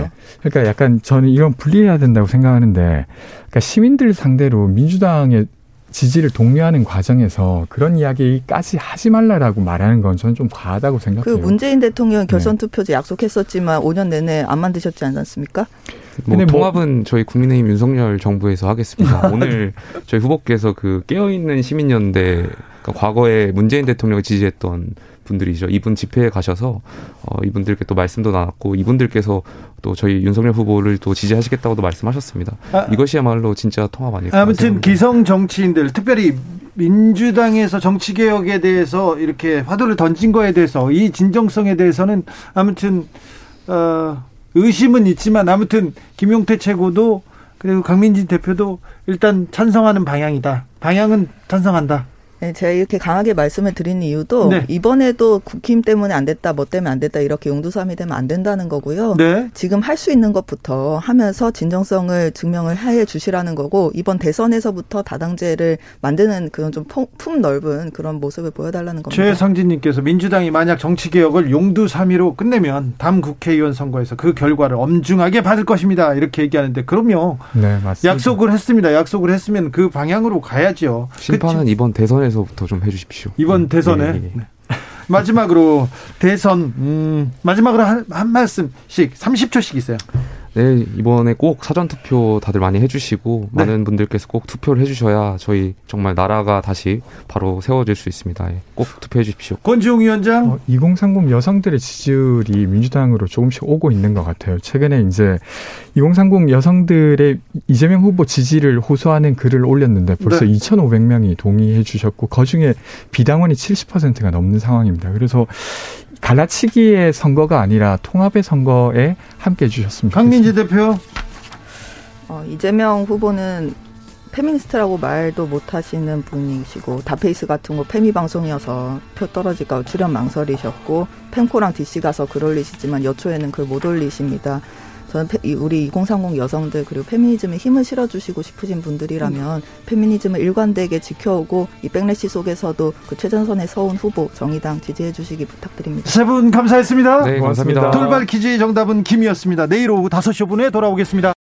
그러니까 약간 저는 이건 분리해야 된다고 생각하는데 그러니까 시민들 상대로 민주당의 지지를 독려하는 과정에서 그런 이야기까지 하지 말라라고 말하는 건 저는 좀 과하다고 생각해요. 그 문재인 대통령 결선 투표제 네. 약속했었지만 5년 내내 안 만드셨지 않았습니까? 뭐, 뭐 통합은 뭐, 저희 국민의힘 윤석열 정부에서 하겠습니다. 오늘 저희 후보께서 그 깨어있는 시민연대 그러니까 과거에 문재인 대통령을 지지했던 분들이죠. 이분 집회에 가셔서 어, 이분들께 또 말씀도 나눴고 이분들께서 또 저희 윤석열 후보를 또 지지하시겠다고도 말씀하셨습니다. 아, 이것이야말로 진짜 통합 아닐까. 아무튼 기성 정치인들 특별히 민주당에서 정치 개혁에 대해서 이렇게 화두를 던진 거에 대해서 이 진정성에 대해서는 아무튼 어, 의심은 있지만 아무튼 김용태 최고도 그리고 강민진 대표도 일단 찬성하는 방향이다. 방향은 찬성한다. 네, 제가 이렇게 강하게 말씀을 드리는 이유도 네. 이번에도 국힘 때문에 안 됐다, 뭐 때문에 안 됐다 이렇게 용두삼이 되면 안 된다는 거고요. 네. 지금 할 수 있는 것부터 하면서 진정성을 증명을 해 주시라는 거고 이번 대선에서부터 다당제를 만드는 그런 좀 품 넓은 그런 모습을 보여달라는 겁니다. 최상진님께서 민주당이 만약 정치 개혁을 용두삼이로 끝내면 다음 국회의원 선거에서 그 결과를 엄중하게 받을 것입니다. 이렇게 얘기하는데 그럼요. 네, 맞습니다. 약속을 했습니다. 약속을 했으면 그 방향으로 가야죠. 심판은 그치? 이번 대선에 대선에서부터 좀 해주십시오. 이번 대선에 네, 네. 네. 마지막으로 대선 음, 마지막으로 한, 한 말씀씩 30초씩 있어요. 네, 이번에 꼭 사전 투표 다들 많이 해주시고, 네. 많은 분들께서 꼭 투표를 해주셔야 저희 정말 나라가 다시 바로 세워질 수 있습니다. 예, 꼭 투표해 주십시오. 권지웅 위원장. 어, 2030 여성들의 지지율이 민주당으로 조금씩 오고 있는 것 같아요. 최근에 이제 2030 여성들의 이재명 후보 지지를 호소하는 글을 올렸는데 벌써 네. 2,500명이 동의해 주셨고, 그 중에 비당원이 70%가 넘는 상황입니다. 그래서 갈라치기의 선거가 아니라 통합의 선거에 함께 해주셨습니다. 강민지 대표. 어, 이재명 후보는 페미니스트라고 말도 못 하시는 분이시고 닷페이스 같은 거 페미 방송이어서 표 떨어질까 출연 망설이셨고 펨코랑 DC 가서 글 올리시지만 여초에는 글 못 올리십니다. 저는 우리 2030 여성들 그리고 페미니즘에 힘을 실어주시고 싶으신 분들이라면 음. 페미니즘을 일관되게 지켜오고 이 백래시 속에서도 그 최전선에 서온 후보 정의당 지지해 주시기 부탁드립니다. 세 분 감사했습니다. 네, 감사합니다. 돌발 퀴즈의 정답은 김이었습니다. 내일 오후 5시 5분에 돌아오겠습니다.